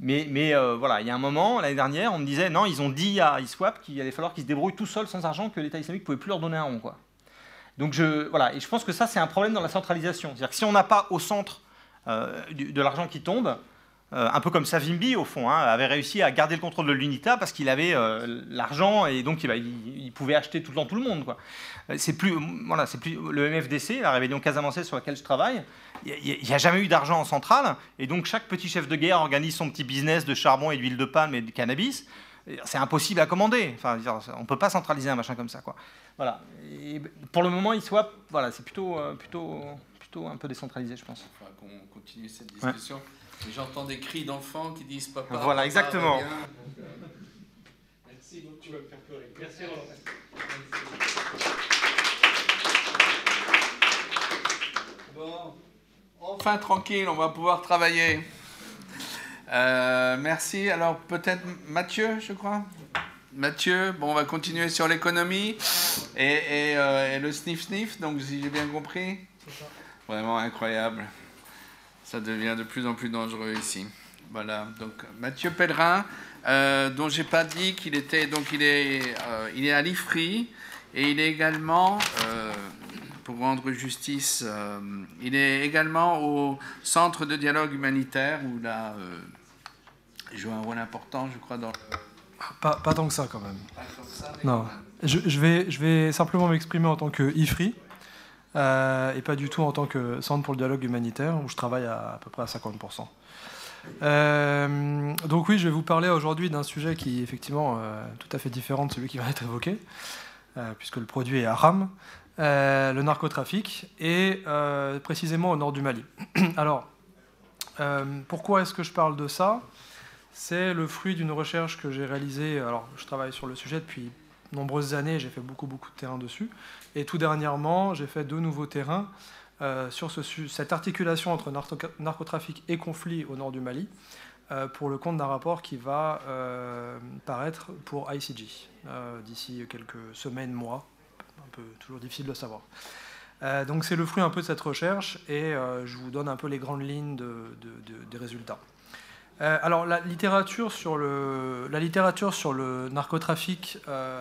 Mais, euh, voilà, il y a un moment, l'année dernière, on me disait, non, ils ont dit à ISWAP qu'il allait falloir qu'ils se débrouillent tout seuls sans argent, que l'État islamique ne pouvait plus leur donner un rond. Donc je, voilà, et je pense que ça, c'est un problème dans la centralisation. C'est-à-dire que si on n'a pas au centre euh, de l'argent qui tombe, euh, un peu comme Savimbi au fond, hein, avait réussi à garder le contrôle de l'UNITA parce qu'il avait euh, l'argent et donc il, pouvait acheter tout le temps tout le monde. Quoi. Euh, c'est plus, voilà, c'est plus le MFDC, la rébellion casamancée sur laquelle je travaille. Il n'y a, jamais eu d'argent en centrale et donc chaque petit chef de guerre organise son petit business de charbon et d'huile de palme et de cannabis. C'est impossible à commander. Enfin, on ne peut pas centraliser un machin comme ça. Quoi. Voilà. Et pour le moment, il soit, voilà, c'est plutôt, plutôt, plutôt un peu décentralisé, je pense. Il faudra qu'on continue cette discussion. J'entends des cris d'enfants qui disent papa. Voilà, exactement. Merci, donc tu vas me faire pleurer. Merci Roland. Bon, enfin tranquille, on va pouvoir travailler. Euh, merci. Alors peut-être Mathieu, je crois. Mathieu, bon, on va continuer sur l'économie et, et, euh, et, le sniff-sniff, donc si j'ai bien compris. Vraiment incroyable ça devient de plus en plus dangereux ici. Voilà, donc Mathieu Pellerin, euh, dont j'ai pas dit qu'il était, donc il est, euh, il est à l'IFRI et il est également, euh, pour rendre justice, euh, il est également au Centre de dialogue humanitaire où là, il joue un rôle important, je crois, dans Pas, pas tant que ça quand même. non, je, je, vais, je vais simplement m'exprimer en tant que IFRI, euh, et pas du tout en tant que centre pour le dialogue humanitaire, où je travaille à, peu près à 50%. Euh, donc oui, je vais vous parler aujourd'hui d'un sujet qui est effectivement euh, tout à fait différent de celui qui va être évoqué, euh, puisque le produit est haram, euh, le narcotrafic, et euh, précisément au nord du Mali. Alors, pourquoi est-ce que je parle de ça? C'est le fruit d'une recherche que j'ai réalisée, alors je travaille sur le sujet depuis nombreuses années, j'ai fait beaucoup, beaucoup de terrain dessus. Et tout dernièrement, j'ai fait deux nouveaux terrains euh, sur ce, cette articulation entre narcotrafic et conflit au nord du Mali, euh, pour le compte d'un rapport qui va euh, paraître pour ICG d'ici quelques semaines, mois, un peu toujours difficile de le savoir. Donc c'est le fruit un peu de cette recherche et je vous donne un peu les grandes lignes de, de, de, des résultats. Alors la littérature sur le, narcotrafic,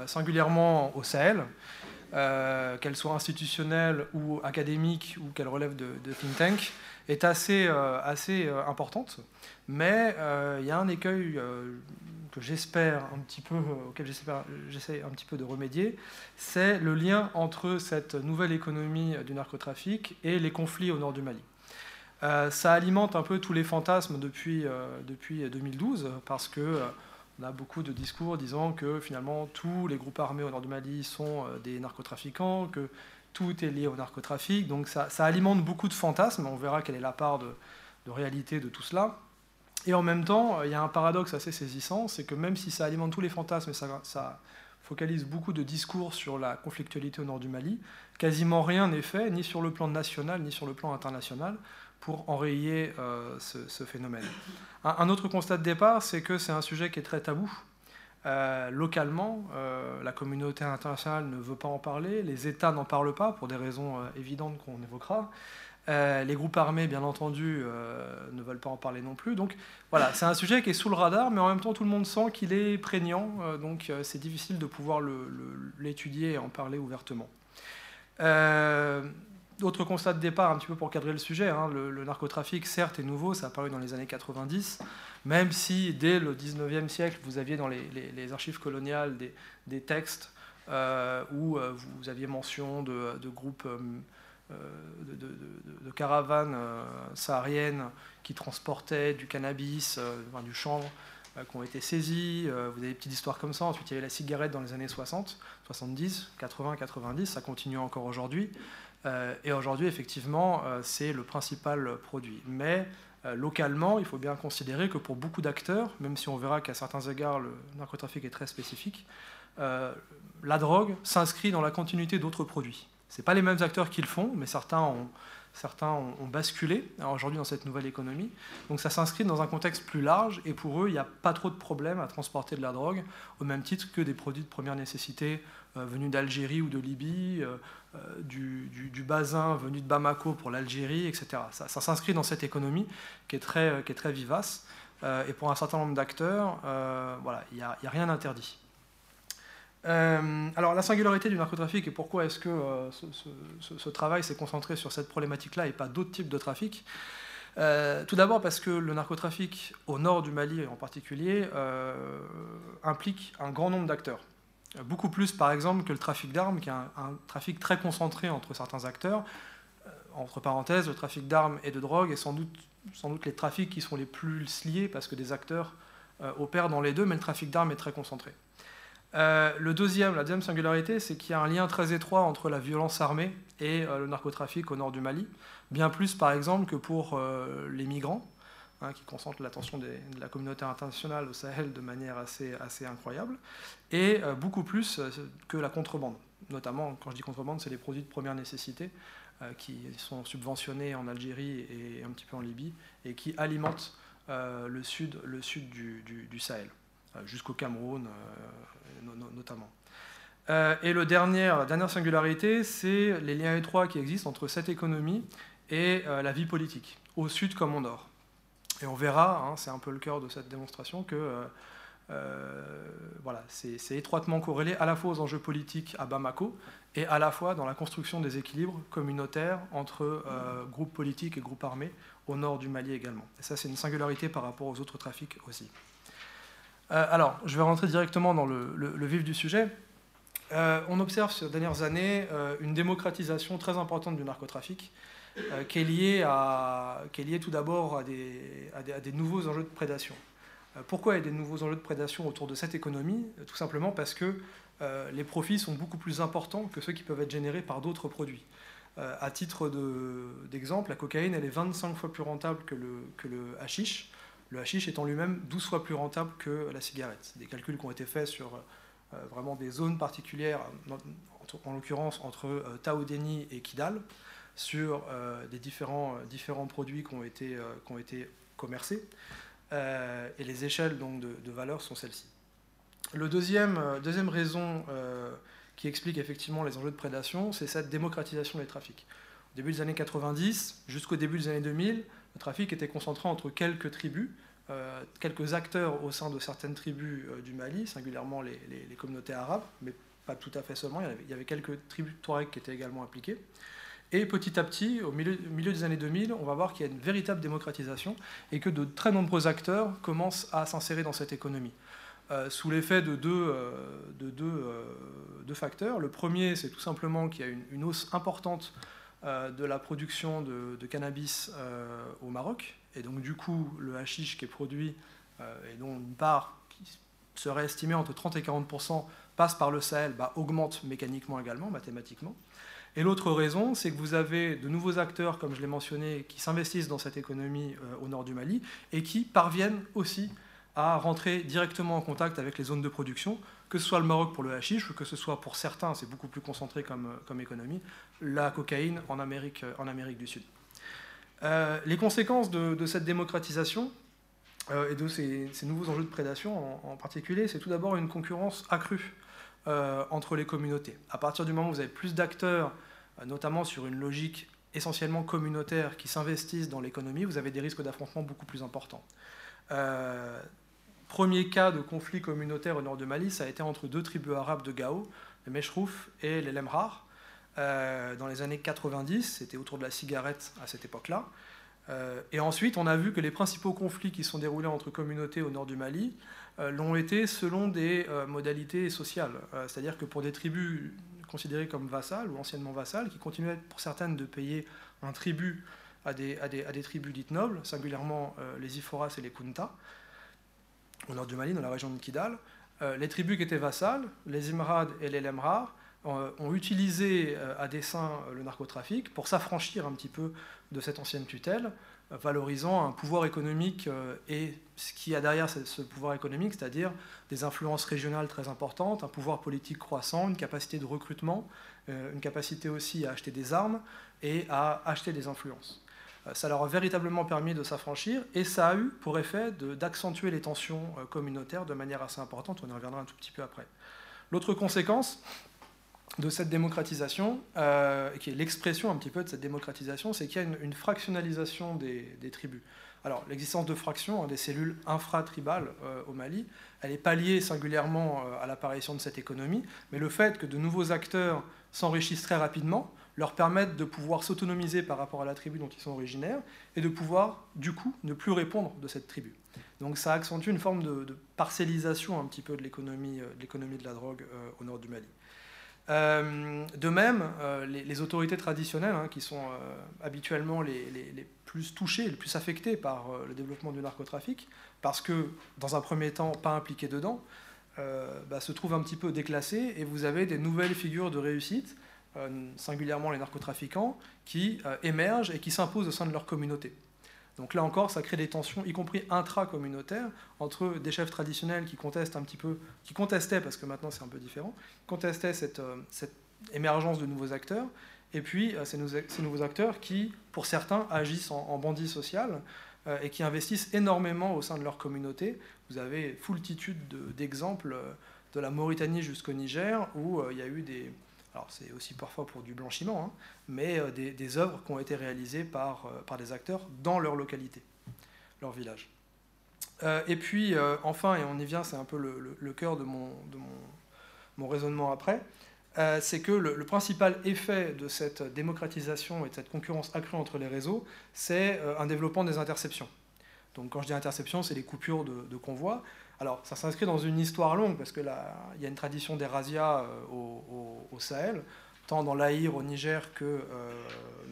singulièrement au Sahel, euh, qu'elle soit institutionnelle ou académique ou qu'elle relève de, think tank, est assez, euh, assez euh, importante. Mais euh, il y a un écueil que j'espère un petit peu, auquel j'essaie un petit peu de remédier, c'est le lien entre cette nouvelle économie du narcotrafic et les conflits au nord du Mali. Ça alimente un peu tous les fantasmes depuis, depuis 2012, parce que on a beaucoup de discours disant que finalement tous les groupes armés au nord du Mali sont euh, des narcotrafiquants, que tout est lié au narcotrafic. Donc ça, alimente beaucoup de fantasmes. On verra quelle est la part de, réalité de tout cela. Et en même temps, il y a un paradoxe assez saisissant, c'est que même si ça alimente tous les fantasmes et ça focalise beaucoup de discours sur la conflictualité au nord du Mali, quasiment rien n'est fait, ni sur le plan national, ni sur le plan international, pour enrayer euh, ce, phénomène. Un, autre constat de départ, c'est que c'est un sujet qui est très tabou. Euh, localement, euh, la communauté internationale ne veut pas en parler, les États n'en parlent pas pour des raisons évidentes qu'on évoquera. Les groupes armés, bien entendu, ne veulent pas en parler non plus. Donc voilà, c'est un sujet qui est sous le radar, mais en même temps, tout le monde sent qu'il est prégnant. Donc c'est difficile de pouvoir l'étudier et en parler ouvertement. Autre constat de départ, un petit peu pour cadrer le sujet, hein, le, narcotrafic, certes, est nouveau, ça a apparu dans les années 90, même si dès le 19e siècle, vous aviez dans les, archives coloniales des, textes euh, où euh, vous aviez mention de, groupes euh, de, caravanes sahariennes qui transportaient du cannabis, du chanvre, qui ont été saisis. vous avez des petites histoires comme ça. Ensuite, il y avait la cigarette dans les années 60, 70, 80, 90. Ça continue encore aujourd'hui. Euh, et aujourd'hui, effectivement, euh, c'est le principal produit. Mais euh, localement, il faut bien considérer que pour beaucoup d'acteurs, même si on verra qu'à certains égards, le narcotrafic est très spécifique, la drogue s'inscrit dans la continuité d'autres produits. Ce pas les mêmes acteurs qui le font, mais certains ont, basculé aujourd'hui dans cette nouvelle économie. Donc ça s'inscrit dans un contexte plus large et pour eux, il n'y a pas trop de problème à transporter de la drogue au même titre que des produits de première nécessité venus d'Algérie ou de Libye, du, du, du, venu de Bamako pour l'Algérie, etc. Ça, s'inscrit dans cette économie qui est très, qui est très vivace. Euh, et pour un certain nombre d'acteurs, euh, voilà, il n'y a, rien d'interdit. Euh, alors la singularité du narcotrafic et pourquoi est-ce que euh, ce, travail s'est concentré sur cette problématique-là et pas d'autres types de trafic? Euh, tout d'abord parce que le narcotrafic au nord du Mali en particulier euh, implique un grand nombre d'acteurs. Beaucoup plus par exemple que le trafic d'armes, qui est un, trafic très concentré entre certains acteurs. Euh, entre parenthèses, le trafic d'armes et de drogue est sans doute, les trafics qui sont les plus liés parce que des acteurs opèrent dans les deux, mais le trafic d'armes est très concentré. le deuxième, la deuxième singularité, c'est qu'il y a un lien très étroit entre la violence armée et le narcotrafic au nord du Mali bien plus par exemple que pour euh, les migrants, hein, qui concentrent l'attention de la communauté internationale au Sahel de manière assez, incroyable, et euh, beaucoup plus euh, que la contrebande. Notamment, quand je dis contrebande, c'est les produits de première nécessité qui sont subventionnés en Algérie et un petit peu en Libye, et qui alimentent le sud, du, Sahel, jusqu'au Cameroun notamment. et la dernière singularité, c'est les liens étroits qui existent entre cette économie et euh, la vie politique, au sud comme au nord. Et on verra, hein, c'est un peu le cœur de cette démonstration, que euh, euh, voilà, c'est étroitement corrélé à la fois aux enjeux politiques à Bamako et à la fois dans la construction des équilibres communautaires entre groupes politiques et groupes armés au nord du Mali également. Et ça, c'est une singularité par rapport aux autres trafics aussi. alors, je vais rentrer directement dans le, vif du sujet. on observe ces dernières années une démocratisation très importante du narcotrafic euh, qui, est lié à, qui est lié tout d'abord à des, à, des, nouveaux enjeux de prédation. Euh, pourquoi il y a des nouveaux enjeux de prédation autour de cette économie? Euh, Tout simplement parce que les profits sont beaucoup plus importants que ceux qui peuvent être générés par d'autres produits. à titre d'exemple, la cocaïne, elle est 25 fois plus rentable que le, que le hashish, le hashish étant lui-même 12 fois plus rentable que la cigarette. Des calculs qui ont été faits sur vraiment des zones particulières, en, l'occurrence entre Taoudeni et Kidal, sur euh, des différents, euh, différents produits qui ont été, euh, qui ont été commercés. et les échelles donc, de, de valeur sont celles-ci. Le deuxième, deuxième raison qui explique effectivement les enjeux de prédation, c'est cette démocratisation des trafics. Au début des années 90 jusqu'au début des années 2000, le trafic était concentré entre quelques tribus, quelques acteurs au sein de certaines tribus du Mali, singulièrement les, les, communautés arabes, mais pas tout à fait seulement, il y avait, il y avait quelques tribus Touareg qui étaient également impliquées. Et petit à petit, au milieu, des années 2000, on va voir qu'il y a une véritable démocratisation et que de très nombreux acteurs commencent à s'insérer dans cette économie. Euh, sous l'effet de, deux, euh, euh, deux, facteurs. Le premier, c'est tout simplement qu'il y a une, hausse importante de la production de, de cannabis au Maroc. Et donc, du coup, le hashish qui est produit, et dont une part qui serait estimée entre 30 et 40% passe par le Sahel, bah, augmente mécaniquement également, mathématiquement. Et l'autre raison, c'est que vous avez de nouveaux acteurs, comme je l'ai mentionné, qui s'investissent dans cette économie euh, au nord du Mali et qui parviennent aussi à rentrer directement en contact avec les zones de production, que ce soit le Maroc pour le hashish ou que ce soit pour certains, c'est beaucoup plus concentré comme, euh, économie, la cocaïne en Amérique, Amérique du Sud. Euh, les conséquences de, cette démocratisation et de ces, nouveaux enjeux de prédation en particulier, c'est tout d'abord une concurrence accrue euh, entre les communautés. À partir du moment où vous avez plus d'acteurs, euh, notamment sur une logique essentiellement communautaire, qui s'investissent dans l'économie, vous avez des risques d'affrontement beaucoup plus importants. Euh, premier cas de conflit communautaire au nord de Mali, ça a été entre deux tribus arabes de Gao, les Meshrouf et les Lemrar. dans les années 90, c'était autour de la cigarette à cette époque-là. et ensuite, on a vu que les principaux conflits qui sont déroulés entre communautés au nord du Mali l'ont été selon des euh, modalités sociales. Euh, c'est-à-dire que pour des tribus considérées comme vassales ou anciennement vassales, qui continuaient pour certaines de payer un tribut à des, tribus dites nobles, singulièrement les Iforas et les Kunta, au nord du Mali, dans la région de Kidal, les tribus qui étaient vassales, les Imrad et les Lemrar, ont utilisé à dessein le narcotrafic pour s'affranchir un petit peu de cette ancienne tutelle valorisant un pouvoir économique euh, et ce qu'il y a derrière ce pouvoir économique, c'est-à-dire des influences régionales très importantes, un pouvoir politique croissant, une capacité de recrutement, euh, une capacité aussi à acheter des armes et à acheter des influences. Euh, ça leur a véritablement permis de s'affranchir et ça a eu pour effet d'accentuer les tensions communautaires de manière assez importante. On y reviendra un tout petit peu après. L'autre conséquence, de cette démocratisation, euh, qui est l'expression un petit peu de cette démocratisation, c'est qu'il y a une, fractionnalisation des, tribus. Alors, l'existence de fractions, hein, des cellules infratribales euh, au Mali, elle n'est pas liée singulièrement euh, à l'apparition de cette économie, mais le fait que de nouveaux acteurs s'enrichissent très rapidement, leur permettent de pouvoir s'autonomiser par rapport à la tribu dont ils sont originaires et de pouvoir, du coup, ne plus répondre de cette tribu. Donc ça accentue une forme de, parcellisation un petit peu de de, l'économie de la drogue au nord du Mali. Euh, de même, euh, les, autorités traditionnelles, hein, qui sont euh, habituellement les, plus touchées, les plus affectées par le développement du narcotrafic, parce que, dans un premier temps, pas impliquées dedans, bah, se trouvent un petit peu déclassées, et vous avez des nouvelles figures de réussite, singulièrement les narcotrafiquants, qui émergent et qui s'imposent au sein de leur communauté. Donc là encore, ça crée des tensions, y compris intra-communautaires, entre des chefs traditionnels qui contestaient, parce que maintenant c'est un peu différent, contestaient cette, euh, cette, émergence de nouveaux acteurs, et puis euh, ces, nouveaux acteurs qui, pour certains, agissent en, bandits social euh, et qui investissent énormément au sein de leur communauté. Vous avez foultitude d'exemples de, la Mauritanie jusqu'au Niger, où il y a eu des, alors c'est aussi parfois pour du blanchiment, hein, mais euh, des, œuvres qui ont été réalisées par, euh, par des acteurs dans leur localité, leur village. Euh, et puis enfin, et on y vient, c'est un peu le, cœur de, mon, raisonnement après, c'est que le, principal effet de cette démocratisation et de cette concurrence accrue entre les réseaux, c'est un développement des interceptions. Donc quand je dis interception, c'est les coupures de convois. Alors, ça s'inscrit dans une histoire longue, parce qu'il y a une tradition des razzias euh, au, Sahel, tant dans l'Aïr au Niger que euh,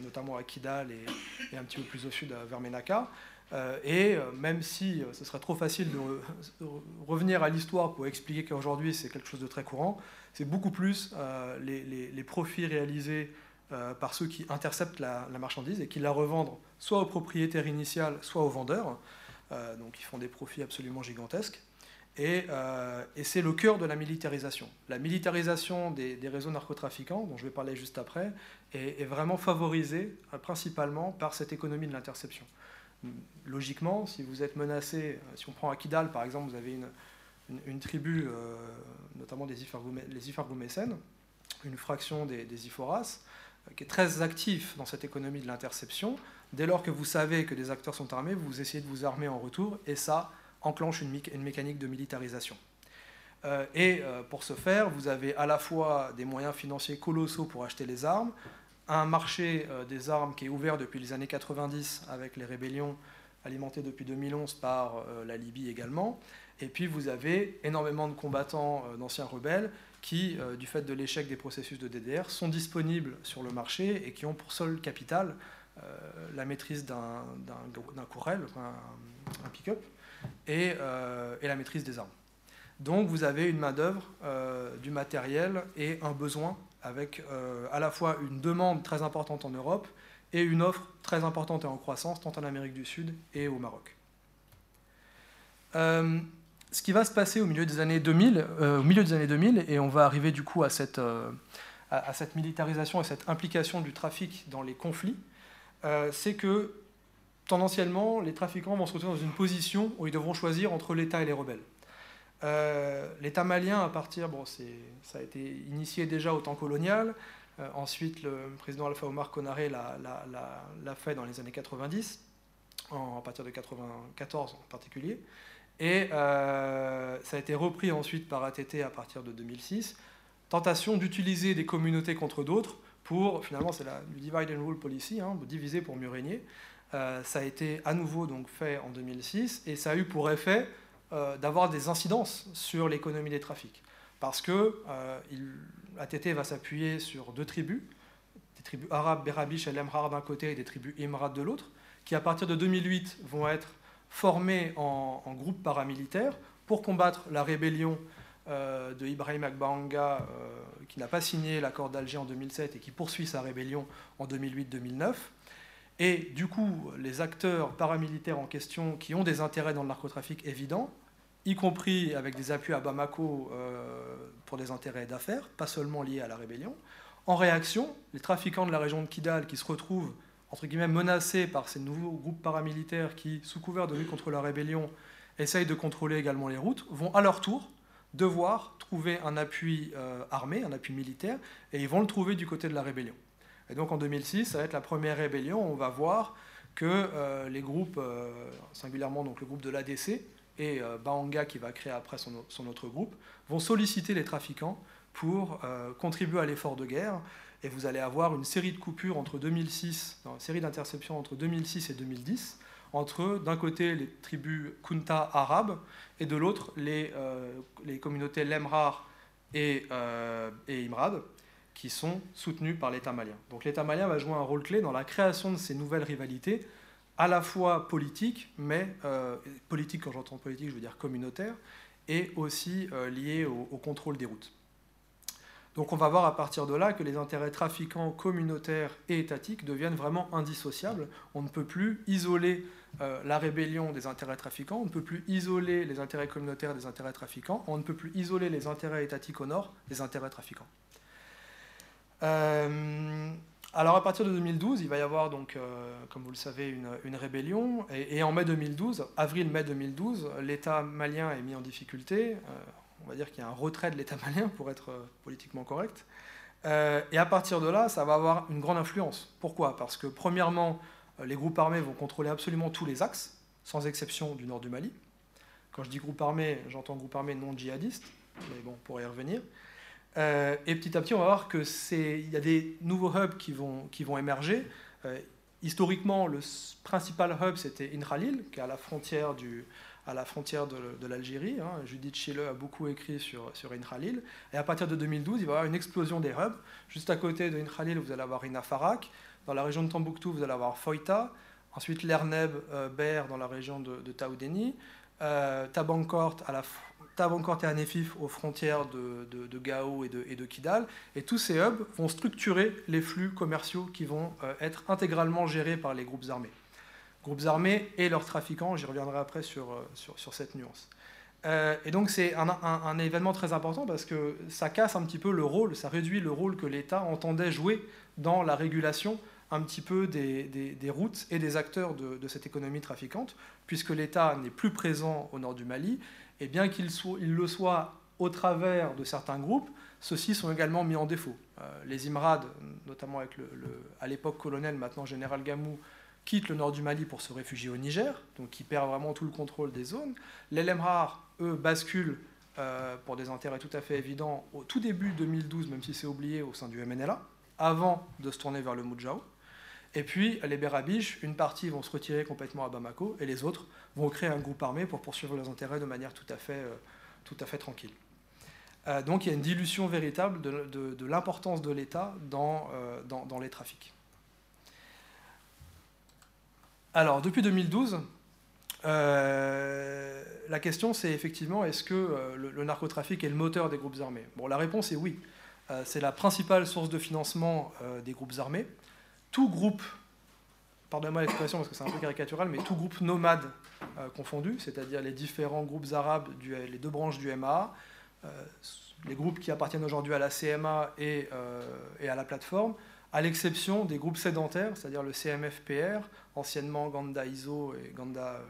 notamment à Kidal et, un petit peu plus au sud à Vermenaka. Euh, et même si ce serait trop facile de, revenir à l'histoire pour expliquer qu'aujourd'hui c'est quelque chose de très courant, c'est beaucoup plus les, profits réalisés par ceux qui interceptent la, la, marchandise et qui la revendent soit au propriétaire initial, soit aux vendeurs. donc ils font des profits absolument gigantesques. Euh, et, c'est le cœur de la militarisation. La militarisation des, réseaux narcotrafiquants, dont je vais parler juste après, est, vraiment favorisée euh, principalement par cette économie de l'interception. Logiquement, si vous êtes menacé, euh, si on prend Akidal par exemple, vous avez une, tribu, notamment des les Ifargoumessènes, une fraction des, des Iforas, qui est très actif dans cette économie de l'interception. Dès lors que vous savez que des acteurs sont armés, vous essayez de vous armer en retour, et ça, enclenche une, mécanique de militarisation. Euh, et euh, pour ce faire, vous avez à la fois des moyens financiers colossaux pour acheter les armes, un marché euh, des armes qui est ouvert depuis les années 90 avec les rébellions alimentées depuis 2011 par la Libye également, et puis vous avez énormément de combattants d'anciens rebelles qui, du fait de l'échec des processus de DDR, sont disponibles sur le marché et qui ont pour seul capital la maîtrise d'un courel, un pick-up, euh, et, la maîtrise des armes. Donc vous avez une main-d'œuvre, euh, du matériel et un besoin avec euh, à la fois une demande très importante en Europe et une offre très importante et en croissance tant en Amérique du Sud et au Maroc. ce qui va se passer au milieu des années 2000, au milieu des années 2000, et on va arriver du coup à cette, à cette militarisation et cette implication du trafic dans les conflits, c'est que tendanciellement, les trafiquants vont se retrouver dans une position où ils devront choisir entre l'État et les rebelles. Euh, L'État malien, à partir, bon, ça a été initié déjà au temps colonial. Euh, ensuite, le président Alpha Omar Konaré l'a fait dans les années 90, en, à partir de 94 en particulier. Et euh, ça a été repris ensuite par ATT à partir de 2006. Tentation d'utiliser des communautés contre d'autres pour, finalement, c'est la divide and rule policy, hein, diviser pour mieux régner. Euh, ça a été à nouveau donc fait en 2006 et ça a eu pour effet euh, d'avoir des incidences sur l'économie des trafics. Parce que euh, ATT va s'appuyer sur deux tribus, des tribus arabes, Berabish et Lemrar d'un côté et des tribus Imrat de l'autre, qui à partir de 2008 vont être formées en, groupes paramilitaires pour combattre la rébellion de Ibrahim Akbanga, qui n'a pas signé l'accord d'Alger en 2007 et qui poursuit sa rébellion en 2008-2009. Et du coup, les acteurs paramilitaires en question qui ont des intérêts dans le narcotrafic évidents, y compris avec des appuis à Bamako euh, pour des intérêts d'affaires, pas seulement liés à la rébellion. En réaction, les trafiquants de la région de Kidal qui se retrouvent entre guillemets menacés par ces nouveaux groupes paramilitaires qui, sous couvert de lutte contre la rébellion, essayent de contrôler également les routes, vont à leur tour devoir trouver un appui euh, armé, un appui militaire, et ils vont le trouver du côté de la rébellion. Et donc en 2006, ça va être la première rébellion. On va voir que euh, les groupes, euh, singulièrement donc le groupe de l'ADC et euh, qui va créer après son, autre groupe, vont solliciter les trafiquants pour contribuer à l'effort de guerre. Et vous allez avoir une série de coupures entre 2006, une série d'interceptions entre 2006 et 2010, entre d'un côté les tribus Kunta arabes et de l'autre les, euh, communautés Lemrar et, euh, et, Imrad, qui sont soutenues par l'État malien. Donc l'État malien va jouer un rôle clé dans la création de ces nouvelles rivalités, à la fois politiques, mais euh, politique quand j'entends politique, je veux dire communautaire, et aussi liées au, au contrôle des routes. Donc on va voir à partir de là que les intérêts trafiquants communautaires et étatiques deviennent vraiment indissociables. On ne peut plus isoler euh, la rébellion des intérêts trafiquants, on ne peut plus isoler les intérêts communautaires des intérêts trafiquants, on ne peut plus isoler les intérêts étatiques au nord des intérêts trafiquants. Euh, alors à partir de 2012, il va y avoir donc, euh, comme vous le savez, une, rébellion. Et, en mai 2012, avril-mai 2012, l'État malien est mis en difficulté on va dire qu'il y a un retrait de l'État malien pour être euh, politiquement correct. Euh, et à partir de là, ça va avoir une grande influence. Pourquoi? Parce que premièrement, euh, les groupes armés vont contrôler absolument tous les axes, sans exception du nord du Mali. Quand je dis groupe armé, j'entends groupe armé non djihadiste, mais bon, on pourrait y revenir. Et petit à petit, on va voir qu'il y a des nouveaux hubs qui vont, qui vont émerger. historiquement, le principal hub, c'était Inralil, qui est à la frontière du, à la frontière de, l'Algérie. Hein. Judith Schiller a beaucoup écrit sur, sur Intralil. Et à partir de 2012, il va y avoir une explosion des hubs. Juste à côté de Intralil, vous allez avoir Ina Farak. Dans la région de Tombouctou, vous allez avoir Foïta. Ensuite, Lerneb, euh, Ber dans la région de, de Taoudeni. Euh, Tabankort, à la, Tabankort et Anefif aux frontières de, de, Gao et de, de Kidal. Et tous ces hubs vont structurer les flux commerciaux qui vont euh, être intégralement gérés par les groupes armés groupes armés et leurs trafiquants. J'y reviendrai après sur, euh, sur, sur cette nuance. Euh, et donc c'est un, événement très important parce que ça casse un petit peu le rôle, ça réduit le rôle que l'État entendait jouer dans la régulation un petit peu des, des, routes et des acteurs de, de cette économie trafiquante, puisque l'État n'est plus présent au nord du Mali, et bien qu'il il le soit au travers de certains groupes, ceux-ci sont également mis en défaut. Euh, les Imrad, notamment avec à l'époque colonel, maintenant général Gamou, quitte le nord du Mali pour se réfugier au Niger, donc qui perd vraiment tout le contrôle des zones. Les Lemrar, eux, basculent euh, pour des intérêts tout à fait évidents au tout début 2012, même si c'est oublié, au sein du MNLA, avant de se tourner vers le Moudjahou. Et puis les Berabiches, une partie vont se retirer complètement à Bamako, et les autres vont créer un groupe armé pour poursuivre leurs intérêts de manière tout à fait, euh, tout à fait tranquille. Euh, donc il y a une dilution véritable de, l'importance de l'État dans, dans les trafics. Alors, depuis 2012, euh, la question c'est effectivement est-ce que euh, le, narcotrafic est le moteur des groupes armés? Bon, la réponse est oui. Euh, c'est la principale source de financement des groupes armés. Tout groupe, pardonnez-moi l'expression parce que c'est un peu caricatural, mais tout groupe nomade confondu, c'est-à-dire les différents groupes arabes, les deux branches du MA, les groupes qui appartiennent aujourd'hui à la CMA et à la plateforme, à l'exception des groupes sédentaires, c'est-à-dire le CMFPR, anciennement Ganda ISO et Ganda, euh,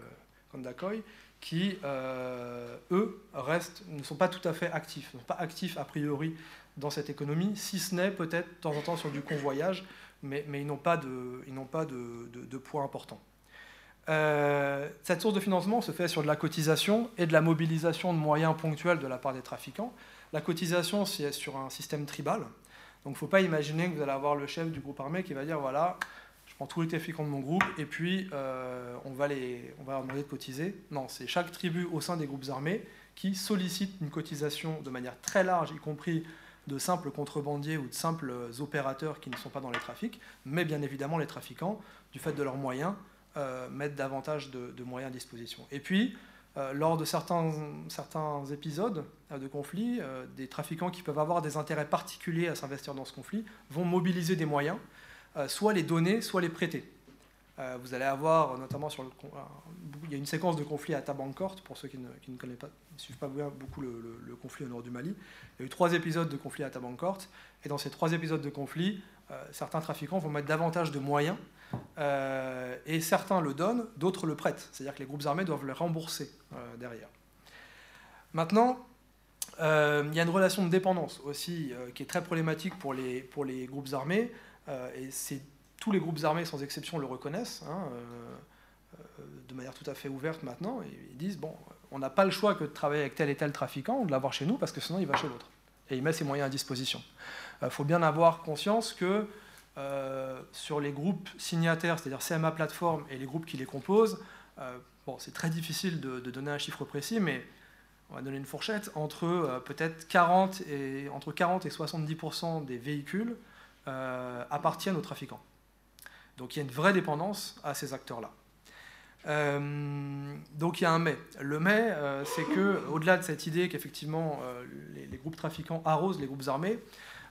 Ganda Koi, qui, euh, eux, restent, ne sont pas tout à fait actifs, ne sont pas actifs a priori dans cette économie, si ce n'est peut-être de temps en temps sur du convoyage, mais, ils n'ont pas de, poids important. Euh, cette source de financement se fait sur de la cotisation et de la mobilisation de moyens ponctuels de la part des trafiquants. La cotisation, c'est sur un système tribal, donc il ne faut pas imaginer que vous allez avoir le chef du groupe armé qui va dire voilà, je prends tous les trafiquants de mon groupe et puis euh, on va leur demander de cotiser. Non, c'est chaque tribu au sein des groupes armés qui sollicite une cotisation de manière très large, y compris de simples contrebandiers ou de simples opérateurs qui ne sont pas dans les trafics, mais bien évidemment les trafiquants, du fait de leurs moyens, euh, mettent davantage de, moyens à disposition. Et puis, euh, lors de certains, épisodes euh, de conflit, euh, des trafiquants qui peuvent avoir des intérêts particuliers à s'investir dans ce conflit vont mobiliser des moyens, soit les donner, soit les prêter. Vous allez avoir, notamment sur le. il y a une séquence de conflit à Tabankort, pour ceux qui ne, connaissent pas, ne suivent pas beaucoup le, conflit au nord du Mali. Il y a eu trois épisodes de conflit à Tabankort, et dans ces trois épisodes de conflit, certains trafiquants vont mettre davantage de moyens euh, et certains le donnent, d'autres le prêtent. C'est-à-dire que les groupes armés doivent le rembourser euh, derrière. Maintenant, euh, il y a une relation de dépendance aussi qui est très problématique pour les, pour les groupes armés. et c'est tous les groupes armés, sans exception, le reconnaissent hein, de manière tout à fait ouverte maintenant. Ils disent bon, on n'a pas le choix que de travailler avec tel et tel trafiquant ou de l'avoir chez nous parce que sinon il va chez l'autre. et il met ses moyens à disposition. Il faut bien avoir conscience que sur les groupes signataires, c'est-à-dire CMA Platform et les groupes qui les composent, bon, c'est très difficile de, de, donner un chiffre précis, mais on va donner une fourchette, entre peut-être 40 et, entre 40 et 70% des véhicules appartiennent aux trafiquants. Donc il y a une vraie dépendance à ces acteurs-là. Euh, donc il y a un mais. Le mais, euh, c'est que au-delà de cette idée qu'effectivement euh, les, groupes trafiquants arrosent les groupes armés,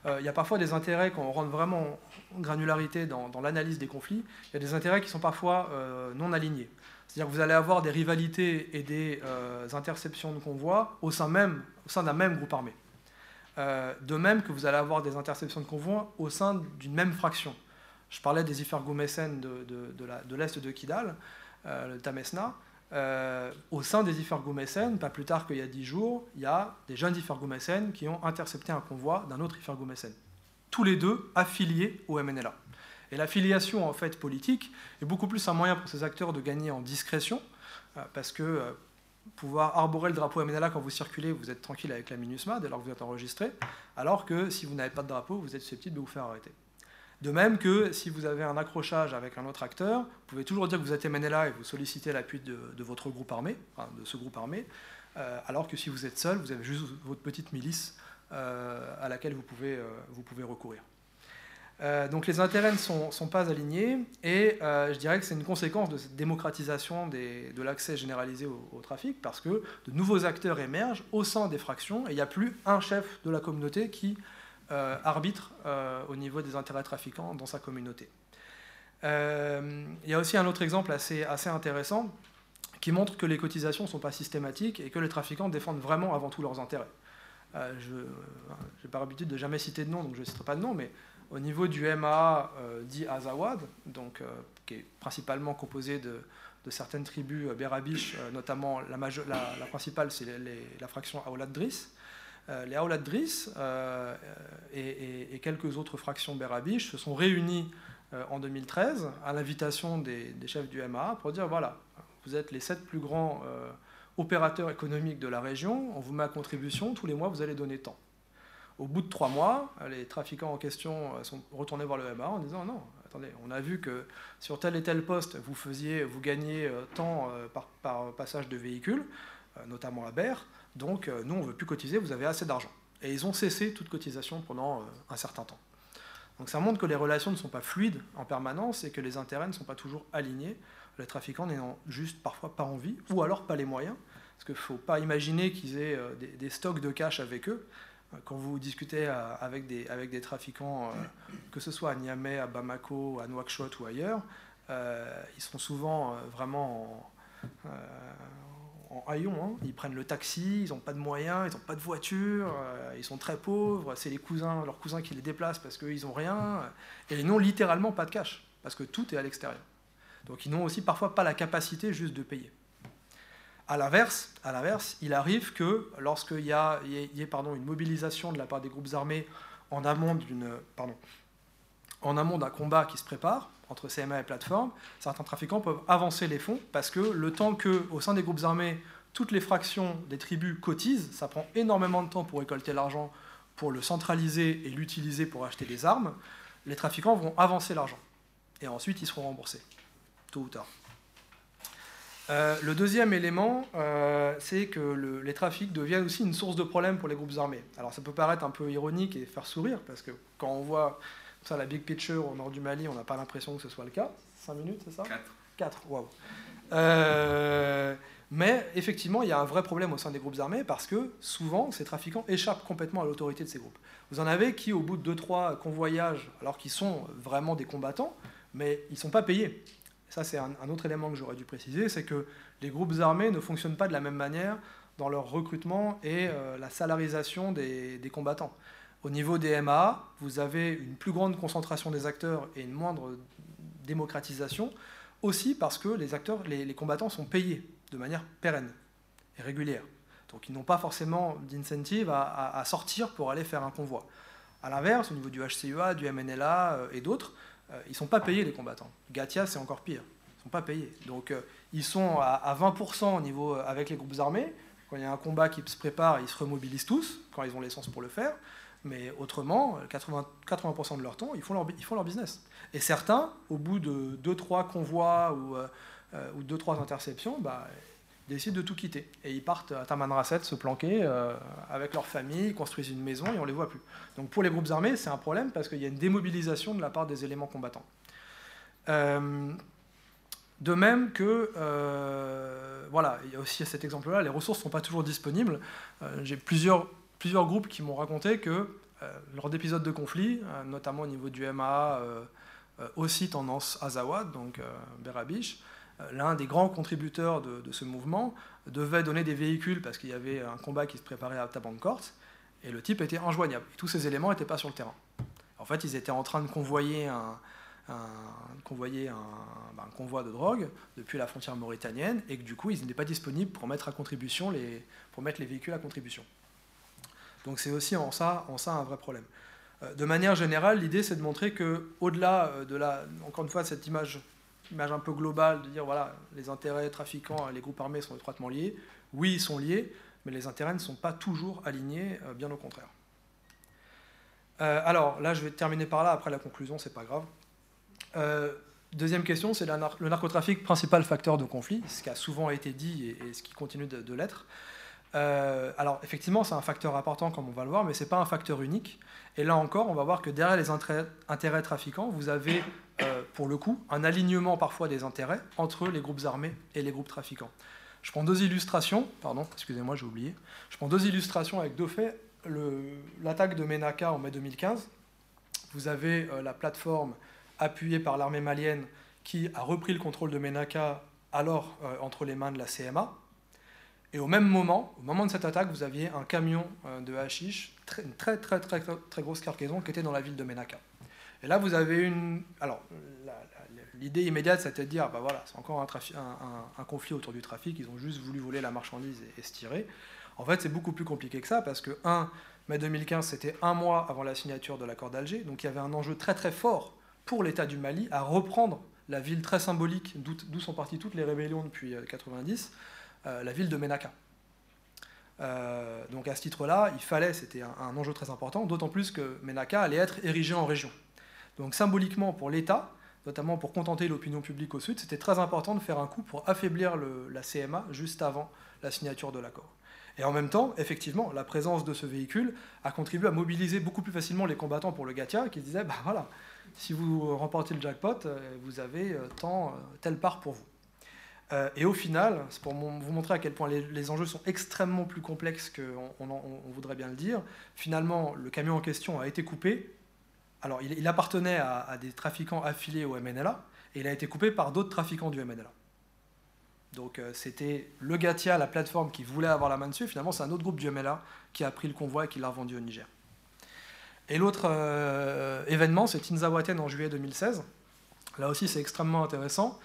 il y a parfois des intérêts quand on rentre vraiment en granularité dans, l'analyse des conflits. Il y a des intérêts qui sont parfois non alignés. C'est-à-dire que vous allez avoir des rivalités et des interceptions de convois au sein même, au sein d'un même groupe armé. de même que vous allez avoir des interceptions de convois au sein d'une même fraction. Je parlais des Ifergoumessènes de, l'est de Kidal, euh, le Tamesna. Euh, au sein des Ifergoumessènes, pas plus tard qu'il y a dix jours, il y a des jeunes Ifergoumessènes qui ont intercepté un convoi d'un autre Ifergoumessène. Tous les deux affiliés au MNLA. Et l'affiliation en fait politique est beaucoup plus un moyen pour ces acteurs de gagner en discrétion, euh, parce que pouvoir arborer le drapeau MNLA quand vous circulez, vous êtes tranquille avec la MINUSMA dès lors que vous êtes enregistré, alors que si vous n'avez pas de drapeau, vous êtes susceptible de vous faire arrêter. De même que si vous avez un accrochage avec un autre acteur, vous pouvez toujours dire que vous êtes là et vous sollicitez l'appui de, votre groupe armé, de ce groupe armé, euh, alors que si vous êtes seul, vous avez juste votre petite milice euh, à laquelle vous pouvez, euh, vous pouvez recourir. donc les intérêts ne sont, pas alignés et je dirais que c'est une conséquence de cette démocratisation de l'accès généralisé au, trafic parce que de nouveaux acteurs émergent au sein des fractions et il n'y a plus un chef de la communauté qui euh, arbitre euh, au niveau des intérêts trafiquants dans sa communauté. Euh, il y a aussi un autre exemple assez, intéressant qui montre que les cotisations ne sont pas systématiques et que les trafiquants défendent vraiment avant tout leurs intérêts. je n'ai pas l'habitude de jamais citer de nom, donc je ne citerai pas de nom, mais au niveau du MA dit Azawad, donc, qui est principalement composé de, certaines tribus bérabiches, notamment la, principale, c'est la fraction Aoulad Driss, les Aoulad Driss euh, et, quelques autres fractions Berabiche se sont réunis euh, en 2013 à l'invitation des, chefs du MA pour dire voilà, vous êtes les sept plus grands opérateurs économiques de la région, on vous met à contribution, tous les mois vous allez donner tant. Au bout de trois mois, les trafiquants en question sont retournés voir le MA en disant non, attendez, on a vu que sur tel et tel poste, vous faisiez, vous gagnez tant par, passage de véhicules, notamment à Berre. Donc, euh, nous, on ne veut plus cotiser, vous avez assez d'argent. Et ils ont cessé toute cotisation pendant euh, un certain temps. Donc ça montre que les relations ne sont pas fluides en permanence et que les intérêts ne sont pas toujours alignés, les trafiquants n'ayant juste parfois pas envie ou alors pas les moyens. Parce qu'il ne faut pas imaginer qu'ils aient euh, des, stocks de cash avec eux. Quand vous discutez avec des, trafiquants, que ce soit à Niamey, à Bamako, à Nouakchott ou ailleurs, ils sont souvent vraiment en, en haillons. Hein. Ils prennent le taxi, ils n'ont pas de moyens, ils n'ont pas de voiture, euh, ils sont très pauvres, c'est les cousins, leurs cousins qui les déplacent parce qu'ils n'ont rien, et ils n'ont littéralement pas de cash, parce que tout est à l'extérieur. Donc ils n'ont aussi parfois pas la capacité juste de payer. À l'inverse, à l'inverse, il arrive que lorsqu'il y a, une mobilisation de la part des groupes armés en amont d'un combat qui se prépare, entre CMA et plateforme, certains trafiquants peuvent avancer les fonds parce que le temps que, au sein des groupes armés, toutes les fractions des tribus cotisent, ça prend énormément de temps pour récolter l'argent, pour le centraliser et l'utiliser pour acheter des armes, les trafiquants vont avancer l'argent. Et ensuite, ils seront remboursés, tôt ou tard. Euh, le deuxième élément, euh, c'est que les trafics deviennent aussi une source de problème pour les groupes armés. Alors ça peut paraître un peu ironique et faire sourire, parce que quand on voit ça, la big picture au nord du Mali, on n'a pas l'impression que ce soit le cas. 5 minutes, c'est ça 4. 4, waouh. Euh, mais effectivement, il y a un vrai problème au sein des groupes armés parce que souvent, ces trafiquants échappent complètement à l'autorité de ces groupes. Vous en avez qui, au bout de 2-3 convoyages, alors qu'ils sont vraiment des combattants, mais ils ne sont pas payés. Ça, c'est un, autre élément que j'aurais dû préciser, c'est que les groupes armés ne fonctionnent pas de la même manière dans leur recrutement et euh, la salarisation des combattants. Au niveau des MA, vous avez une plus grande concentration des acteurs et une moindre démocratisation, aussi parce que les acteurs, les, combattants sont payés de manière pérenne et régulière. Donc ils n'ont pas forcément d'incentive à, sortir pour aller faire un convoi. A l'inverse, au niveau du HCUA, du MNLA euh, et d'autres, euh, ils ne sont pas payés les combattants. Gatia, c'est encore pire. Ils ne sont pas payés. Donc euh, ils sont à, 20% au niveau avec les groupes armés, Quand il y a un combat qui se prépare, ils se remobilisent tous, quand ils ont l'essence pour le faire. Mais autrement, 80%, 80 de leur temps, ils font leur, ils font leur business. Et certains, au bout de 2-3 convois ou, euh, euh, ou 2-3 interceptions, bah, décident de tout quitter. Et ils partent à Tamanrasset se planquer euh, avec leur famille, construisent une maison et on ne les voit plus. Donc pour les groupes armés, c'est un problème parce qu'il y a une démobilisation de la part des éléments combattants. Euh, de même que, euh, voilà, il y a aussi cet exemple-là, les ressources ne sont pas toujours disponibles. J'ai plusieurs, plusieurs groupes qui m'ont raconté que lors d'épisodes de conflit, notamment au niveau du MA, aussi tendance Azawad, donc Berabiche, l'un des grands contributeurs de, ce mouvement devait donner des véhicules parce qu'il y avait un combat qui se préparait à Tabankort, et le type était injoignable. tous ces éléments n'étaient pas sur le terrain. En fait, ils étaient en train de convoyer ben, un, convoi de drogue depuis la frontière mauritanienne, et que du coup, ils n'étaient pas disponibles pour mettre à contribution pour mettre les véhicules à contribution. Donc c'est aussi en ça, un vrai problème. Euh, de manière générale, l'idée c'est de montrer que, au-delà euh, de la, encore une fois, cette image image un peu globale de dire voilà, les intérêts trafiquants et les groupes armés sont étroitement liés. Oui, ils sont liés, mais les intérêts ne sont pas toujours alignés, euh, bien au contraire. Euh, alors là, je vais terminer par là, après la conclusion, c'est pas grave. Euh, deuxième question, c'est le narcotrafic, principal facteur de conflit, ce qui a souvent été dit et, ce qui continue de, l'être. Alors effectivement, c'est un facteur important, comme on va le voir, mais ce n'est pas un facteur unique. Et là encore, on va voir que derrière les intérêts trafiquants, vous avez euh, pour le coup, un alignement parfois des intérêts entre les groupes armés et les groupes trafiquants. Je prends deux illustrations, pardon, excusez-moi, j'ai oublié. Je prends deux illustrations avec deux faits. L'attaque de Menaka en mai 2015, vous avez euh, la plateforme appuyée par l'armée malienne qui a repris le contrôle de Menaka alors euh, entre les mains de la CMA. Et au même moment, au moment de cette attaque, vous aviez un camion de hashish, une très très très très grosse cargaison qui était dans la ville de Menaka. Et là, vous avez une. Alors, l'idée immédiate, c'était de dire bah voilà, c'est encore un, conflit autour du trafic, ils ont juste voulu voler la marchandise et, se tirer. En fait, c'est beaucoup plus compliqué que ça, parce que, 1, mai 2015, c'était un mois avant la signature de l'accord d'Alger, donc il y avait un enjeu très très fort pour l'État du Mali à reprendre la ville très symbolique, d'où sont parties toutes les rébellions depuis 1990, euh, euh, la ville de Menaka. Euh, donc à ce titre-là, il fallait, c'était un, enjeu très important, d'autant plus que Menaka allait être érigé en région. Donc symboliquement pour l'État, notamment pour contenter l'opinion publique au Sud, c'était très important de faire un coup pour affaiblir la CMA juste avant la signature de l'accord. Et en même temps, effectivement, la présence de ce véhicule a contribué à mobiliser beaucoup plus facilement les combattants pour le Gatia, qui disaient, bah voilà, si vous remportez le jackpot, euh, vous avez euh, tant, euh, telle part pour vous. Et au final, c'est pour vous montrer à quel point les, enjeux sont extrêmement plus complexes qu'on on voudrait bien le dire, finalement, le camion en question a été coupé, alors, il, appartenait à, des trafiquants affiliés au MNLA, et il a été coupé par d'autres trafiquants du MNLA. Donc, euh, c'était le Gatia, la plateforme qui voulait avoir la main dessus. Finalement, c'est un autre groupe du MNLA qui a pris le convoi et qui l'a revendu au Niger. Et l'autre euh, événement, c'est Tinzawaten en juillet 2016. Là aussi, c'est extrêmement intéressant.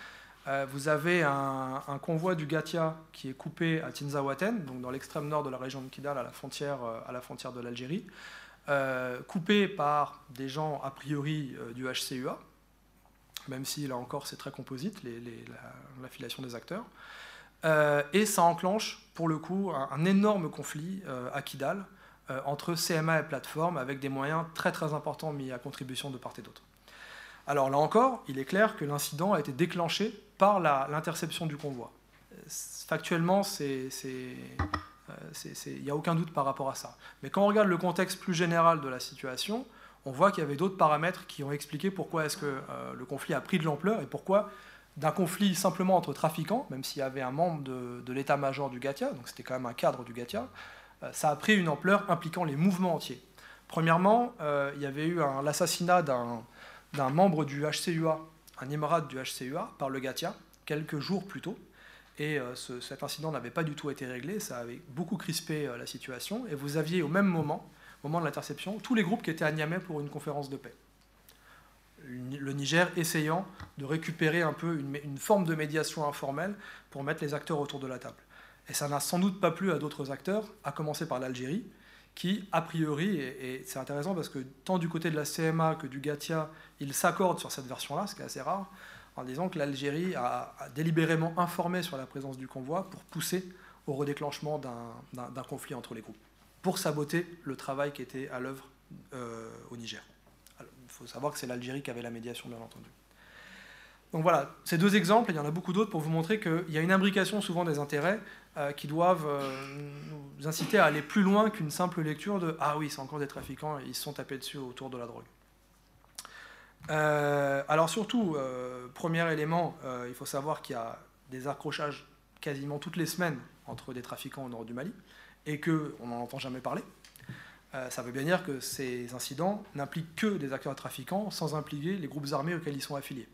Euh, vous avez un, convoi du Gatia qui est coupé à Tinzawaten, donc dans l'extrême nord de la région de Kidal, à la frontière, frontière de l'Algérie. Euh, coupé par des gens a priori euh, du HCUA, même si là encore c'est très composite, l'affiliation des acteurs. Euh, et ça enclenche pour le coup un, énorme conflit à Kidal entre CMA et plateforme avec des moyens très très importants mis à contribution de part et d'autre. Alors là encore, il est clair que l'incident a été déclenché par l'interception du convoi. Factuellement, c'est il euh, n'y a aucun doute par rapport à ça. Mais quand on regarde le contexte plus général de la situation, on voit qu'il y avait d'autres paramètres qui ont expliqué pourquoi est-ce que euh, le conflit a pris de l'ampleur et pourquoi d'un conflit simplement entre trafiquants, même s'il y avait un membre de, l'état-major du Gatia, donc c'était quand même un cadre du Gatia, euh, ça a pris une ampleur impliquant les mouvements entiers. Premièrement, il y avait eu l'assassinat d'un membre du HCUA, un émirate du HCUA, par le Gatia, quelques jours plus tôt. Et euh, cet incident n'avait pas du tout été réglé, ça avait beaucoup crispé euh, la situation. Et vous aviez au même moment, au moment de l'interception, tous les groupes qui étaient à Niamey pour une conférence de paix. Le Niger essayant de récupérer un peu une, forme de médiation informelle pour mettre les acteurs autour de la table. Et ça n'a sans doute pas plu à d'autres acteurs, à commencer par l'Algérie, qui, a priori, et, c'est intéressant parce que tant du côté de la CMA que du GATIA, ils s'accordent sur cette version-là, ce qui est assez rare, en disant que l'Algérie a, délibérément informé sur la présence du convoi pour pousser au redéclenchement d'un conflit entre les groupes, pour saboter le travail qui était à l'œuvre au Niger. Il faut savoir que c'est l'Algérie qui avait la médiation, bien entendu. Donc voilà, ces deux exemples, il y en a beaucoup d'autres pour vous montrer qu'il y a une imbrication souvent des intérêts euh, qui doivent euh, nous inciter à aller plus loin qu'une simple lecture de Ah oui, c'est encore des trafiquants, ils se sont tapés dessus autour de la drogue. Euh, alors surtout, premier élément, il faut savoir qu'il y a des accrochages quasiment toutes les semaines entre des trafiquants au nord du Mali et qu'on n'en entend jamais parler. ça veut bien dire que ces incidents n'impliquent que des acteurs trafiquants sans impliquer les groupes armés auxquels ils sont affiliés.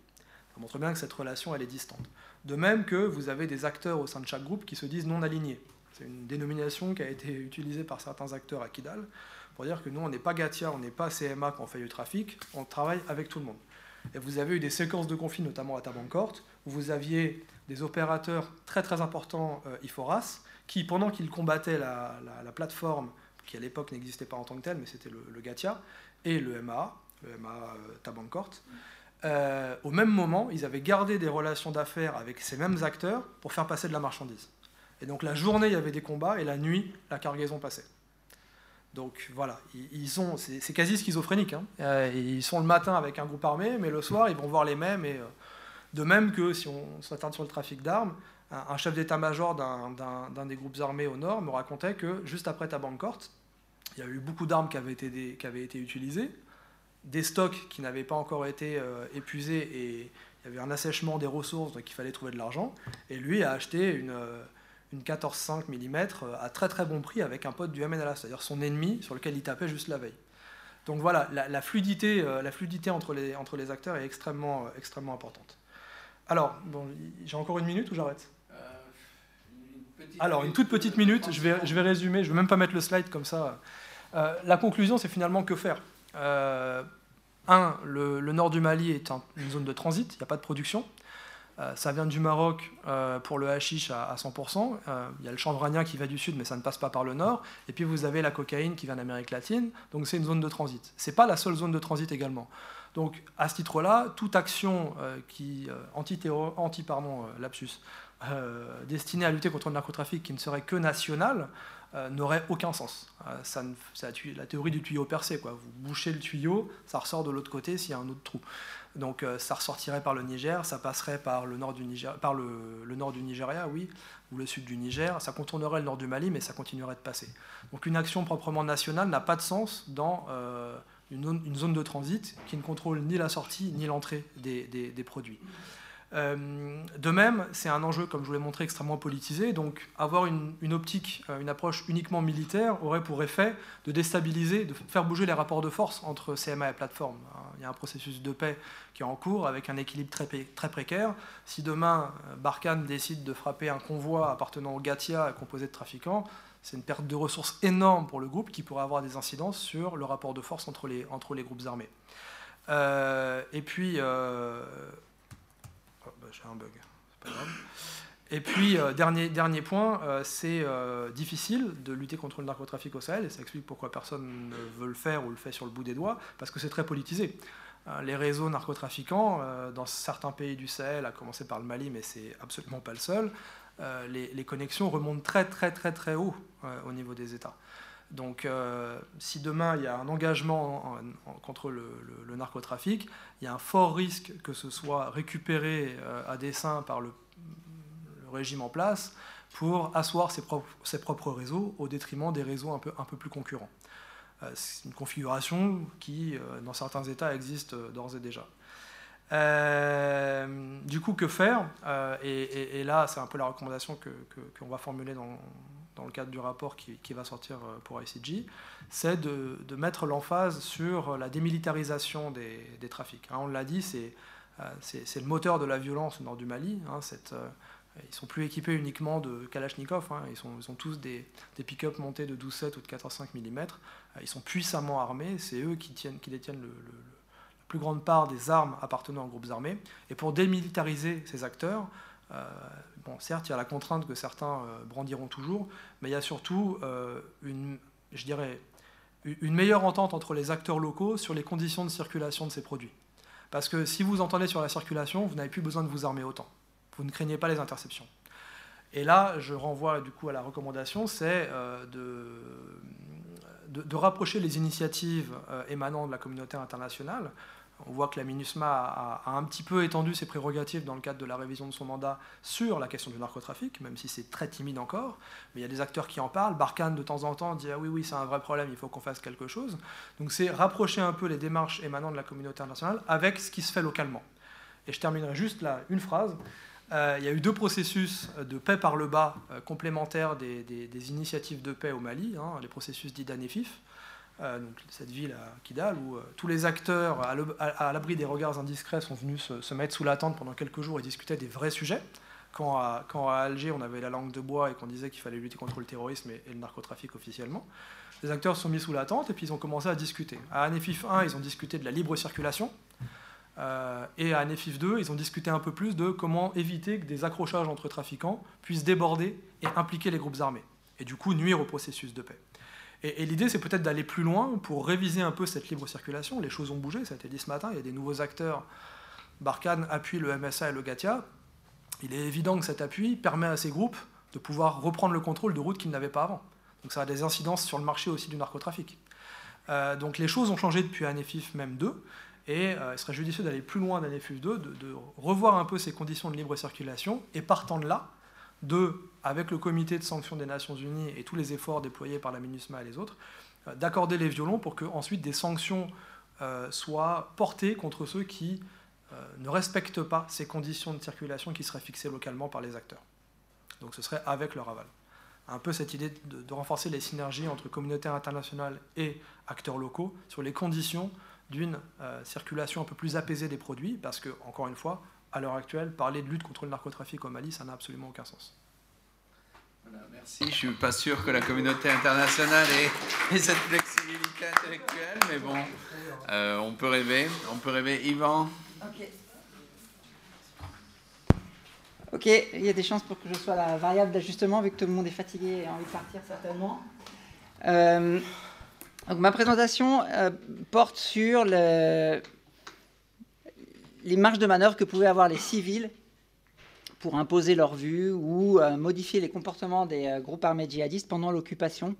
Ça montre bien que cette relation, elle est distante. De même que vous avez des acteurs au sein de chaque groupe qui se disent non alignés. C'est une dénomination qui a été utilisée par certains acteurs à Kidal pour dire que nous, on n'est pas Gatia, on n'est pas CMA quand on fait du trafic, on travaille avec tout le monde. Et vous avez eu des séquences de conflits, notamment à Tabancourt, où vous aviez des opérateurs très très importants, euh, IFORAS, qui, pendant qu'ils combattaient la, plateforme, qui à l'époque n'existait pas en tant que telle, mais c'était le, Gatia, et le MA, le MA euh, Tabancourt, euh, au même moment, ils avaient gardé des relations d'affaires avec ces mêmes acteurs pour faire passer de la marchandise. Et donc la journée, il y avait des combats, et la nuit, la cargaison passait. Donc voilà, ils, c'est quasi schizophrénique. Hein. Euh, ils sont le matin avec un groupe armé, mais le soir, ils vont voir les mêmes. Et, euh, de même que si on s'attarde sur le trafic d'armes, un, chef d'état-major d'un des groupes armés au nord me racontait que juste après Tabancourt, il y a eu beaucoup d'armes qui avaient été utilisées des stocks qui n'avaient pas encore été euh, épuisés et il y avait un assèchement des ressources, donc il fallait trouver de l'argent. Et lui a acheté une, euh, une 14,5 mm euh, à très très bon prix avec un pote du MNLA, c'est-à-dire son ennemi sur lequel il tapait juste la veille. Donc voilà, la, fluidité, la fluidité entre, les, entre les acteurs est extrêmement, extrêmement importante. Alors, bon, j'ai encore une minute ou j'arrête? Alors, une toute petite minute, je vais, je vais résumer, je ne vais même pas mettre le slide comme ça. la conclusion, c'est finalement que faire euh, un, le, nord du Mali est une zone de transit, il n'y a pas de production. Euh, ça vient du Maroc euh, pour le hashish à, 100%. Il y a le chanvranien qui va du sud, mais ça ne passe pas par le nord. Et puis vous avez la cocaïne qui vient d'Amérique latine. Donc c'est une zone de transit. Ce n'est pas la seule zone de transit également. Donc à ce titre-là, toute action qui anti, anti pardon, lapsus, destinée à lutter contre le narcotrafic qui ne serait que nationale n'aurait aucun sens. Euh, ça, la théorie du tuyau percé. Quoi. Vous bouchez le tuyau, ça ressort de l'autre côté s'il y a un autre trou. Donc euh, ça ressortirait par le Niger, ça passerait par le, nord du Nigeria, oui, ou le sud du Niger, ça contournerait le nord du Mali, mais ça continuerait de passer. Donc une action proprement nationale n'a pas de sens dans une, zone de transit qui ne contrôle ni la sortie ni l'entrée des produits. Euh, de même, c'est un enjeu, comme je vous l'ai montré, extrêmement politisé. Donc, avoir une, optique, euh, une approche uniquement militaire aurait pour effet de déstabiliser, de faire bouger les rapports de force entre CMA et plateforme. Hein, il y a un processus de paix qui est en cours avec un équilibre très, très précaire. Si demain, euh, Barkhane décide de frapper un convoi appartenant au Gatia composé de trafiquants, c'est une perte de ressources énorme pour le groupe qui pourrait avoir des incidences sur le rapport de force entre les, entre les groupes armés. et puis, j'ai un bug. Et puis, euh, dernier, dernier point, euh, c'est euh, difficile de lutter contre le narcotrafic au Sahel, et ça explique pourquoi personne ne veut le faire ou le fait sur le bout des doigts, parce que c'est très politisé. les réseaux narcotrafiquants, dans certains pays du Sahel, à commencer par le Mali, mais c'est absolument pas le seul, les, les, connexions remontent très très très très haut au niveau des États. Donc, euh, si demain il y a un engagement contre le, narcotrafic, il y a un fort risque que ce soit récupéré euh, à dessein par le, régime en place pour asseoir ses propres, réseaux au détriment des réseaux un peu, plus concurrents. Euh, c'est une configuration qui, dans certains États, existe d'ores et déjà. Du coup, que faire et, là, c'est un peu la recommandation qu'on va formuler dans, dans le cadre du rapport qui, va sortir euh, pour ICG, c'est de, mettre l'emphase sur la démilitarisation des, trafics. Hein, on l'a dit, euh, c'est le moteur de la violence au nord du Mali. Hein, cette, euh, ils sont plus équipés uniquement de Kalachnikov, hein, ils, sont, ils, tous des, pick-up montés de 12,7 ou de 14,5 mm. Ils sont puissamment armés, c'est eux qui, tiennent, qui détiennent la plus grande part des armes appartenant aux groupes armés. Et pour démilitariser ces acteurs, bon, certes, il y a la contrainte que certains euh, brandiront toujours, mais il y a surtout euh, une, je dirais, une meilleure entente entre les acteurs locaux sur les conditions de circulation de ces produits. Parce que si vous entendez sur la circulation, vous n'avez plus besoin de vous armer autant. Vous ne craignez pas les interceptions. Et là, je renvoie du coup à la recommandation, c'est de, de, rapprocher les initiatives émanant de la communauté internationale on voit que la MINUSMA a, un petit peu étendu ses prérogatives dans le cadre de la révision de son mandat sur la question du narcotrafic, même si c'est très timide encore. Mais il y a des acteurs qui en parlent. Barkhane, de temps en temps, dit Ah oui, oui, c'est un vrai problème, il faut qu'on fasse quelque chose. Donc c'est rapprocher un peu les démarches émanant de la communauté internationale avec ce qui se fait localement. Et je terminerai juste là une phrase. Euh, il y a eu deux processus de paix par le bas euh, complémentaires des, initiatives de paix au Mali, hein, les processus dits d'ANEFIF. Euh, cette ville à Kidal, où euh, tous les acteurs à l'abri des regards indiscrets sont venus se, mettre sous la tente pendant quelques jours et discuter des vrais sujets. Quand à, Alger, on avait la langue de bois et qu'on disait qu'il fallait lutter contre le terrorisme et, le narcotrafic officiellement, les acteurs se sont mis sous la tente et puis ils ont commencé à discuter. À Anefif 1, ils ont discuté de la libre circulation. Euh, et à Anefif 2, ils ont discuté un peu plus de comment éviter que des accrochages entre trafiquants puissent déborder et impliquer les groupes armés, et du coup nuire au processus de paix. Et, l'idée, c'est peut-être d'aller plus loin pour réviser un peu cette libre circulation. Les choses ont bougé, ça a été dit ce matin, il y a des nouveaux acteurs. Barkhane appuie le MSA et le GATIA. Il est évident que cet appui permet à ces groupes de pouvoir reprendre le contrôle de routes qu'ils n'avaient pas avant. Donc ça a des incidences sur le marché aussi du narcotrafic. Euh, donc les choses ont changé depuis ANEFIF même 2, et euh, il serait judicieux d'aller plus loin d'ANEFIF 2, de, de, revoir un peu ces conditions de libre circulation, et partant de là, de, avec le comité de sanctions des Nations Unies et tous les efforts déployés par la MINUSMA et les autres, euh, d'accorder les violons pour que ensuite des sanctions euh, soient portées contre ceux qui euh, ne respectent pas ces conditions de circulation qui seraient fixées localement par les acteurs. Donc ce serait avec leur aval. Un peu cette idée de, de renforcer les synergies entre communauté internationale et acteurs locaux sur les conditions d'une circulation un peu plus apaisée des produits, parce que, encore une fois, à l'heure actuelle, parler de lutte contre le narcotrafic au Mali, ça n'a absolument aucun sens. merci. Je ne suis pas sûr que la communauté internationale ait, cette flexibilité intellectuelle, mais bon, euh, on peut rêver. On peut rêver. Yvan Ok. Ok, il y a des chances pour que je sois la variable d'ajustement, vu que tout le monde est fatigué et a envie de partir certainement. Euh, donc ma présentation euh, porte sur le, les marges de manœuvre que pouvaient avoir les civils pour imposer leur vue ou euh, modifier les comportements des euh, groupes armés djihadistes pendant l'occupation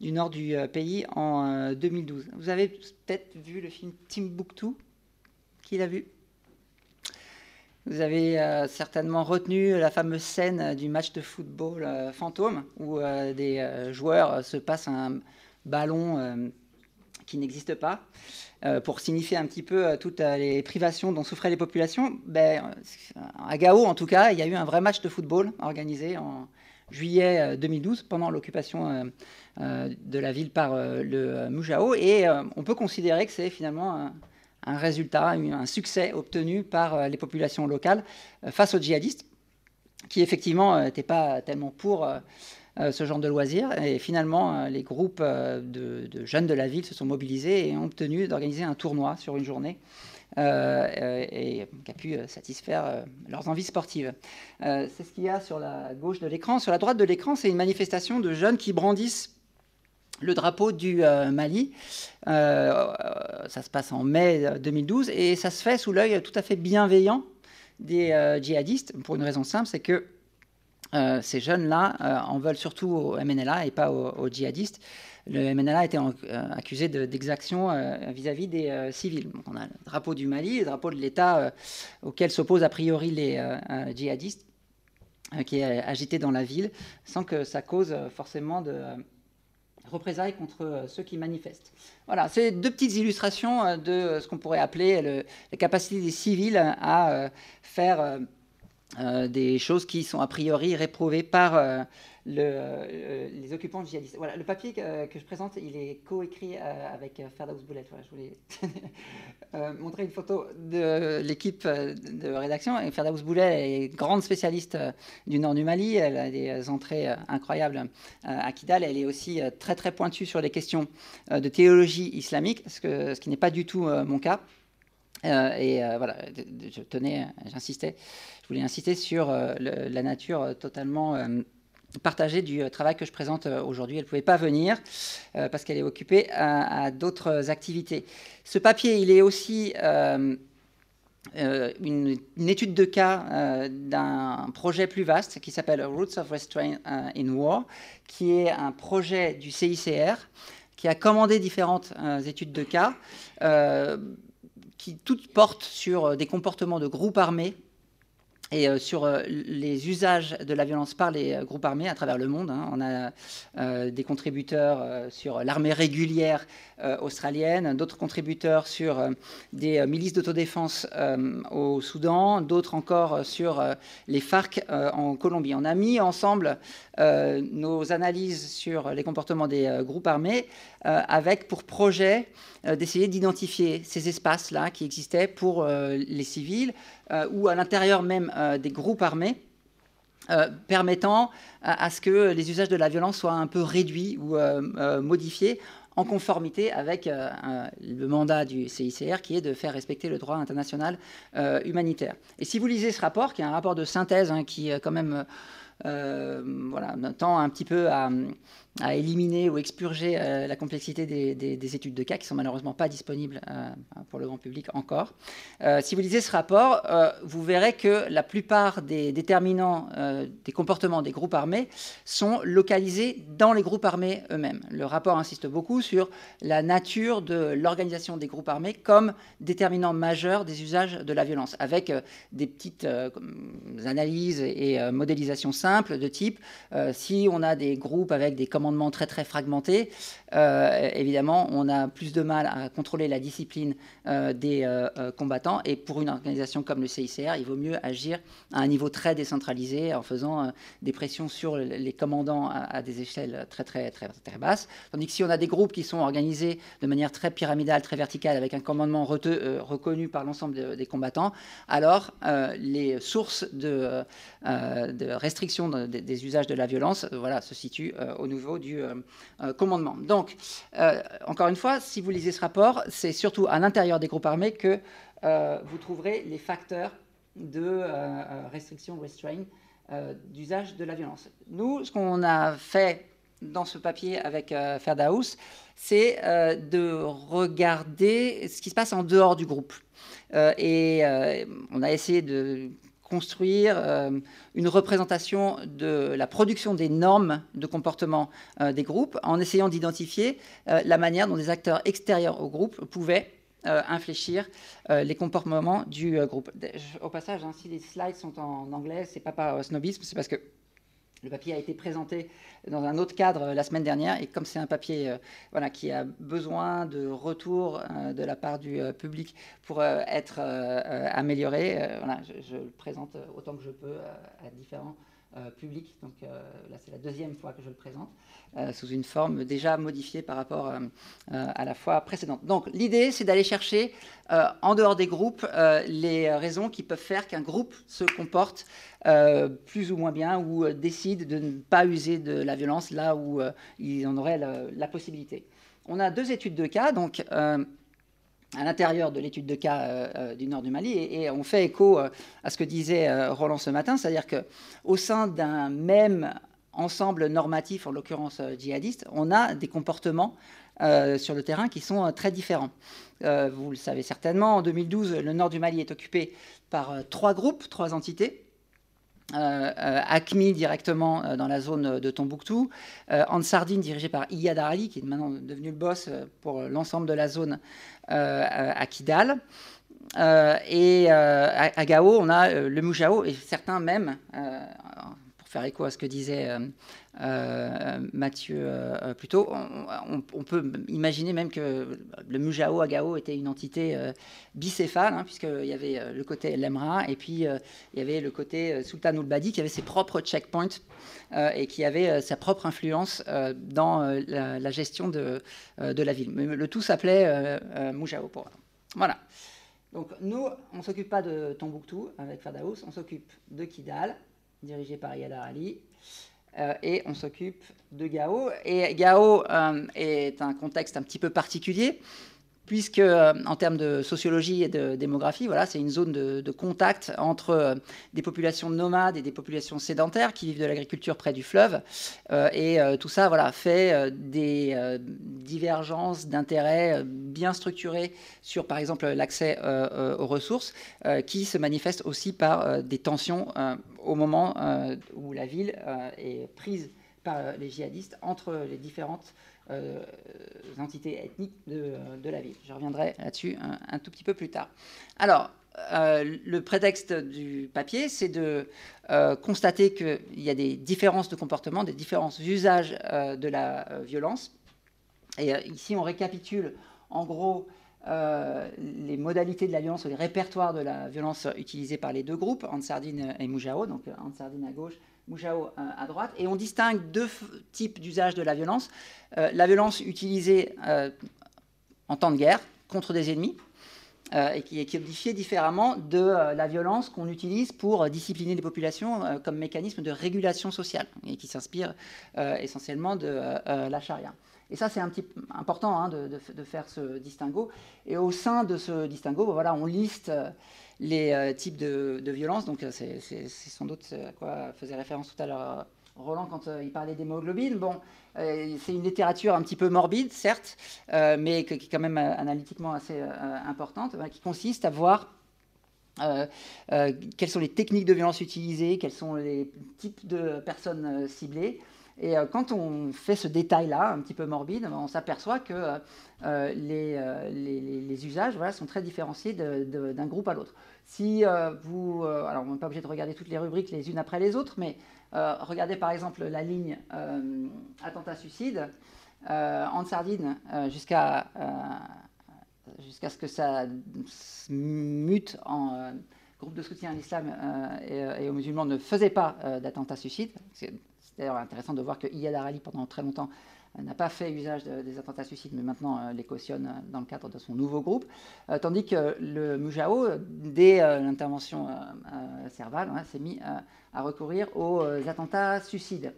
du nord du euh, pays en 2012. Vous avez peut-être vu le film Timbuktu Qui l'a vu? Vous avez certainement retenu la fameuse scène du match de football fantôme où des joueurs se passent un ballon qui n'existe pas. Euh, pour signifier un petit peu euh, toutes euh, les privations dont souffraient les populations, ben, à Gao, en tout cas, il y a eu un vrai match de football organisé en juillet 2012 pendant l'occupation de la ville par le Mujao. Et on peut considérer que c'est finalement un, résultat, un succès obtenu par les populations locales face aux djihadistes, qui effectivement n'étaient pas tellement pour ce genre de loisirs. Et finalement, euh, les groupes euh, de, jeunes de la ville se sont mobilisés et ont obtenu d'organiser un tournoi sur une journée. et qui a pu satisfaire leurs envies sportives. c'est ce qu'il y a sur la gauche de l'écran. Sur la droite de l'écran, c'est une manifestation de jeunes qui brandissent le drapeau du Mali. ça se passe en mai 2012 et ça se fait sous l'œil tout à fait bienveillant des djihadistes pour une raison simple, c'est que euh, ces jeunes-là euh, en veulent surtout au MNLA et pas aux, djihadistes. Le MNLA a été euh, accusé d'exaction vis-à-vis des civils. on a le drapeau du Mali, le drapeau de l'État auquel s'opposent a priori les djihadistes, qui est agité dans la ville, sans que ça cause forcément de représailles contre ceux qui manifestent. Voilà, c'est deux petites illustrations de ce qu'on pourrait appeler le, la capacité des civils à faire euh, des choses qui sont a priori réprouvées par euh, euh, les occupants djihadistes. Voilà, le papier que, je présente, il est coécrit avec Ferdaus Boulet. je voulais montrer une photo de l'équipe de rédaction. Et Ferdaus Boulet est grande spécialiste du nord du Mali. Elle a des entrées incroyables à Kidal. Elle est aussi très très pointue sur les questions de théologie islamique, ce, que, ce qui n'est pas du tout mon cas. Et voilà, je tenais, j'insistais je voulais insister sur euh, la nature totalement euh, partagée du euh, travail que je présente aujourd'hui. Elle ne pouvait pas venir parce qu'elle est occupée à, d'autres activités. Ce papier, il est aussi une, étude de cas d'un projet plus vaste qui s'appelle Roots of Restraint in War, qui est un projet du CICR qui a commandé différentes études de cas qui toutes portent sur des comportements de groupes armés et euh, sur euh, les usages de la violence par les euh, groupes armés à travers le monde. Hein. On a des contributeurs sur l'armée régulière australienne, d'autres contributeurs sur des milices d'autodéfense au Soudan, d'autres encore sur les FARC en Colombie. On a mis ensemble nos analyses sur les comportements des groupes armés avec pour projet d'essayer d'identifier ces espaces-là qui existaient pour les civils ou à l'intérieur même euh, des groupes armés. Euh, permettant à, ce que les usages de la violence soient un peu réduits ou modifiés en conformité avec le mandat du CICR qui est de faire respecter le droit international humanitaire. Et si vous lisez ce rapport, qui est un rapport de synthèse hein, qui quand même voilà, tend un petit peu à, à éliminer ou expurger euh, la complexité des, études de cas qui sont malheureusement pas disponibles euh, pour le grand public encore. Euh, si vous lisez ce rapport, vous verrez que la plupart des déterminants des comportements des groupes armés sont localisés dans les groupes armés eux-mêmes. Le rapport insiste beaucoup sur la nature de l'organisation des groupes armés comme déterminant majeur des usages de la violence, avec des petites analyses et modélisations simples de type si on a des groupes avec des commandement très très fragmenté, euh, évidemment, on a plus de mal à contrôler la discipline euh, des euh, combattants. Et pour une organisation comme le CICR, il vaut mieux agir à un niveau très décentralisé en faisant des pressions sur les commandants à, des échelles très, très très basses. Tandis que si on a des groupes qui sont organisés de manière très pyramidale, très verticale, avec un commandement reconnu par l'ensemble des combattants, alors les sources de, de restriction des usages de la violence, voilà, se situent au niveau du euh, euh, commandement. Donc, euh, encore une fois, si vous lisez ce rapport, c'est surtout à l'intérieur des groupes armés que vous trouverez les facteurs de restriction, restraint, d'usage de la violence. Nous, ce qu'on a fait dans ce papier avec Ferdaus, c'est de regarder ce qui se passe en dehors du groupe. et on a essayé de construire euh, une représentation de la production des normes de comportement euh, des groupes en essayant d'identifier euh, la manière dont des acteurs extérieurs au groupe pouvaient infléchir les comportements du groupe. Au passage, hein, si les slides sont en anglais, c'est pas par snobisme, c'est parce que le papier a été présenté dans un autre cadre euh, la semaine dernière et comme c'est un papier euh, qui a besoin de retour euh, de la part du public pour être amélioré, je, le présente autant que je peux à différents publics. Donc là, c'est la deuxième fois que je le présente. Euh, sous une forme déjà modifiée par rapport euh, euh, à la fois précédente. Donc l'idée, c'est d'aller chercher en dehors des groupes les raisons qui peuvent faire qu'un groupe se comporte plus ou moins bien ou décide de ne pas user de la violence là où il en aurait la, possibilité. On a deux études de cas, donc à l'intérieur de l'étude de cas du nord du Mali et, on fait écho à ce que disait Roland ce matin, c'est-à-dire qu'au sein d'un même ensemble normatif, en l'occurrence euh, djihadiste, on a des comportements euh, sur le terrain qui sont euh, très différents. vous le savez certainement, en 2012, le nord du Mali est occupé par trois groupes, trois entités. ACMI directement dans la zone de Tombouctou, Ansardine dirigé par Iyad Ali, qui est maintenant devenu le boss pour l'ensemble de la zone à Kidal. et à, Gao, on a le Moujao et certains même, faire écho à ce que disait euh, euh, Mathieu euh, plus tôt, on, peut imaginer même que le Mujao Agao était une entité bicéphale, hein, puisqu'il y avait le côté Lemra et puis il y avait le côté Sultan ul-Badi qui avait ses propres checkpoints et qui avait sa propre influence dans la, gestion de, la ville. Mais le tout s'appelait Mujao pour Voilà. Donc nous, on ne s'occupe pas de Tombouctou avec Fadaous, on s'occupe de Kidal, dirigé par Yadar Ali. Euh, et on s'occupe de Gao. Et Gao euh, est un contexte un petit peu particulier, puisque euh, en termes de sociologie et de démographie, voilà, c'est une zone de, contact entre des populations nomades et des populations sédentaires qui vivent de l'agriculture près du fleuve. et tout ça voilà, fait des divergences d'intérêts bien structurées sur, par exemple, l'accès aux ressources, qui se manifestent aussi par des tensions au moment où la ville est prise par les djihadistes entre les différentes euh, entités ethniques de, de, la ville. Je reviendrai là-dessus un, tout petit peu plus tard. Alors, euh, le prétexte du papier, c'est de euh, constater qu'il y a des différences de comportement, des différences d'usage de la violence. Et ici, on récapitule en gros les modalités de la violence, les répertoires de la violence utilisés par les deux groupes, Ansardine et Moujao, donc Ansardine à gauche, Moujao à droite. Et on distingue deux types d'usage de la violence. Euh, la violence utilisée euh, en temps de guerre contre des ennemis, euh, et qui est codifiée différemment de la violence qu'on utilise pour discipliner les populations comme mécanisme de régulation sociale, et qui s'inspire essentiellement de la charia. Et ça, c'est un petit important hein, de, faire ce distinguo. Et au sein de ce distinguo, voilà, on liste les euh, types de, violences. Donc, euh, c'est sans doute à quoi faisait référence tout à l'heure euh, Roland quand il parlait d'hémoglobine. Bon, c'est une littérature un petit peu morbide, certes, mais qui est quand même analytiquement assez importante, qui consiste à voir quelles sont les techniques de violence utilisées, quels sont les types de personnes ciblées. Et quand on fait ce détail-là, un petit peu morbide, on s'aperçoit que les, les, les, usages sont très différenciés d'un groupe à l'autre. Si euh, vous, euh, alors on n'est pas obligé de regarder toutes les rubriques les unes après les autres, mais euh, regardez par exemple la ligne attentat-suicide en Sardine jusqu'à jusqu'à ce que ça mute en groupe de soutien à l'islam et, aux musulmans ne faisait pas d'attentat-suicide. D'ailleurs intéressant de voir que Iyad Arali, pendant très longtemps, n'a pas fait usage des attentats suicides, mais maintenant euh, les cautionne euh, dans le cadre de son nouveau groupe. Euh, tandis que le Mujao, dès l'intervention Serval, s'est mis à recourir aux attentats suicides.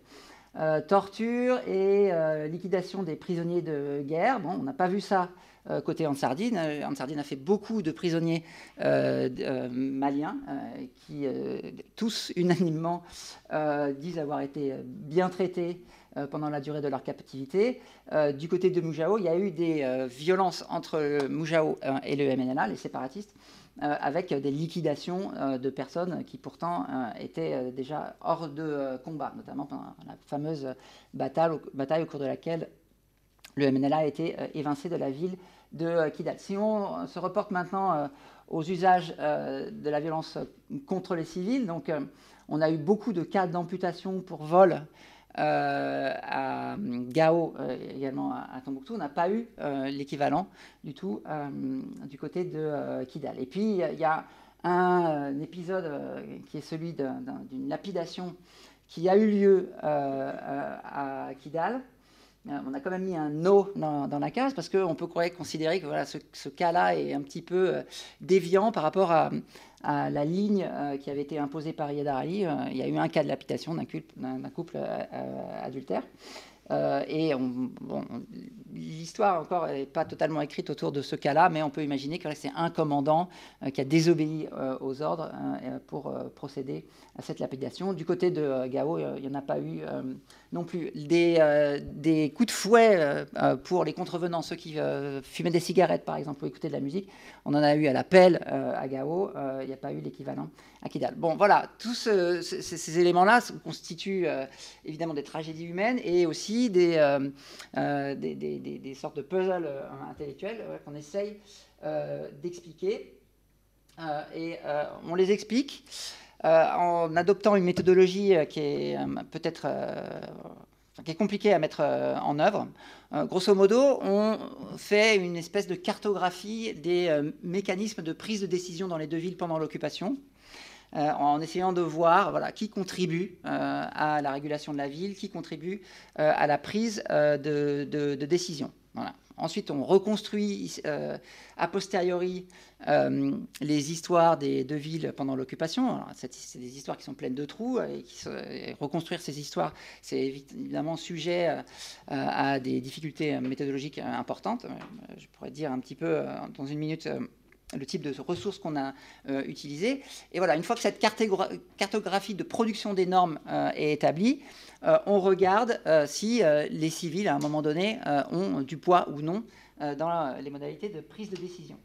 torture et liquidation des prisonniers de guerre. Bon, on n'a pas vu ça côté Ansardine. Ansardine a fait beaucoup de prisonniers maliens qui tous unanimement disent avoir été bien traités euh, pendant la durée de leur captivité. Euh, du côté de Moujao, il y a eu des euh, violences entre Moujao et le MNLA, les séparatistes, avec des liquidations de personnes qui pourtant étaient déjà hors de combat, notamment pendant la fameuse bataille au cours de laquelle le MNLA a été évincé de la ville de Kidal. Si on se reporte maintenant aux usages de la violence contre les civils, donc on a eu beaucoup de cas d'amputation pour vol euh, à Gao, euh, également à, Tombouctou, on n'a pas eu euh, l'équivalent du tout du côté de Kidal. Et puis, il y a un, épisode qui est celui d'une lapidation qui a eu lieu à Kidal. On a quand même mis un no dans, la case parce qu'on peut considérer que voilà, ce, cas-là est un petit peu déviant par rapport à, la ligne euh, qui avait été imposée par Yadar Ali. Euh, il y a eu un cas de lapidation d'un couple euh, adultère. et l'histoire encore n'est pas totalement écrite autour de ce cas-là, mais on peut imaginer que c'est un commandant qui a désobéi aux ordres pour procéder à cette lapidation. Du côté de Gao, il n'y en a pas eu non plus. Des, coups de fouet pour les contrevenants, ceux qui fumaient des cigarettes par exemple ou écoutaient de la musique, on en a eu à la pelle à Gao. Il n'y a pas eu l'équivalent à Kidal. Bon, voilà, tous ces, éléments-là constituent évidemment des tragédies humaines et aussi des, des, sortes de puzzles intellectuels qu'on essaye d'expliquer. et on les explique en adoptant une méthodologie qui est peut-être qui est compliquée à mettre en œuvre. grosso modo, on fait une espèce de cartographie des mécanismes de prise de décision dans les deux villes pendant l'occupation. En essayant de voir qui contribue à la régulation de la ville, qui contribue à la prise de, de, décision. Ensuite, on reconstruit euh, a posteriori euh, les histoires des deux villes pendant l'occupation. C'est des histoires qui sont pleines de trous et, reconstruire ces histoires, c'est évidemment sujet à des difficultés méthodologiques importantes. Je pourrais dire un petit peu dans une minute le type de ressources qu'on a euh, utilisées. Et voilà, une fois que cette cartographie de production des normes euh, est établie, euh, on regarde si les civils, à un moment donné, ont du poids ou non dans les modalités de prise de décision.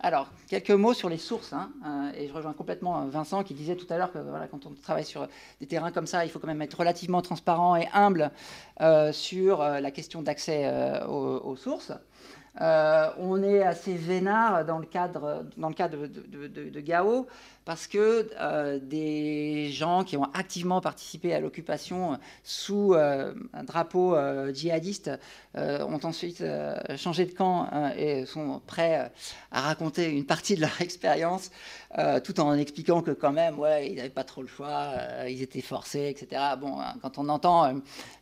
Alors, quelques mots sur les sources, hein, et je rejoins complètement Vincent qui disait tout à l'heure que voilà, quand on travaille sur des terrains comme ça, il faut quand même être relativement transparent et humble sur la question d'accès aux, sources. Euh, on est assez vénard dans le cadre, dans le cadre de Gao parce que euh, des gens qui ont activement participé à l'occupation euh, sous euh, un drapeau djihadiste ont ensuite changé de camp et sont prêts à raconter une partie de leur expérience, tout en expliquant que quand même, ouais, ils n'avaient pas trop le choix, ils étaient forcés, etc. Bon, hein, quand on entend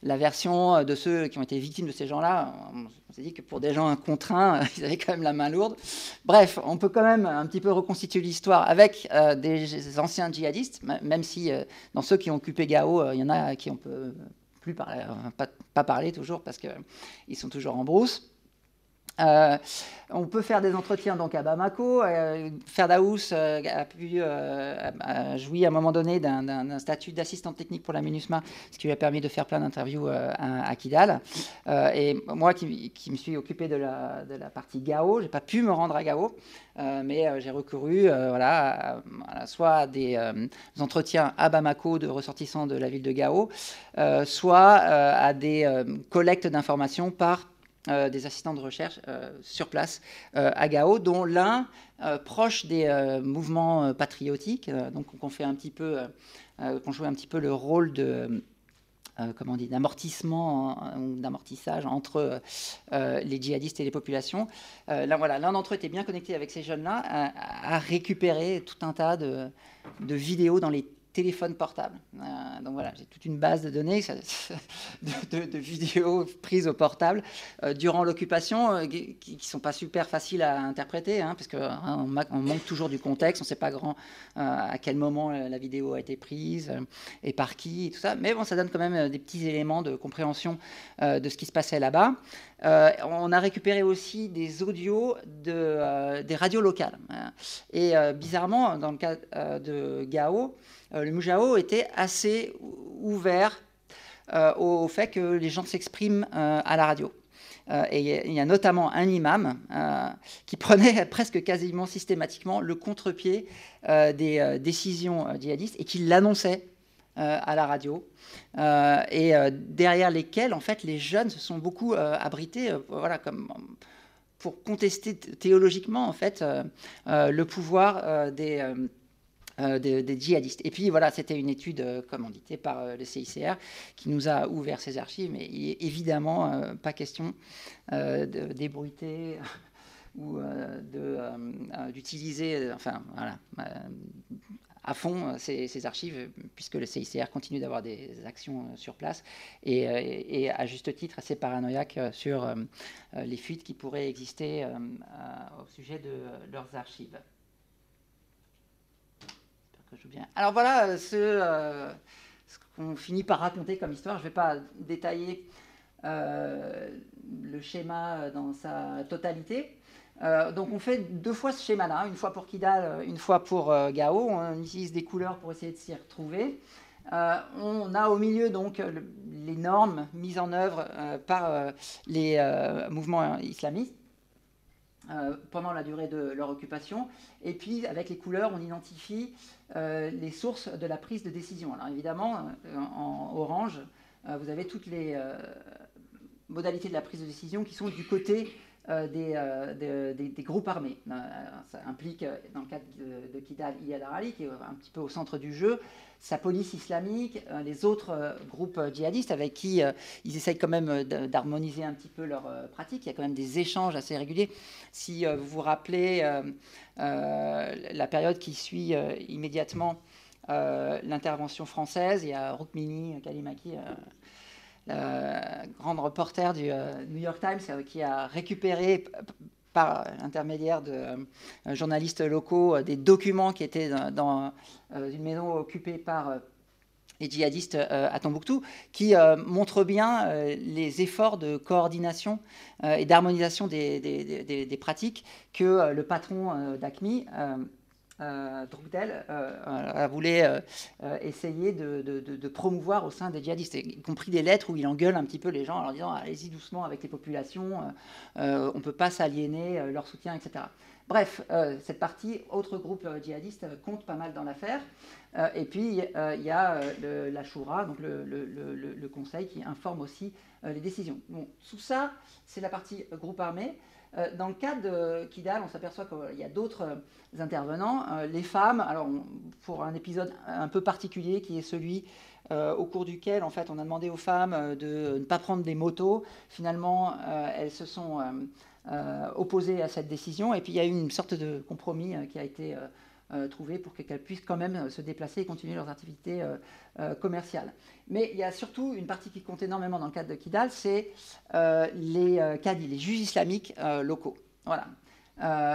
la version de ceux qui ont été victimes de ces gens-là, on s'est dit que pour des gens contraints, ils avaient quand même la main lourde. Bref, on peut quand même un petit peu reconstituer l'histoire avec des anciens djihadistes, même si euh, dans ceux qui ont occupé Gao, euh, il y en a qui on peut plus pas, pas, parler toujours parce qu'ils sont toujours en brousse. Euh, on peut faire des entretiens donc à Bamako. Euh, Ferdaous euh, a pu jouer à un moment donné d'un statut d'assistant technique pour la MINUSMA, ce qui lui a permis de faire plein d'interviews à, Kidal. et moi qui, me suis occupé de la, partie Gao, j'ai pas pu me rendre à Gao, mais j'ai recouru voilà, soit à des entretiens à Bamako de ressortissants de la ville de Gao, soit à des collectes d'informations par euh, des assistants de recherche euh, sur place euh, à Gao, dont l'un proche des mouvements patriotiques, donc on fait un petit peu, qu'on joue un petit peu le rôle de comment on dit, d'amortissement ou d'amortissage entre les djihadistes et les populations. là, voilà, l'un d'entre eux était bien connecté avec ces jeunes-là, à, récupérer tout un tas de, de vidéos dans les téléphone portable. Euh, donc voilà, j'ai toute une base de données de, vidéos prises au portable euh, durant l'occupation euh, qui ne sont pas super faciles à interpréter, hein, parce qu'on hein, on manque toujours du contexte, on ne sait pas grand à quel moment la vidéo a été prise et par qui et tout ça. Mais bon, ça donne quand même des petits éléments de compréhension de ce qui se passait là-bas. on a récupéré aussi des audios de, des radios locales. Hein. Et bizarrement, dans le cas de Gao, le Mujao était assez ouvert euh, au, fait que les gens s'expriment euh, à la radio. et il y a notamment un imam qui prenait presque quasiment systématiquement le contre-pied des décisions djihadistes et qui l'annonçait à la radio, et derrière lesquels en fait les jeunes se sont beaucoup abrités, voilà comme pour contester théologiquement en fait le pouvoir des euh, des, djihadistes. Et puis voilà, c'était une étude euh, commanditée par euh, le CICR qui nous a ouvert ses archives, mais il n'est évidemment pas question de débruiter ou d'utiliser, enfin voilà, à fond ces, archives, puisque le CICR continue d'avoir des actions sur place et, à juste titre assez paranoïaque sur les fuites qui pourraient exister au sujet de leurs archives. Alors voilà euh, euh, ce, qu'on finit par raconter comme histoire. Je ne vais pas détailler euh, le schéma dans sa totalité. donc on fait deux fois ce schéma-là, une fois pour Kidal, une fois pour Gao. On utilise des couleurs pour essayer de s'y retrouver. on a au milieu donc les normes mises en œuvre par les mouvements islamistes. Pendant la durée de leur occupation. Et puis, avec les couleurs, on identifie euh, les sources de la prise de décision. Alors évidemment, euh, en orange, euh, vous avez toutes les modalités de la prise de décision qui sont du côté des, des, groupes armés. ça implique, dans le cadre de, Kidal, Iyad Arali, qui est un petit peu au centre du jeu, sa police islamique, les autres groupes djihadistes avec qui ils essayent quand même d'harmoniser un petit peu leurs pratiques. Il y a quand même des échanges assez réguliers. Si vous vous rappelez euh, la période qui suit euh, immédiatement euh, l'intervention française, il y a Rukmini Kalimaki grande reporter du New York Times, qui a récupéré par l'intermédiaire de journalistes locaux des documents qui étaient dans, une maison occupée par les djihadistes à Tombouctou, qui montrent bien les efforts de coordination et d'harmonisation des, des, pratiques que le patron d'ACMI euh, euh, voulait euh, euh, essayer de, promouvoir au sein des djihadistes, y compris des lettres où il engueule un petit peu les gens en leur disant allez-y doucement avec les populations, on ne peut pas s'aliéner leur soutien, etc. Bref, cette partie, autre groupe djihadiste, compte pas mal dans l'affaire. et puis, il y a la Shura, donc le, le, conseil, qui informe aussi les décisions. Bon, sous ça, c'est la partie groupe armé. Euh, dans le cas de Kidal, on s'aperçoit qu'il y a d'autres euh, intervenants. Euh, les femmes, alors pour un épisode un peu particulier qui est celui au cours duquel en fait on a demandé aux femmes de ne pas prendre des motos. Finalement, elles se sont opposées à cette décision et puis il y a eu une sorte de compromis qui a été trouver pour qu'elles puissent quand même euh, se déplacer et continuer leurs activités euh, commerciales. Mais il y a surtout une partie qui compte énormément dans le cadre de Kidal, c'est les cadis, les juges islamiques locaux. Voilà.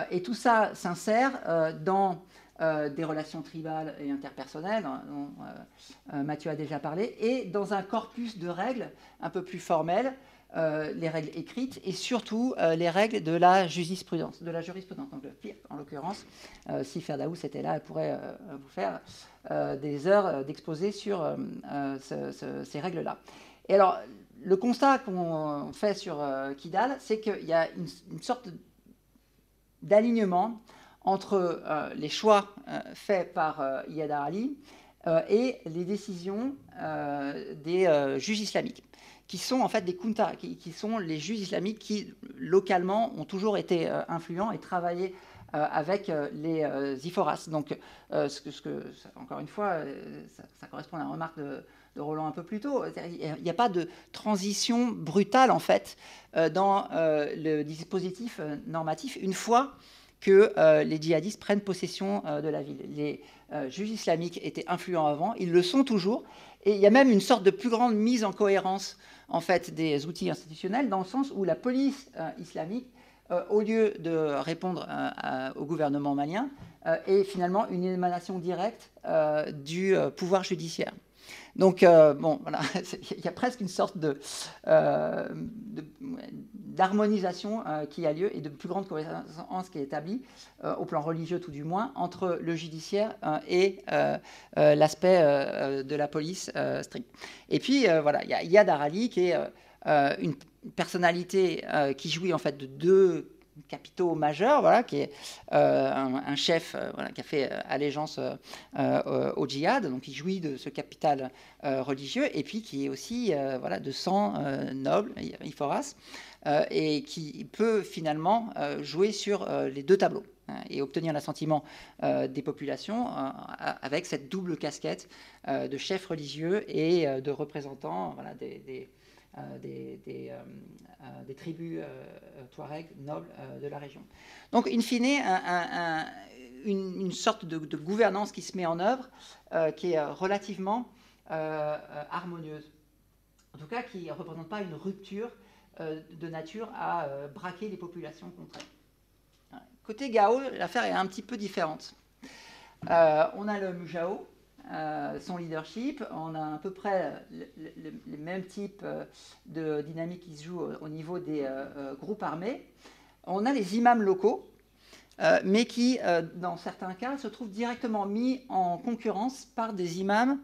et tout ça s'insère dans des relations tribales et interpersonnelles, dont Mathieu a déjà parlé, et dans un corpus de règles un peu plus formelles euh, les règles écrites et surtout euh, les règles de la jurisprudence. De la jurisprudence. Donc, en l'occurrence, euh, si Ferdaous était là, elle pourrait vous faire des heures d'exposé sur ces règles-là. Et alors, le constat qu'on fait sur Kidal, c'est qu'il y a une, sorte d'alignement entre les choix faits par Yadar Ali et les décisions des juges islamiques qui sont en fait des kuntas, qui, sont les juges islamiques qui, localement, ont toujours été euh, influents et travaillé euh, avec euh, les Iforas. Donc, ce que, ce que, encore une fois, ça, correspond à la remarque de, Roland un peu plus tôt. Il n'y a pas de transition brutale, en fait, dans le dispositif normatif, une fois que les djihadistes prennent possession de la ville. Juges islamiques étaient influents avant, ils le sont toujours, et il y a même une sorte de plus grande mise en cohérence en fait des outils institutionnels dans le sens où la police euh, islamique, euh, au lieu de répondre euh, au gouvernement malien, est finalement une émanation directe du pouvoir judiciaire. Donc, bon, voilà, il y a presque une sorte de, d'harmonisation qui a lieu et de plus grande cohérence qui est établie, au plan religieux tout du moins, entre le judiciaire et l'aspect de la police strict. Et puis, voilà, il y a Yad Arali qui est une personnalité qui jouit en fait de deux capitaux majeurs, voilà, qui est euh, un, chef euh, qui a fait euh, allégeance au djihad, donc il jouit de ce capital religieux, et puis qui est aussi voilà, de sang noble, Iforas, et qui peut finalement jouer sur les deux tableaux hein, et obtenir l'assentiment des populations avec cette double casquette de chef religieux et de représentant voilà, des euh, des, euh, euh, des, tribus touareg nobles de la région. Donc, in fine, une, sorte de, gouvernance qui se met en œuvre, qui est relativement harmonieuse. En tout cas, qui ne représente pas une rupture de nature à braquer les populations contre elles. Côté Gao, l'affaire est un petit peu différente. on a le Mujao, euh, son leadership. On a à peu près les mêmes types euh, de dynamique qui se jouent au, niveau des euh, groupes armés. On a les imams locaux, mais qui, dans certains cas, se trouvent directement mis en concurrence par des imams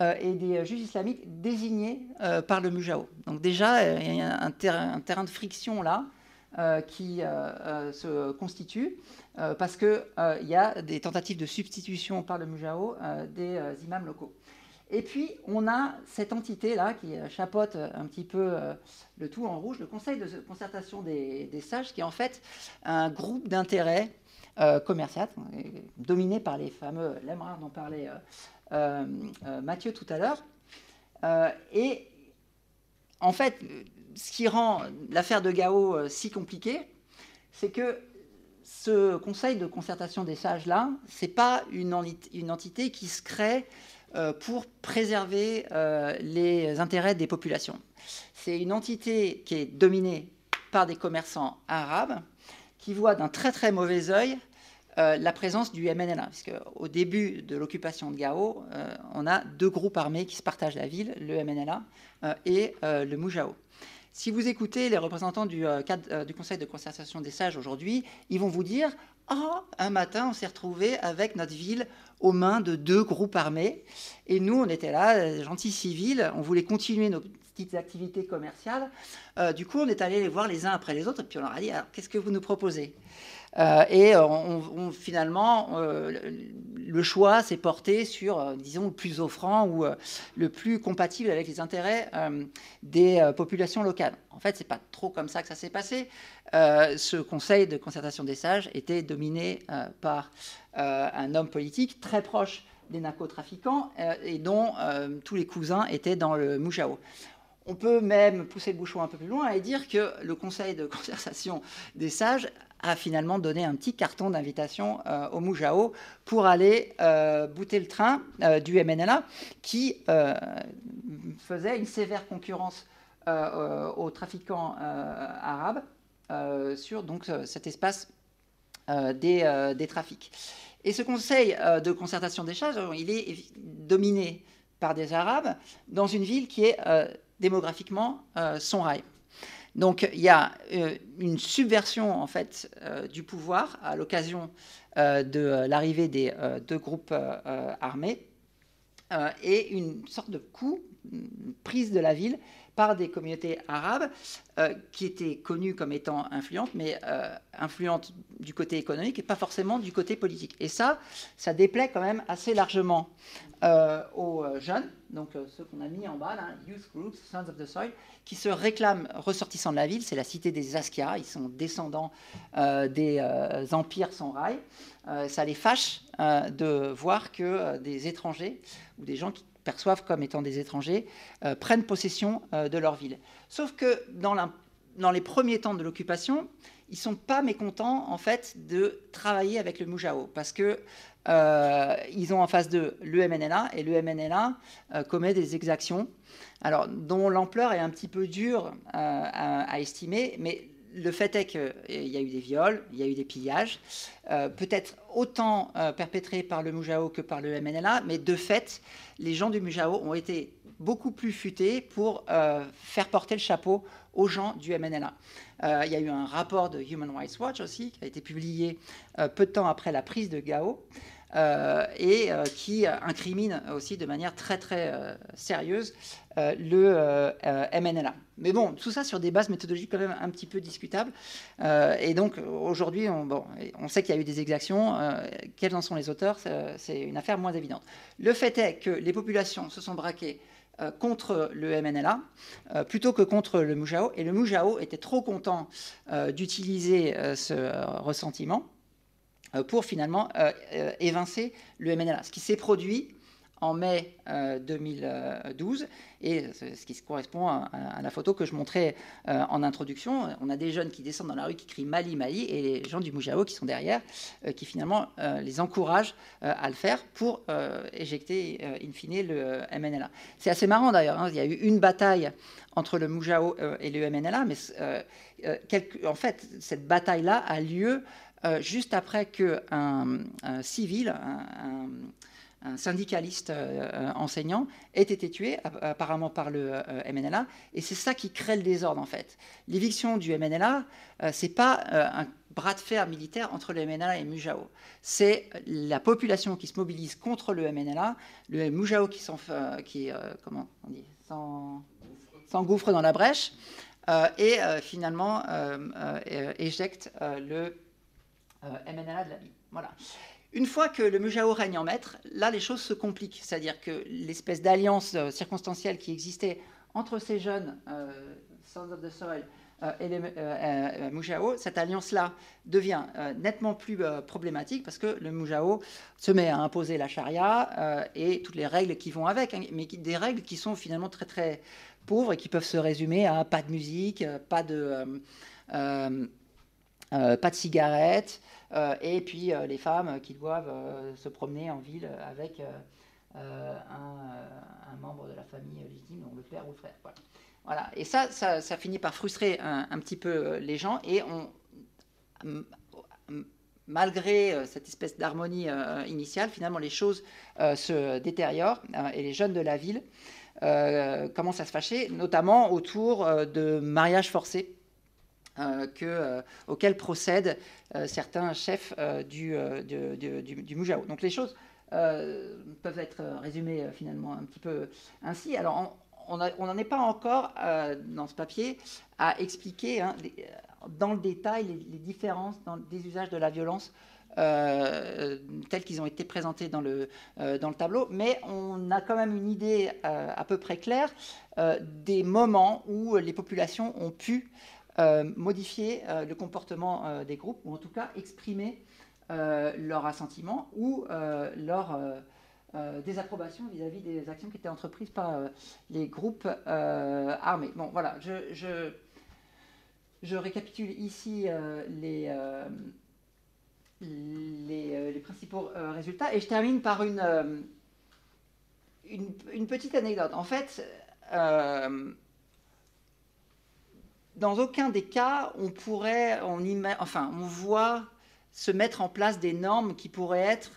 et des juges islamiques désignés par le Mujao. Donc déjà, il y a un, terrain de friction là qui euh, euh, se constituent parce qu'il y a des tentatives de substitution par le Mujao des imams locaux. Et puis, on a cette entité-là qui chapeaute un petit peu le tout en rouge, le Conseil de concertation des, sages, qui est en fait un groupe d'intérêt commercial, dominé par les fameux Lemrar dont parlait Mathieu tout à l'heure. et en fait, ce qui rend l'affaire de Gao euh, si compliquée, c'est que ce conseil de concertation des sages-là, ce n'est pas une, entité qui se crée pour préserver les intérêts des populations. C'est une entité qui est dominée par des commerçants arabes qui voient d'un très très mauvais œil la présence du MNLA. Au début de l'occupation de Gao, on a deux groupes armés qui se partagent la ville, le MNLA et le Mujao. Si vous écoutez les représentants du, du Conseil de concertation des sages aujourd'hui, ils vont vous dire oh, un matin, on s'est retrouvé avec notre ville aux mains de deux groupes armés. Et nous, on était là, euh, gentils civils, on voulait continuer nos petites activités commerciales. Euh, du coup, on est allé les voir les uns après les autres, et puis on leur a dit, qu'est-ce que vous nous proposez? Euh, et on, finalement, le choix s'est porté sur, disons, le plus offrant ou le plus compatible avec les intérêts des populations locales. En fait, c'est pas trop comme ça que ça s'est passé. ce conseil de concertation des sages était dominé par un homme politique très proche des narcotrafiquants et dont tous les cousins étaient dans le Mujao. On peut même pousser le bouchon un peu plus loin et dire que le Conseil de concertation des sages a finalement donné un petit carton d'invitation euh, au Mujao pour aller euh, bouter le train euh, du MNLA qui faisait une sévère concurrence aux trafiquants arabes sur donc, cet espace des, des, trafics. Et ce Conseil de concertation des sages, il est dominé par des Arabes dans une ville qui est démographiquement euh, son rail. Donc il y a euh, une subversion en fait euh, du pouvoir à l'occasion de l'arrivée des deux groupes armés et une sorte de coup, prise de la ville par des communautés arabes qui étaient connues comme étant influentes, mais influentes du côté économique et pas forcément du côté politique. Et ça, ça déplaît quand même assez largement aux jeunes donc euh, ceux qu'on a mis en bas, Youth Groups, Sons of the Soil, qui se réclament ressortissants de la ville. C'est la cité des Askia, ils sont descendants euh, des euh, empires sans rail. ça les fâche de voir que des étrangers ou des gens qui perçoivent comme étant des étrangers prennent possession de leur ville. Sauf que dans, les premiers temps de l'occupation, ils sont pas mécontents en fait de travailler avec le Mujao parce que euh, ils ont en face d'eux le MNLA et le MNLA euh, commet des exactions, dont l'ampleur est un petit peu dure euh, à, estimer, mais le fait est qu'il y a eu des viols, il y a eu des pillages, peut-être autant perpétrés par le Mujao que par le MNLA, mais de fait, les gens du Mujao ont été beaucoup plus futés pour faire porter le chapeau aux gens du MNLA. il y a eu un rapport de Human Rights Watch aussi, qui a été publié peu de temps après la prise de Gao, euh, et euh, qui incrimine aussi de manière très très euh, sérieuse le MNLA. Mais bon, tout ça sur des bases méthodologiques quand même un petit peu discutables. et donc aujourd'hui, on, bon, on sait qu'il y a eu des exactions. quels en sont les auteurs? C'est une affaire moins évidente. Le fait est que les populations se sont braquées contre le MNLA plutôt que contre le Mujao. Et le Mujao était trop content d'utiliser ce ressentiment euh, pour finalement euh, euh, évincer le MNLA. Ce qui s'est produit en mai 2012, et ce qui correspond à, la photo que je montrais en introduction. On a des jeunes qui descendent dans la rue, qui crient Mali, Mali, et les gens du Moujao qui sont derrière, qui finalement les encouragent à le faire pour éjecter in fine le MNLA. C'est assez marrant d'ailleurs, hein. il y a eu une bataille entre le Moujao et le MNLA, mais en fait, cette bataille-là a lieu euh, juste après qu'un un civil, un, syndicaliste euh, enseignant, ait été tué apparemment par le euh, MNLA. Et c'est ça qui crée le désordre en fait. L'éviction du MNLA, c'est pas un bras de fer militaire entre le MNLA et Mujao. C'est la population qui se mobilise contre le MNLA, le Mujao qui, s'engouffre dans la brèche et finalement éjecte le euh, MNLA de la vie. Voilà. Une fois que le Mujao règne en maître, là, les choses se compliquent. C'est-à-dire que l'espèce d'alliance euh, circonstancielle qui existait entre ces jeunes euh, Sons of the Soil et les Mujao, cette alliance-là devient nettement plus problématique parce que le Mujao se met à imposer la charia et toutes les règles qui vont avec, hein, mais des règles qui sont finalement très très pauvres et qui peuvent se résumer à pas de musique, pas de, pas de cigarettes, euh, et puis euh, les femmes qui doivent euh, se promener en ville avec un, membre de la famille légitime, donc le père ou le frère. Voilà. Et ça, ça, finit par frustrer un, petit peu les gens et on, malgré cette espèce d'harmonie initiale, finalement les choses se détériorent et les jeunes de la ville commencent à se fâcher, notamment autour de mariages forcés euh, que, euh, auxquels procèdent euh, certains chefs du, du, du, Mujao. Donc les choses peuvent être résumées finalement un petit peu ainsi. Alors on n'en est pas encore dans ce papier à expliquer hein, dans le détail les, différences dans des usages de la violence tels qu'ils ont été présentés dans le, dans le tableau, mais on a quand même une idée à peu près claire des moments où les populations ont pu euh, modifier euh, le comportement euh, des groupes, ou en tout cas exprimer leur assentiment ou leur désapprobation vis-à-vis des actions qui étaient entreprises par les groupes armés. Bon, voilà, je, je, je récapitule ici les, les, les, principaux résultats et je termine par une, une, une petite anecdote. En fait, dans aucun des cas, on pourrait, enfin, on voit se mettre en place des normes qui pourraient être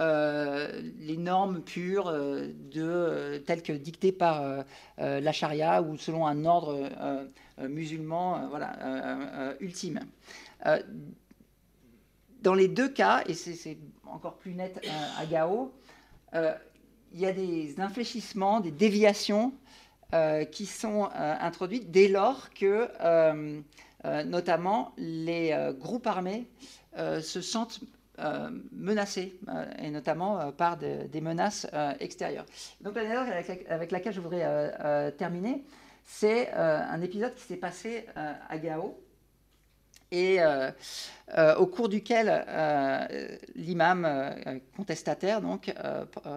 euh, les normes pures euh, de, euh, telles que dictées par la charia ou selon un ordre musulman voilà, ultime. dans les deux cas, et c'est encore plus net à Gao, il y a des infléchissements, des déviations qui sont euh, introduites dès lors que, euh, notamment, les groupes armés se sentent menacés, et notamment par des menaces extérieures. Donc l'anecdote avec, avec, laquelle je voudrais terminer, c'est un épisode qui s'est passé à Gao, et au cours duquel l'imam contestataire donc,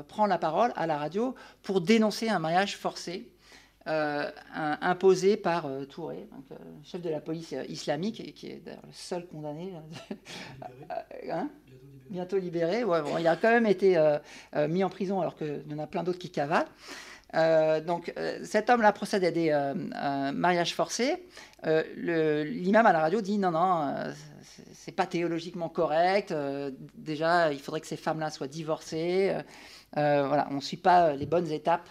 prend la parole à la radio pour dénoncer un mariage forcé euh, imposé par euh, Touré, donc, euh, chef de la police islamique, qui est d'ailleurs le seul condamné. hein bientôt libéré. Ouais, bon, il a quand même été mis en prison alors qu'il y en a plein d'autres qui cavalent. donc cet homme-là procède à des mariages forcés. L'imam à la radio dit non, non, c'est pas théologiquement correct. déjà, il faudrait que ces femmes-là soient divorcées. voilà, on ne suit pas les bonnes étapes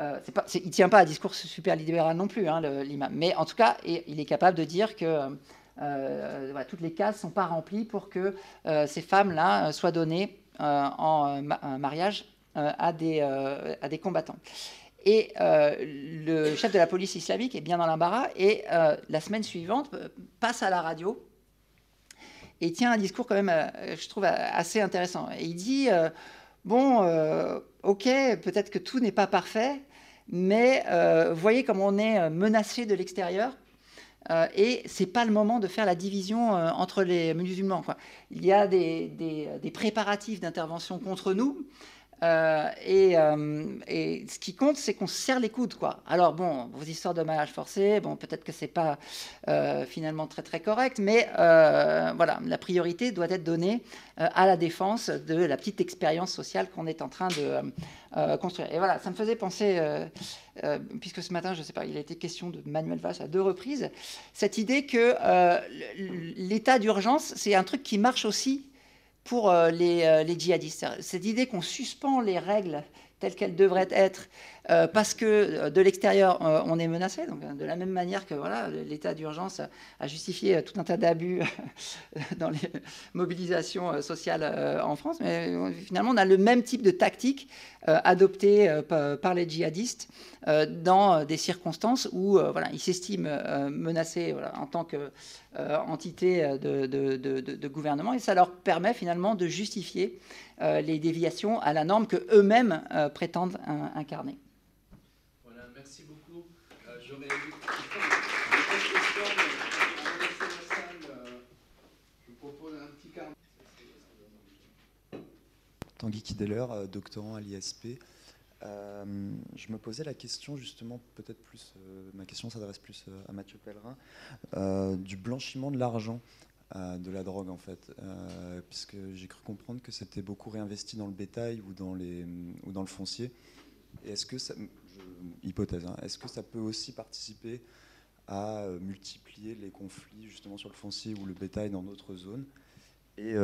euh, il ne tient pas à discours super libéral non plus, hein, l'imam. Mais en tout cas, il est capable de dire que euh, toutes les cases ne sont pas remplies pour que euh, ces femmes-là soient données en mariage à, des, à des combattants. Et le chef de la police islamique est bien dans l'embarras et la semaine suivante passe à la radio et tient un discours quand même, je trouve, assez intéressant. Et il dit, bon, ok, peut-être que tout n'est pas parfait, mais euh, voyez comme on est euh, menacé de l'extérieur. Euh, et c'est pas le moment de faire la division entre les musulmans. Il y a des préparatifs d'intervention contre nous, euh, euh, et, ce qui compte, c'est qu'on se serre les coudes, quoi. Alors bon, vos histoires de mariage forcé, bon, peut-être que c'est pas euh, finalement très très correct, mais voilà, la priorité doit être donnée à la défense de la petite expérience sociale qu'on est en train de construire. Et voilà, ça me faisait penser, puisque ce matin, je sais pas, il a été question de Manuel Valls à deux reprises, cette idée que l'état d'urgence, c'est un truc qui marche aussi pour euh, euh, les, djihadistes. Cette idée qu'on suspend les règles telles qu'elles devraient être euh, parce que euh, de l'extérieur, euh, on est menacé. Donc, de la même manière que voilà, l'état d'urgence a justifié tout un tas d'abus dans les mobilisations sociales en France. Mais finalement, on a le même type de tactique adoptée par les djihadistes dans des circonstances où voilà, ils s'estiment menacés en tant qu'entité de, de, gouvernement et ça leur permet finalement de justifier les déviations à la norme que eux-mêmes prétendent incarner. Tanguy Kideler, euh, doctorant à l'ISP. Euh, je me posais la question justement, peut-être plus, euh, ma question s'adresse plus à Mathieu Pellerin, du blanchiment de l'argent. De la drogue en fait, puisque j'ai cru comprendre que c'était beaucoup réinvesti dans le bétail ou dans, les, ou dans le foncier. Est-ce que ça, hypothèse, hein, est-ce que ça peut aussi participer à multiplier les conflits justement sur le foncier ou le bétail dans d'autres zones? Et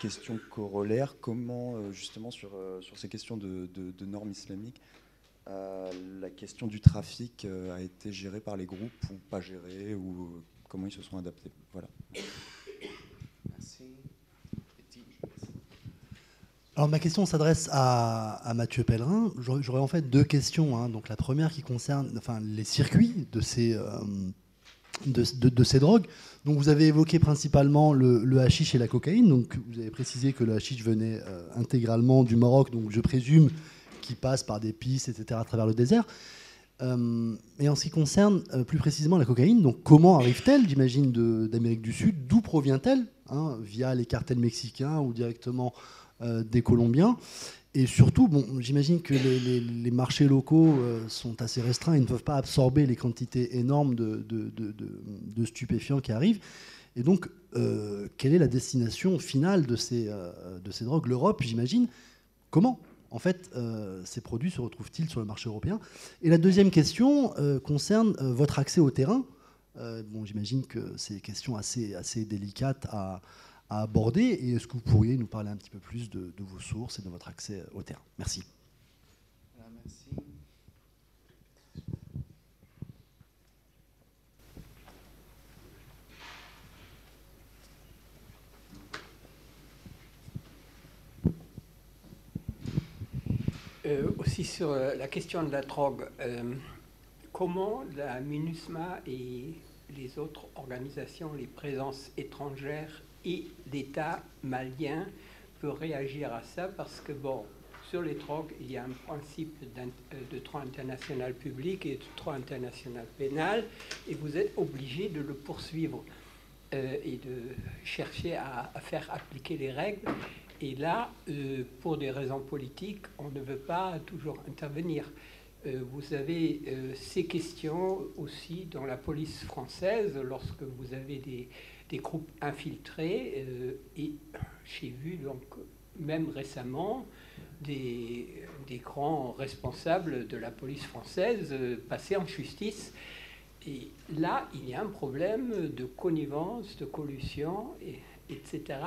question corollaire, comment justement sur, sur ces questions de, de normes islamiques, la question du trafic a été gérée par les groupes ou pas gérée ou comment ils se sont adaptés? Voilà. Alors ma question s'adresse à, Mathieu Pellerin. J'aurais en fait deux questions. Hein. Donc la première qui concerne enfin, les circuits de ces, euh, de, ces drogues. Donc vous avez évoqué principalement le, le, hashish et la cocaïne. Donc vous avez précisé que le hashish venait euh, intégralement du Maroc. Donc je présume qu'il passe par des pistes, etc. à travers le désert. Euh, et en ce qui concerne plus précisément la cocaïne, donc comment arrive-t-elle, j'imagine, d'Amérique du Sud? D'où provient-elle hein, Via les cartels mexicains ou directement euh, des Colombiens? Et surtout, bon, j'imagine que les, marchés locaux euh, sont assez restreints et ne peuvent pas absorber les quantités énormes de, stupéfiants qui arrivent. Et donc, euh, quelle est la destination finale de ces drogues? L'Europe, j'imagine. Comment en fait, ces produits se retrouvent-ils sur le marché européen? Et la deuxième question concerne votre accès au terrain. j'imagine que c'est des questions assez, assez délicates à, à aborder Et est-ce que vous pourriez nous parler un petit peu plus de, vos sources et de votre accès au terrain? Merci. Euh, aussi sur euh, la question de la drogue, euh, comment la MINUSMA et les autres organisations, les présences étrangères et l'État malien peut réagir à ça? Parce que, bon, sur les drogues, il y a un principe de droit international public et de droit international pénal, et vous êtes obligé de le poursuivre et de chercher à, faire appliquer les règles. Et là, euh, pour des raisons politiques, on ne veut pas toujours intervenir. vous avez ces questions aussi dans la police française, lorsque vous avez des, des groupes infiltrés euh, et j'ai vu donc même récemment des, des, grands responsables de la police française euh, passer en justice. Et là, il y a un problème de connivence, de collusion, et, etc.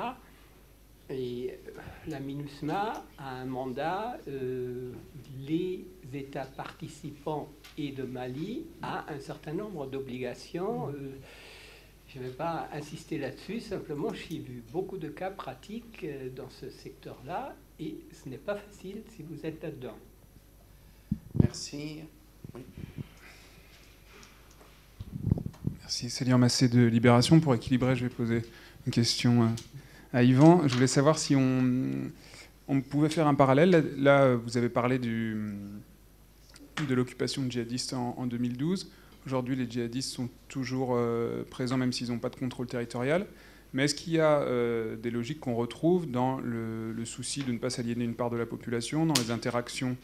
Et euh, la MINUSMA a un mandat, les États participants et de Mali a un certain nombre d'obligations. Je ne vais pas insister là-dessus, simplement j'ai vu beaucoup de cas pratiques euh, dans ce secteur-là et ce n'est pas facile si vous êtes là-dedans. Merci. Merci, Céline Massé de Libération. Pour équilibrer, je vais poser une question euh, Yvan. Je voulais savoir si on, pouvait faire un parallèle. Là, vous avez parlé de l'occupation djihadiste en, en 2012. Aujourd'hui, les djihadistes sont toujours euh, présents, même s'ils n'ont pas de contrôle territorial. Mais est-ce qu'il y a euh, des logiques qu'on retrouve dans le, souci de ne pas s'aliéner une part de la population, dans les interactions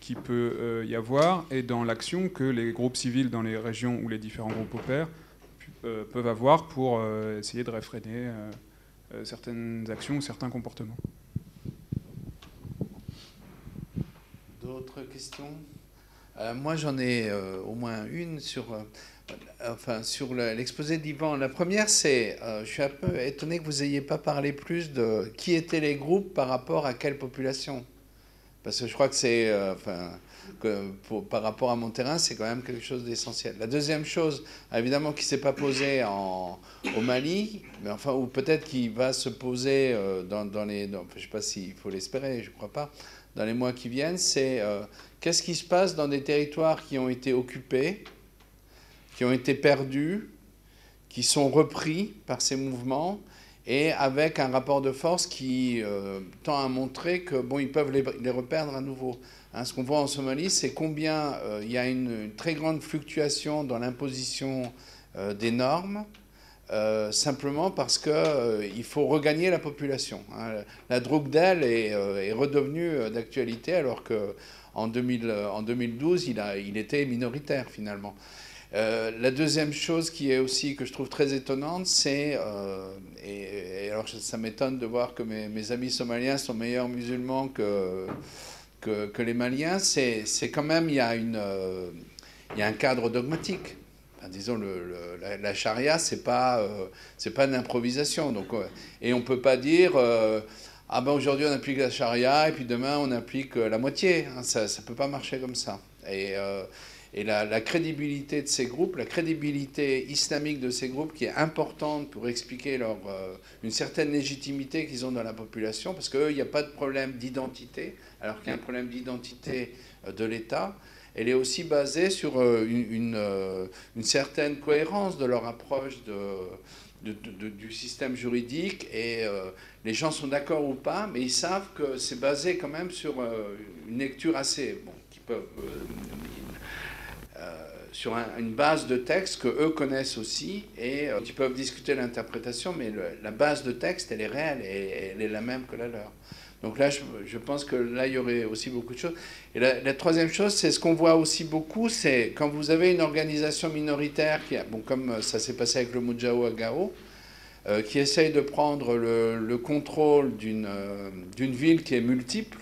qui peut euh, y avoir, et dans l'action que les groupes civils dans les régions où les différents groupes opèrent peuvent avoir pour essayer de réfréner certaines actions ou certains comportements D'autres questions? Euh, moi, j'en ai euh, au moins une sur, euh, enfin, sur l'exposé d'Ivan. La première, c'est, je suis un peu étonné que vous n'ayez pas parlé plus de qui étaient les groupes par rapport à quelle population. Parce que je crois que c'est, enfin, par rapport à mon terrain, c'est quand même quelque chose d'essentiel. La deuxième chose, évidemment, qui ne s'est pas posée au Mali, mais enfin, ou peut-être qui va se poser dans, dans les. je ne sais pas s'il faut l'espérer, je ne crois pas, dans les mois qui viennent, c'est Qu'est-ce qui se passe dans des territoires qui ont été occupés, qui ont été perdus, qui sont repris par ces mouvements et avec un rapport de force qui euh, tend à montrer que bon, ils peuvent les reperdre à nouveau. Hein, ce qu'on voit en Somalie, c'est combien euh, il y a une, très grande fluctuation dans l'imposition euh, des normes, simplement parce qu'il faut regagner la population. Hein. La drogue d'elle est, redevenue d'actualité alors que en, 2012, il, était minoritaire finalement. Euh, la deuxième chose qui est aussi que je trouve très étonnante, c'est, euh, et, alors ça m'étonne de voir que mes, amis somaliens sont meilleurs musulmans que, que, les Maliens, c'est quand même, il y, a euh, un cadre dogmatique. disons, la, charia, c'est pas, c'est pas une improvisation. Donc, et on peut pas dire, ah ben aujourd'hui on applique la charia et puis demain on applique la moitié. Hein, ça ne peut pas marcher comme ça. Et la, crédibilité de ces groupes, la crédibilité islamique de ces groupes qui est importante pour expliquer leur, euh, une certaine légitimité qu'ils ont dans la population, parce qu'eux, il n'y a pas de problème d'identité, alors qu'il y a un problème d'identité euh, de l'État. Elle est aussi basée sur euh, une, une, certaine cohérence de leur approche de, du système juridique et les gens sont d'accord ou pas, mais ils savent que c'est basé quand même sur une lecture assez, bon, qui peuvent, sur une base de texte que eux connaissent aussi et euh, ils peuvent discuter l'interprétation, mais la base de texte, elle est réelle et elle est la même que la leur. Donc là, je, pense que là, il y aurait aussi beaucoup de choses. Et la, troisième chose, c'est ce qu'on voit aussi beaucoup, c'est quand vous avez une organisation minoritaire, qui bon, comme ça s'est passé avec le Mujao à Gao, euh, qui essaye de prendre le, contrôle d'une euh, ville qui est multiple,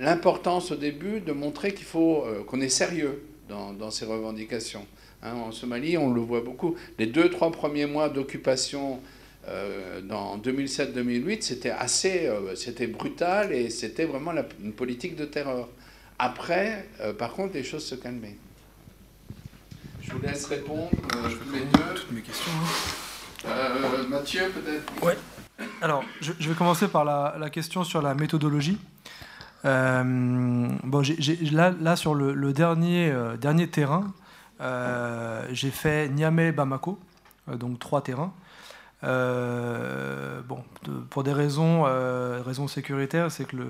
l'importance au début de montrer qu'il faut qu'on est sérieux dans, ces revendications. Hein, en Somalie, on le voit beaucoup. Les deux, trois premiers mois d'occupation euh, dans 2007-2008, c'était assez, euh, c'était brutal et c'était vraiment une politique de terreur. Après, euh, par contre, les choses se calmaient. Je vous laisse répondre je les deux. Toutes mes questions. Hein. Mathieu, peut-être Ouais. Alors, je, vais commencer par la, la, question sur la méthodologie. Euh, bon, là, là, sur le, dernier, euh, dernier terrain, euh, j'ai fait Niamey-Bamako, donc trois terrains. Bon, pour des raisons, raisons sécuritaires, c'est que le,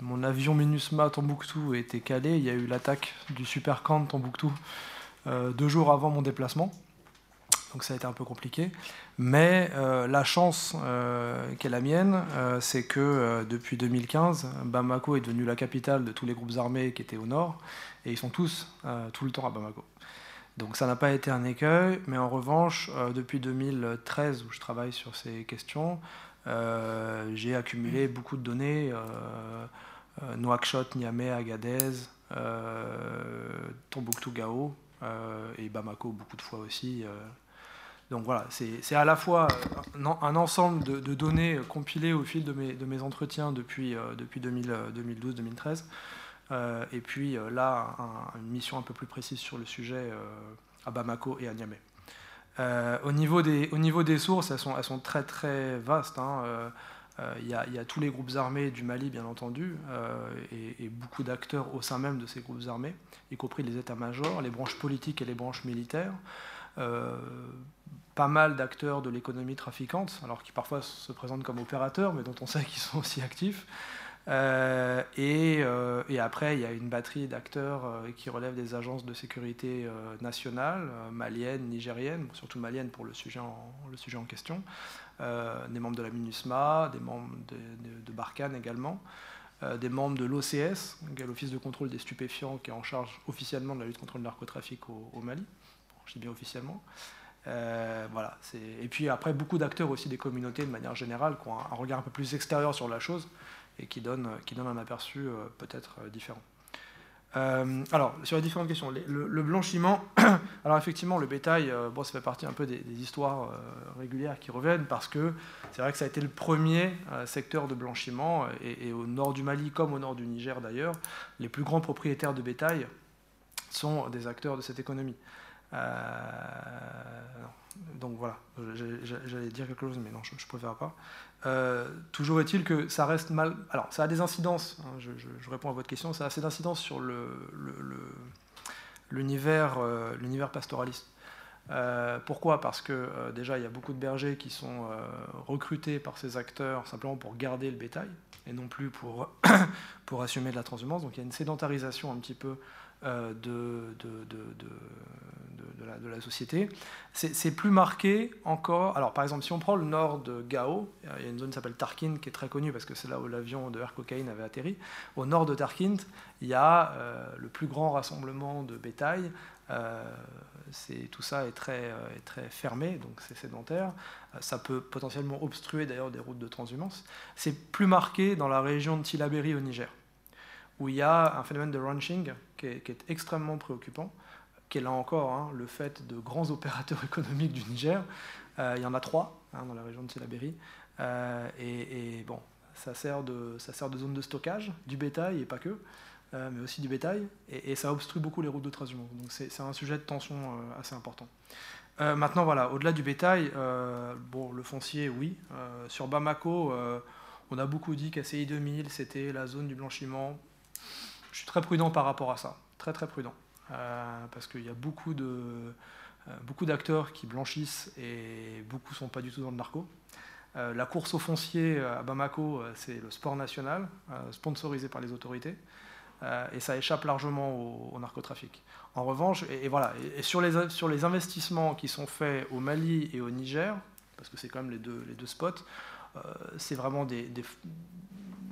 mon avion MINUSMA Tombouctou était calé. Il y a eu l'attaque du Super Camp Tombouctou deux jours avant mon déplacement. Donc ça a été un peu compliqué. Mais euh, la chance euh, qui est la mienne, euh, c'est que depuis 2015, Bamako est devenu la capitale de tous les groupes armés qui étaient au nord, et ils sont tous tout le temps à Bamako. Donc ça n'a pas été un écueil, mais en revanche, depuis 2013, où je travaille sur ces questions, j'ai accumulé beaucoup de données, Nouakchott, Niamey, Agadez, Tombouctou, Gao, et Bamako beaucoup de fois aussi. Donc voilà, c'est à la fois un, ensemble de, données compilées au fil de mes, entretiens depuis, euh, depuis 2012-2013, euh, et puis euh, là, une mission un peu plus précise sur le sujet à Bamako et à Niamey. au, niveau des, sources, elles sont, très très vastes. Hein, il y, a tous les groupes armés du Mali, bien entendu, et, beaucoup d'acteurs au sein même de ces groupes armés, y compris les états-majors, les branches politiques et les branches militaires. Euh, pas mal d'acteurs de l'économie trafiquante, alors qui parfois se présentent comme opérateurs, mais dont on sait qu'ils sont aussi actifs. Euh, euh, et, après, il y a une batterie d'acteurs qui relèvent des agences de sécurité nationales, maliennes, nigériennes, surtout maliennes pour le sujet en, question, des membres de la MINUSMA, des membres de, Barkhane également, des membres de l'OCS, l'Office de contrôle des stupéfiants, qui est en charge officiellement de la lutte contre le narcotrafic au Mali. Je dis bien officiellement. Euh, voilà, et puis après, beaucoup d'acteurs aussi des communautés de manière générale qui ont un, regard un peu plus extérieur sur la chose et qui donnent, qui donnent un aperçu euh, peut-être euh, différent. alors, sur les différentes questions, le, blanchiment, alors effectivement, le bétail, bon, ça fait partie un peu des, histoires régulières qui reviennent parce que c'est vrai que ça a été le premier secteur de blanchiment et, et, au nord du Mali comme au nord du Niger d'ailleurs, les plus grands propriétaires de bétail sont des acteurs de cette économie. Euh, donc voilà, j'allais dire quelque chose, mais non, je ne préfère pas. Euh, toujours est-il que ça reste mal. Alors, ça a des incidences, hein, je, réponds à votre question, ça a assez d'incidences sur l'univers le, le, pastoraliste. Euh, pourquoi? Parce que déjà, il y a beaucoup de bergers qui sont recrutés par ces acteurs simplement pour garder le bétail et non plus pour assumer de la transhumance. Donc il y a une sédentarisation un petit peu de, de, la, société. C'est plus marqué encore. Alors, par exemple, si on prend le nord de Gao, il y a une zone qui s'appelle Tarkin qui est très connue parce que c'est là où l'avion de Air Cocaine avait atterri. Au nord de Tarkin, il y a euh, le plus grand rassemblement de bétail tout ça est très, est très fermé, donc c'est sédentaire. ça peut potentiellement obstruer d'ailleurs des routes de transhumance. C'est plus marqué dans la région de Tilaberi au Niger, où il y a un phénomène de ranching qui est, extrêmement préoccupant, qui est là encore hein, le fait de grands opérateurs économiques du Niger. il y en a trois hein, dans la région de Tilaberi. et, et, bon, ça sert, de, ça sert de zone de stockage du bétail et pas que, euh, mais aussi du bétail, et, ça obstrue beaucoup les routes de transhumance. Donc c'est un sujet de tension euh, assez important. Euh, maintenant, voilà, au-delà du bétail, bon, le foncier, oui. sur Bamako, on a beaucoup dit qu'ACI 2000, c'était la zone du blanchiment. Je suis très prudent par rapport à ça, très très prudent, parce qu'il y a beaucoup de beaucoup d'acteurs qui blanchissent et beaucoup sont pas du tout dans le narco. Euh, la course au foncier euh, à Bamako, euh, c'est le sport national, sponsorisé par les autorités, et ça échappe largement au, narcotrafic. En revanche, et, voilà, et, sur, les, sur les investissements qui sont faits au Mali et au Niger, parce que c'est quand même les deux, les deux spots, c'est vraiment des,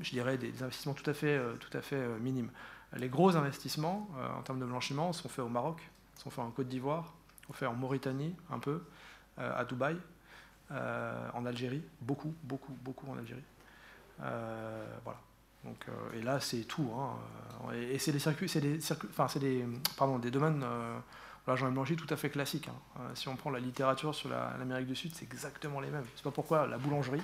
je dirais, des investissements tout à fait, tout à fait minimes. Les gros investissements en termes de blanchiment sont faits au Maroc, sont faits en Côte d'Ivoire, sont faits en Mauritanie un peu, à Dubaï, euh, en Algérie, beaucoup, beaucoup, beaucoup en Algérie. Euh, voilà. Donc, euh, et là, c'est tout. Hein. Et, c'est des circuits, c'est des, enfin, c'est des, pardon, des domaines. Ai blanchi tout à fait classique. Hein. si on prend la littérature sur l'Amérique du Sud, c'est exactement les mêmes. C'est pas pourquoi la boulangerie,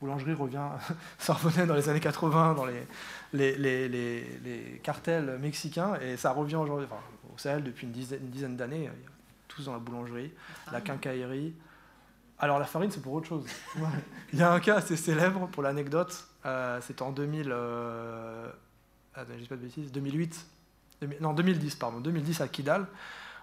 boulangerie revient, ça revenait dans les années 80 dans les, les, les, les, cartels mexicains et ça revient aujourd'hui, enfin, au Sahel depuis une dizaine, une dizaine d'années, tous dans la boulangerie, la quincaillerie, alors la farine, c'est pour autre chose. Il y a un cas assez célèbre pour l'anecdote. Euh, C'était en 2000, euh, pas de bêtises, 2008, non 2010 pardon, 2010 à Kidal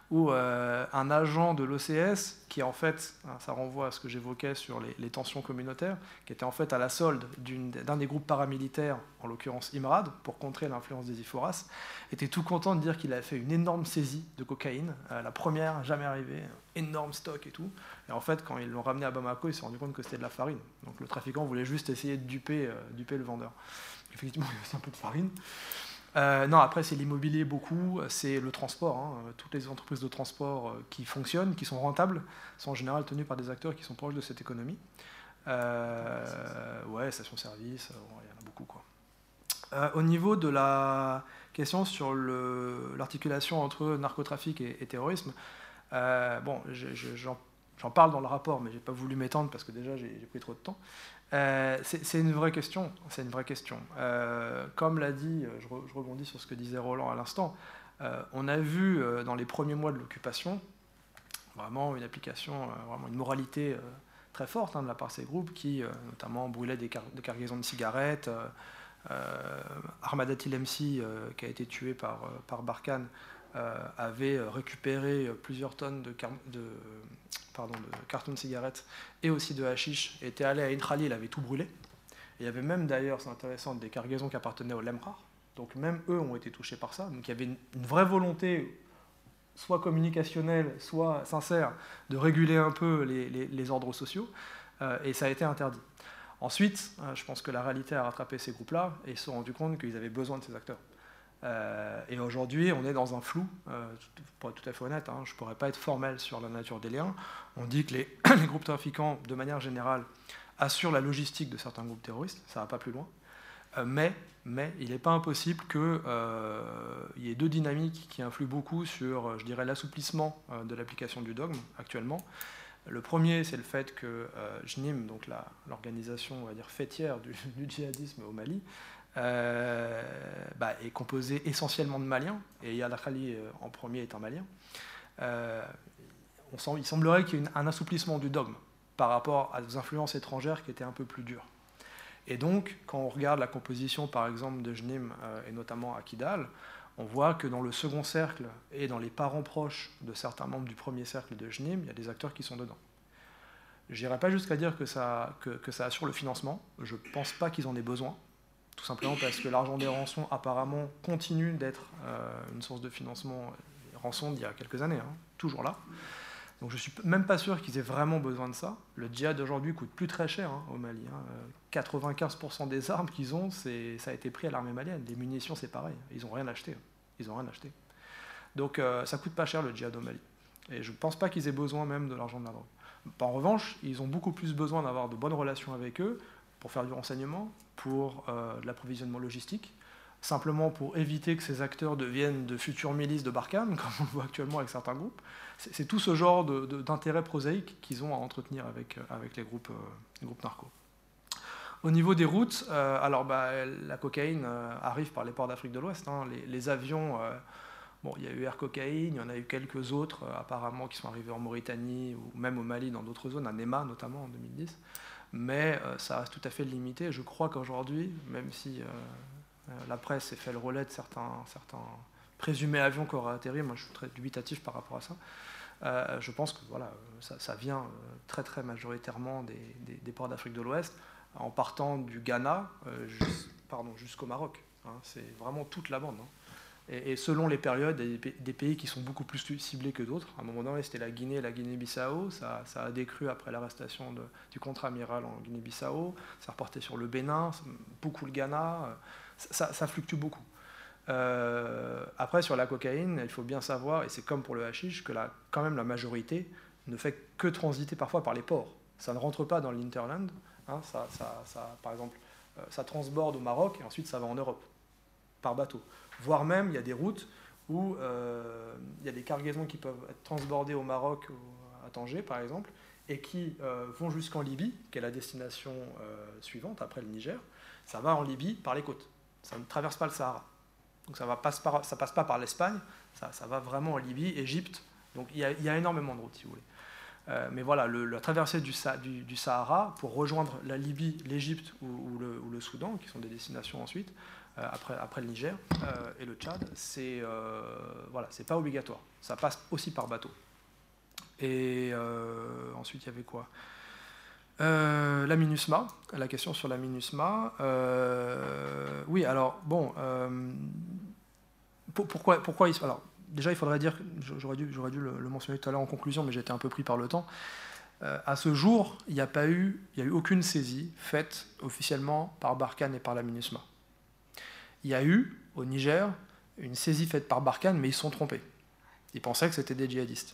où euh, un agent de l'OCS, qui en fait, hein, ça renvoie à ce que j'évoquais sur les, tensions communautaires, qui était en fait à la solde d'un des groupes paramilitaires, en l'occurrence IMRAD, pour contrer l'influence des IFORAS, était tout content de dire qu'il avait fait une énorme saisie de cocaïne, euh, la première jamais arrivée, énorme stock et tout. Et en fait, quand ils l'ont ramené à Bamako, ils se sont rendu compte que c'était de la farine. Donc le trafiquant voulait juste essayer de duper, euh, duper le vendeur. Effectivement, il y avait un peu de farine. Euh, non, après, c'est l'immobilier beaucoup, c'est le transport. Hein. Toutes les entreprises de transport euh, qui fonctionnent, qui sont rentables, sont en général tenues par des acteurs qui sont proches de cette économie. Euh, ouais, station-service, il y en a beaucoup. Quoi. au niveau de la question sur l'articulation entre narcotrafic et, terrorisme, bon, j'en parle dans le rapport, mais je n'ai pas voulu m'étendre parce que déjà j'ai pris trop de temps. Euh, c'est une vraie question. C'est une vraie question. Euh, comme l'a dit, euh, je, rebondis sur ce que disait Roland à l'instant. on a vu dans les premiers mois de l'occupation vraiment une application, vraiment une moralité très forte hein, de la part de ces groupes qui, notamment, brûlaient des, cargaisons de cigarettes. Armada Tilemsi, qui a été tué par, par Barkhane, avait récupéré plusieurs tonnes de, cartons de cigarettes et aussi de hashish était allé à Intrali, il avait tout brûlé. il y avait même d'ailleurs, c'est intéressant, des cargaisons qui appartenaient au Lemrar. Donc même eux ont été touchés par ça. Donc il y avait une, vraie volonté, soit communicationnelle, soit sincère, de réguler un peu les, ordres sociaux. Euh, et ça a été interdit. Ensuite, euh, je pense que la réalité a rattrapé ces groupes-là et ils se sont rendus compte qu'ils avaient besoin de ces acteurs. Euh, et aujourd'hui, on est dans un flou, euh, pour être tout à fait honnête, hein, je ne pourrais pas être formel sur la nature des liens. On dit que les, groupes trafiquants, de manière générale, assurent la logistique de certains groupes terroristes, ça ne va pas plus loin. Euh, mais, mais il n'est pas impossible qu'il y ait deux dynamiques qui influent beaucoup sur, je dirais, l'assouplissement de l'application du dogme actuellement. Le premier, c'est le fait que JNIM, donc l'organisation, on va dire, fêtière du djihadisme au Mali, euh, bah, est composé essentiellement de Maliens, et Yad Khali euh, en premier est Malien, euh, il semblerait qu'il y ait un assouplissement du dogme par rapport à des influences étrangères qui étaient un peu plus dures. Et donc, quand on regarde la composition, par exemple, de Jnim, et notamment à Kidal, on voit que dans le second cercle et dans les parents proches de certains membres du premier cercle de Jnim, il y a des acteurs qui sont dedans. Je n'irai pas jusqu'à dire que ça, que ça assure le financement. Je ne pense pas qu'ils en aient besoin tout simplement parce que l'argent des rançons apparemment continue d'être euh, une source de financement rançon d'il y a quelques années, hein, toujours là. Donc je ne suis même pas sûr qu'ils aient vraiment besoin de ça. Le djihad aujourd'hui coûte plus très cher hein, au Mali. 95% hein. des armes qu'ils ont, ça a été pris à l'armée malienne. Les munitions, c'est pareil. Ils n'ont rien acheté. Ils ont rien acheté. Donc euh, ça coûte pas cher le djihad au Mali. Et je ne pense pas qu'ils aient besoin même de l'argent de la drogue. En revanche, ils ont beaucoup plus besoin d'avoir de bonnes relations avec eux pour faire du renseignement, pour euh, l'approvisionnement logistique, simplement pour éviter que ces acteurs deviennent de futures milices de Barkhane, comme on le voit actuellement avec certains groupes. C'est tout ce genre d'intérêt prosaïque qu'ils ont à entretenir avec, euh, avec les, groupes, euh, groupes narcos. Au niveau des routes, alors bah, la cocaïne arrive par les ports d'Afrique de l'Ouest. Hein. Les, avions, bon, il y a eu Air Cocaïne, il y en a eu quelques autres apparemment qui sont arrivés en Mauritanie ou même au Mali dans d'autres zones, à Nema notamment en 2010 mais ça reste tout à fait limité. Je crois qu'aujourd'hui, même si euh, la presse s'est fait le relais de certains, certains présumés avions qui auraient atterri. Moi, je suis très dubitatif par rapport à ça. Euh, je pense que voilà, ça, vient euh, très très majoritairement des, ports d'Afrique de l'Ouest, en partant du Ghana jusqu'au Maroc. Hein. c'est vraiment toute la bande. Hein. Et, selon les périodes, il des pays qui sont beaucoup plus ciblés que d'autres. À un moment donné, c'était la Guinée, la Guinée-Bissau. Ça, a décru après l'arrestation du contre-amiral en Guinée-Bissau. Ça reportait sur le Bénin, beaucoup le Ghana ça, fluctue beaucoup. Euh, après, sur la cocaïne, il faut bien savoir, et c'est comme pour le hashish, que la, quand même la majorité ne fait que transiter parfois par les ports. Ça ne rentre pas dans l'interland. Hein, ça, par exemple, euh, ça transborde au Maroc et ensuite ça va en Europe, par bateau. Voire même, il y a des routes où euh, il y a des cargaisons qui peuvent être transbordées au Maroc, à Tanger par exemple, et qui vont jusqu'en Libye, qui est la destination suivante après le Niger. Ça va en Libye par les côtes. Ça ne traverse pas le Sahara. Donc ça ne passe, passe pas par l'Espagne, ça, va vraiment en Libye, Égypte. Donc il y, a, énormément de routes, si vous voulez. Euh, mais voilà, la traversée du, Sahara pour rejoindre la Libye, l'Égypte ou, le, ou, Soudan, qui sont des destinations ensuite, euh, après, après le Niger euh, et le Tchad, c'est voilà, c'est pas obligatoire. Ça passe aussi par bateau. Et ensuite, il y avait quoi? Euh, la MINUSMA, la question sur la MINUSMA. Euh, oui, alors, bon, euh, pourquoi, pourquoi alors, déjà, il faudrait dire, j'aurais dû, j'aurais dû le, mentionner tout à l'heure en conclusion, mais été un peu pris par le temps. à ce jour, il n'y a pas eu, il y a eu aucune saisie faite officiellement par Barkhane et par la MINUSMA. Il y a eu, au Niger, une saisie faite par Barkhane, mais ils sont trompés. Ils pensaient que c'était des djihadistes.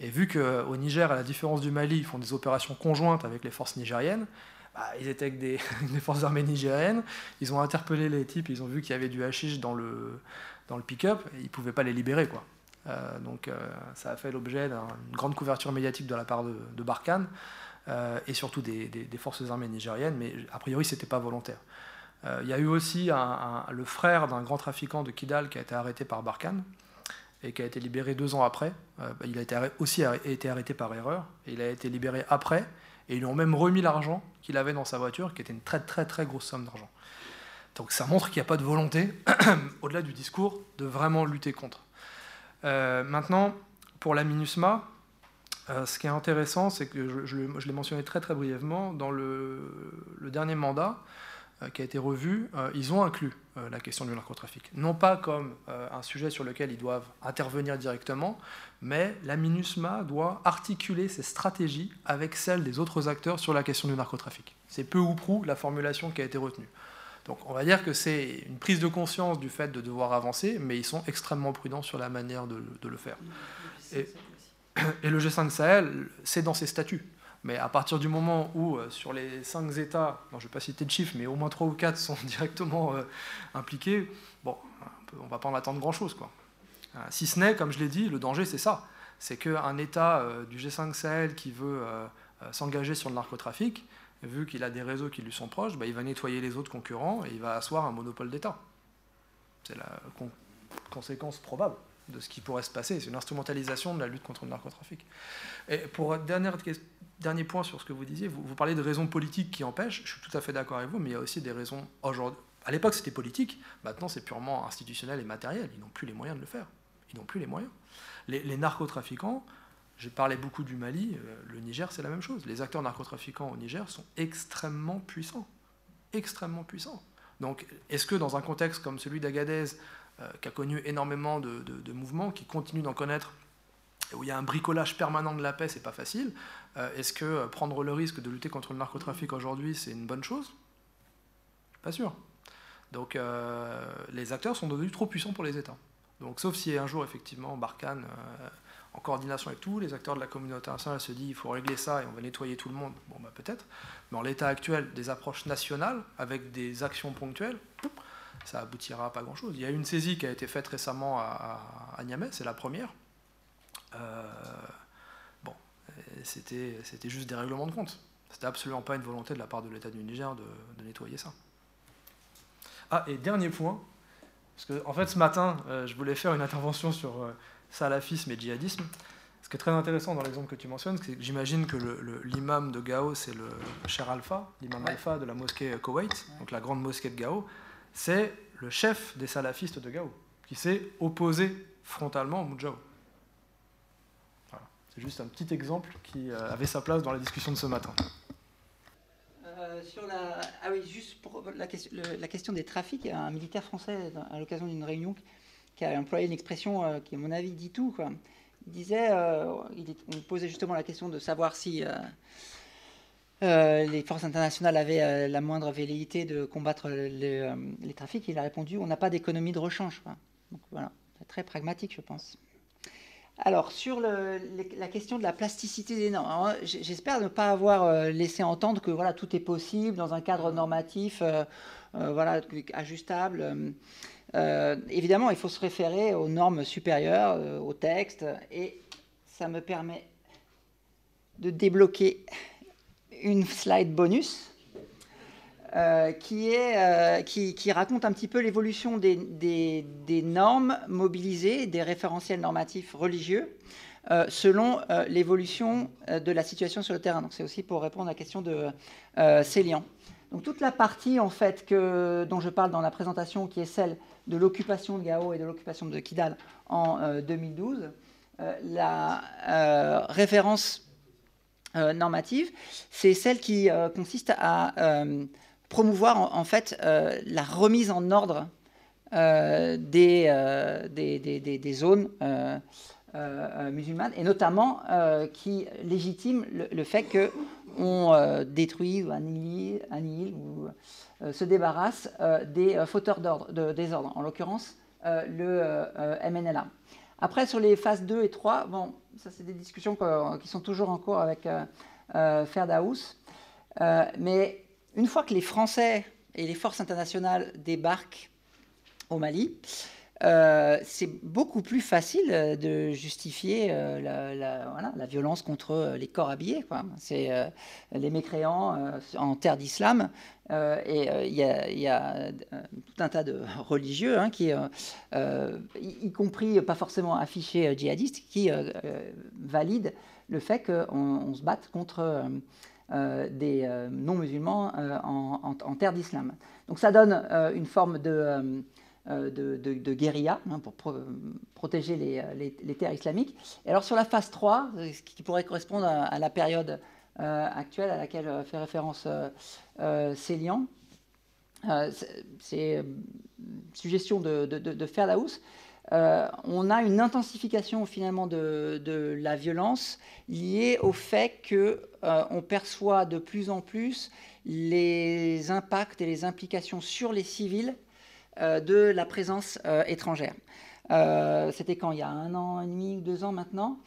Et vu qu'au Niger, à la différence du Mali, ils font des opérations conjointes avec les forces nigériennes, bah, ils étaient avec des, forces armées nigériennes, ils ont interpellé les types, ils ont vu qu'il y avait du hashish dans le, dans pick-up, ils ne pouvaient pas les libérer. Quoi. Euh, donc euh, ça a fait l'objet d'une grande couverture médiatique de la part de, Barkhane, euh, et surtout des, des, forces armées nigériennes, mais a priori, ce n'était pas volontaire. Il y a eu aussi le frère d'un grand trafiquant de Kidal qui a été arrêté par Barkhane, et qui a été libéré deux ans après. Euh, il a été aussi été arrêté par erreur, et il a été libéré après, et ils lui ont même remis l'argent qu'il avait dans sa voiture, qui était une très très très grosse somme d'argent. Donc ça montre qu'il n'y a pas de volonté, au-delà du discours, de vraiment lutter contre. Euh, maintenant, pour la MINUSMA, euh, ce qui est intéressant, c'est que je, l'ai mentionné très très brièvement, dans le, dernier mandat, euh, qui a été revu, euh, ils ont inclus euh, la question du narcotrafic. Non pas comme un sujet sur lequel ils doivent intervenir directement, mais la MINUSMA doit articuler ses stratégies avec celles des autres acteurs sur la question du narcotrafic. C'est peu ou prou la formulation qui a été retenue. Donc on va dire que c'est une prise de conscience du fait de devoir avancer, mais ils sont extrêmement prudents sur la manière de, le faire. Et, et, le G5 Sahel, c'est dans ses statuts. Mais à partir du moment où, euh, sur les cinq États, je ne vais pas citer de chiffres, mais au moins trois ou quatre sont directement euh, impliqués, bon, on ne va pas en attendre grand-chose. Quoi. Euh, si ce n'est, comme je l'ai dit, le danger, c'est ça. C'est qu'un État du G5 Sahel qui veut s'engager sur le narcotrafic, vu qu'il a des réseaux qui lui sont proches, bah, il va nettoyer les autres concurrents et il va asseoir un monopole d'État. C'est la conséquence probable de ce qui pourrait se passer. C'est une instrumentalisation de la lutte contre le narcotrafic. Et pour dernière, dernier point sur ce que vous disiez, vous, parlez de raisons politiques qui empêchent, je suis tout à fait d'accord avec vous, mais il y a aussi des raisons aujourd'hui. À l'époque, c'était politique, maintenant, c'est purement institutionnel et matériel. Ils n'ont plus les moyens de le faire. Ils n'ont plus les moyens. Les, narcotrafiquants, j'ai parlé beaucoup du Mali, euh, le Niger, c'est la même chose. Les acteurs narcotrafiquants au Niger sont extrêmement puissants. Extrêmement puissants. Donc, est-ce que dans un contexte comme celui d'Agadez, qui a connu énormément de, mouvements, qui continue d'en connaître, où il y a un bricolage permanent de la paix, c'est pas facile. Euh, est-ce que euh, prendre le risque de lutter contre le narcotrafic aujourd'hui, c'est une bonne chose? Pas sûr. Donc les acteurs sont devenus trop puissants pour les États. Donc, sauf si un jour, effectivement, Barkhane, en coordination avec tous les acteurs de la communauté internationale, se dit il faut régler ça et on va nettoyer tout le monde, bon, bah, peut-être. Mais en l'état actuel, des approches nationales avec des actions ponctuelles, ça aboutira à pas grand-chose. Il y a une saisie qui a été faite récemment à, à Niamey, c'est la première. bon, c'était juste des règlements de compte. C'était absolument pas une volonté de la part de l'État du Niger de, de, nettoyer ça. Ah, et dernier point, parce que en fait ce matin, euh, je voulais faire une intervention sur euh, salafisme et djihadisme. Ce qui est très intéressant dans l'exemple que tu mentionnes, c'est que j'imagine que l'imam de Gao, c'est le Cher Alpha, l'imam Ouais. Alpha de la mosquée Koweït, donc la grande mosquée de Gao, c'est le chef des salafistes de Gao, qui s'est opposé frontalement au Moudjahou. Voilà. C'est juste un petit exemple qui euh, avait sa place dans la discussion de ce matin. Euh, sur la, ah oui, juste pour la, question- des trafics, un militaire français, à l'occasion d'une réunion, qui a employé une expression euh, qui, à mon avis, dit tout. Il disait, on posait justement la question de savoir si euh, les forces internationales avaient euh, la moindre velléité de combattre les, euh, les trafics. Il a répondu, on n'a pas d'économie de rechange. Donc voilà, très pragmatique, je pense. Alors, sur la question de la plasticité des normes, j'espère ne pas avoir laissé entendre que voilà, tout est possible dans un cadre normatif voilà, ajustable. évidemment, il faut se référer aux normes supérieures, aux textes, et ça me permet de débloquer une slide bonus euh, qui, est, euh, qui, raconte un petit peu l'évolution des, des- normes mobilisées, des référentiels normatifs religieux, euh, selon l'évolution de la situation sur le terrain. Donc c'est aussi pour répondre à la question de Célian. Donc toute la partie en fait que, dont je parle dans la présentation, qui est celle de l'occupation de Gao et de l'occupation de Kidal en euh, 2012, euh, la référence euh, normative, c'est celle qui euh, consiste à euh, promouvoir en, fait la remise en ordre des, des, des- des- zones musulmanes, et notamment qui légitime le, fait qu'on euh, détruise ou annihile, ou se débarrasse des fauteurs d'ordre, de désordre, en l'occurrence le MNLA. Après, sur les phases 2 et 3, bon, ça c'est des discussions qui sont toujours en cours avec euh, euh, Ferdaous. Euh, mais une fois que les Français et les forces internationales débarquent au Mali, euh, c'est beaucoup plus facile euh, de justifier euh, la, violence contre les corps habillés. C'est les mécréants en terre d'islam. et il y a, tout un tas de religieux, hein, y, compris pas forcément affichés djihadistes, qui valident le fait qu'on on se batte contre des non-musulmans en, en- en terre d'islam. Donc ça donne une forme de, de, de- de guérilla hein, pour pro- protéger les, les- terres islamiques. Et alors sur la phase 3, euh, ce qui pourrait correspondre à, la période euh, actuelle à laquelle euh, fait référence euh, euh, Célian, euh, c'est- euh, suggestion de, de, de, Ferdaous. Euh, on a une intensification finalement de, de la violence liée au fait que euh, on perçoit de plus en plus les impacts et les implications sur les civils euh, de la présence euh, étrangère. Euh, C'était quand? Il y a un an et demi, deux ans maintenant,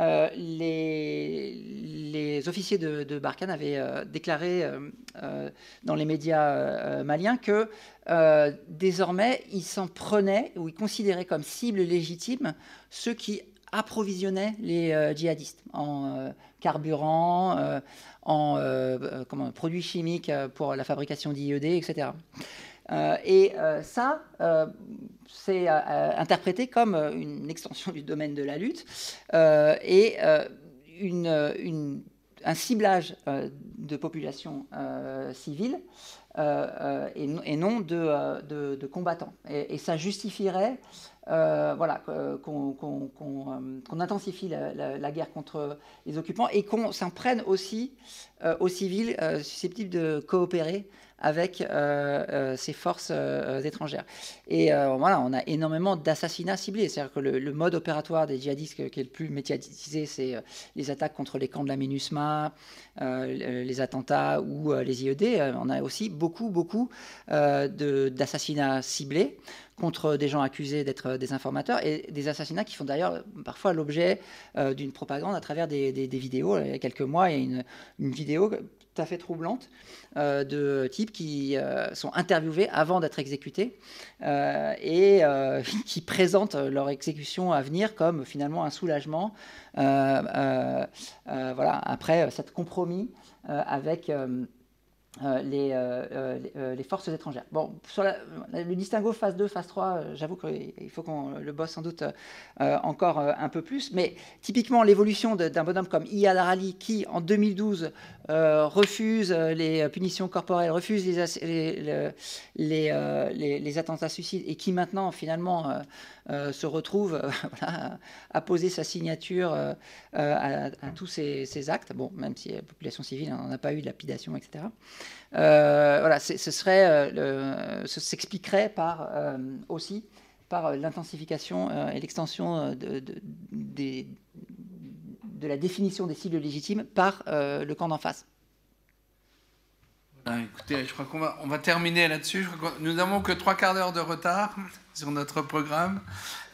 euh, les, les officiers de, de Barkhane avaient euh, déclaré euh, euh, dans les médias euh, maliens que euh, désormais ils s'en prenaient ou ils considéraient comme cible légitime ceux qui approvisionnaient les euh, djihadistes en euh, carburant, euh, en euh, euh, comment, produits chimiques euh, pour la fabrication d'IED, etc. Euh, et euh, ça, euh, c'est interprété comme une extension du domaine de la lutte et un ciblage de euh, euh, et, non- de, combattants. Et, ça justifierait voilà, qu'on intensifie la, guerre contre les occupants et qu'on s'en prenne aussi aux civils susceptibles de coopérer avec euh, euh, ces forces euh, étrangères. Et voilà, on a énormément d'assassinats ciblés. C'est-à-dire que le, mode opératoire des djihadistes qui est le plus médiatisé, c'est les attaques contre les camps de la MINUSMA, le- les attentats ou les IED. On a aussi beaucoup, beaucoup d'assassinats ciblés contre des gens accusés d'être des informateurs et des assassinats qui font d'ailleurs parfois l'objet d'une propagande à travers des, vidéos. Il y a quelques mois, il y a une vidéo tout à fait troublante euh, de types qui euh, sont interviewés avant d'être exécutés euh, et qui présentent leur exécution à venir comme finalement un soulagement voilà, après cette compromis avec euh, les, euh, euh, les, forces étrangères. Bon, sur le distinguo phase 2, phase 3, j'avoue qu'il faut qu'on le bosse sans doute encore un peu plus, mais typiquement l'évolution d'un bonhomme comme Iyad Arali qui, en 2012, refuse les punitions corporelles, refuse les, les, les, attentats suicides et qui maintenant, finalement, se retrouve à poser sa signature à, tous ces, actes, même si la population civile n'en a pas eu de lapidation, etc. Euh, voilà, ce serait, euh, s'expliquerait euh, aussi par l'intensification et l'extension de, de, la définition des cibles légitimes par le camp d'en face. Ah, écoutez, je crois qu'on va, on va terminer là-dessus. Nous n'avons que trois quarts d'heure de retard sur notre programme.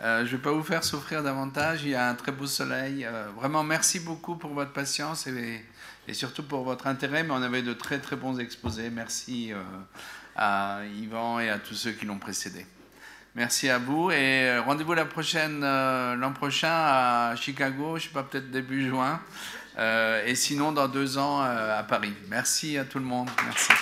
je ne vais pas vous faire souffrir davantage. Il y a un très beau soleil. vraiment, merci beaucoup pour votre patience et surtout pour votre intérêt. Mais on avait de très très bons exposés. Merci euh, à Yvan et à tous ceux qui l'ont précédé. Merci à vous et euh, rendez-vous euh, l'an prochain à Chicago, je sais pas peut-être début juin, et sinon dans deux ans à Paris. Merci à tout le monde. Merci.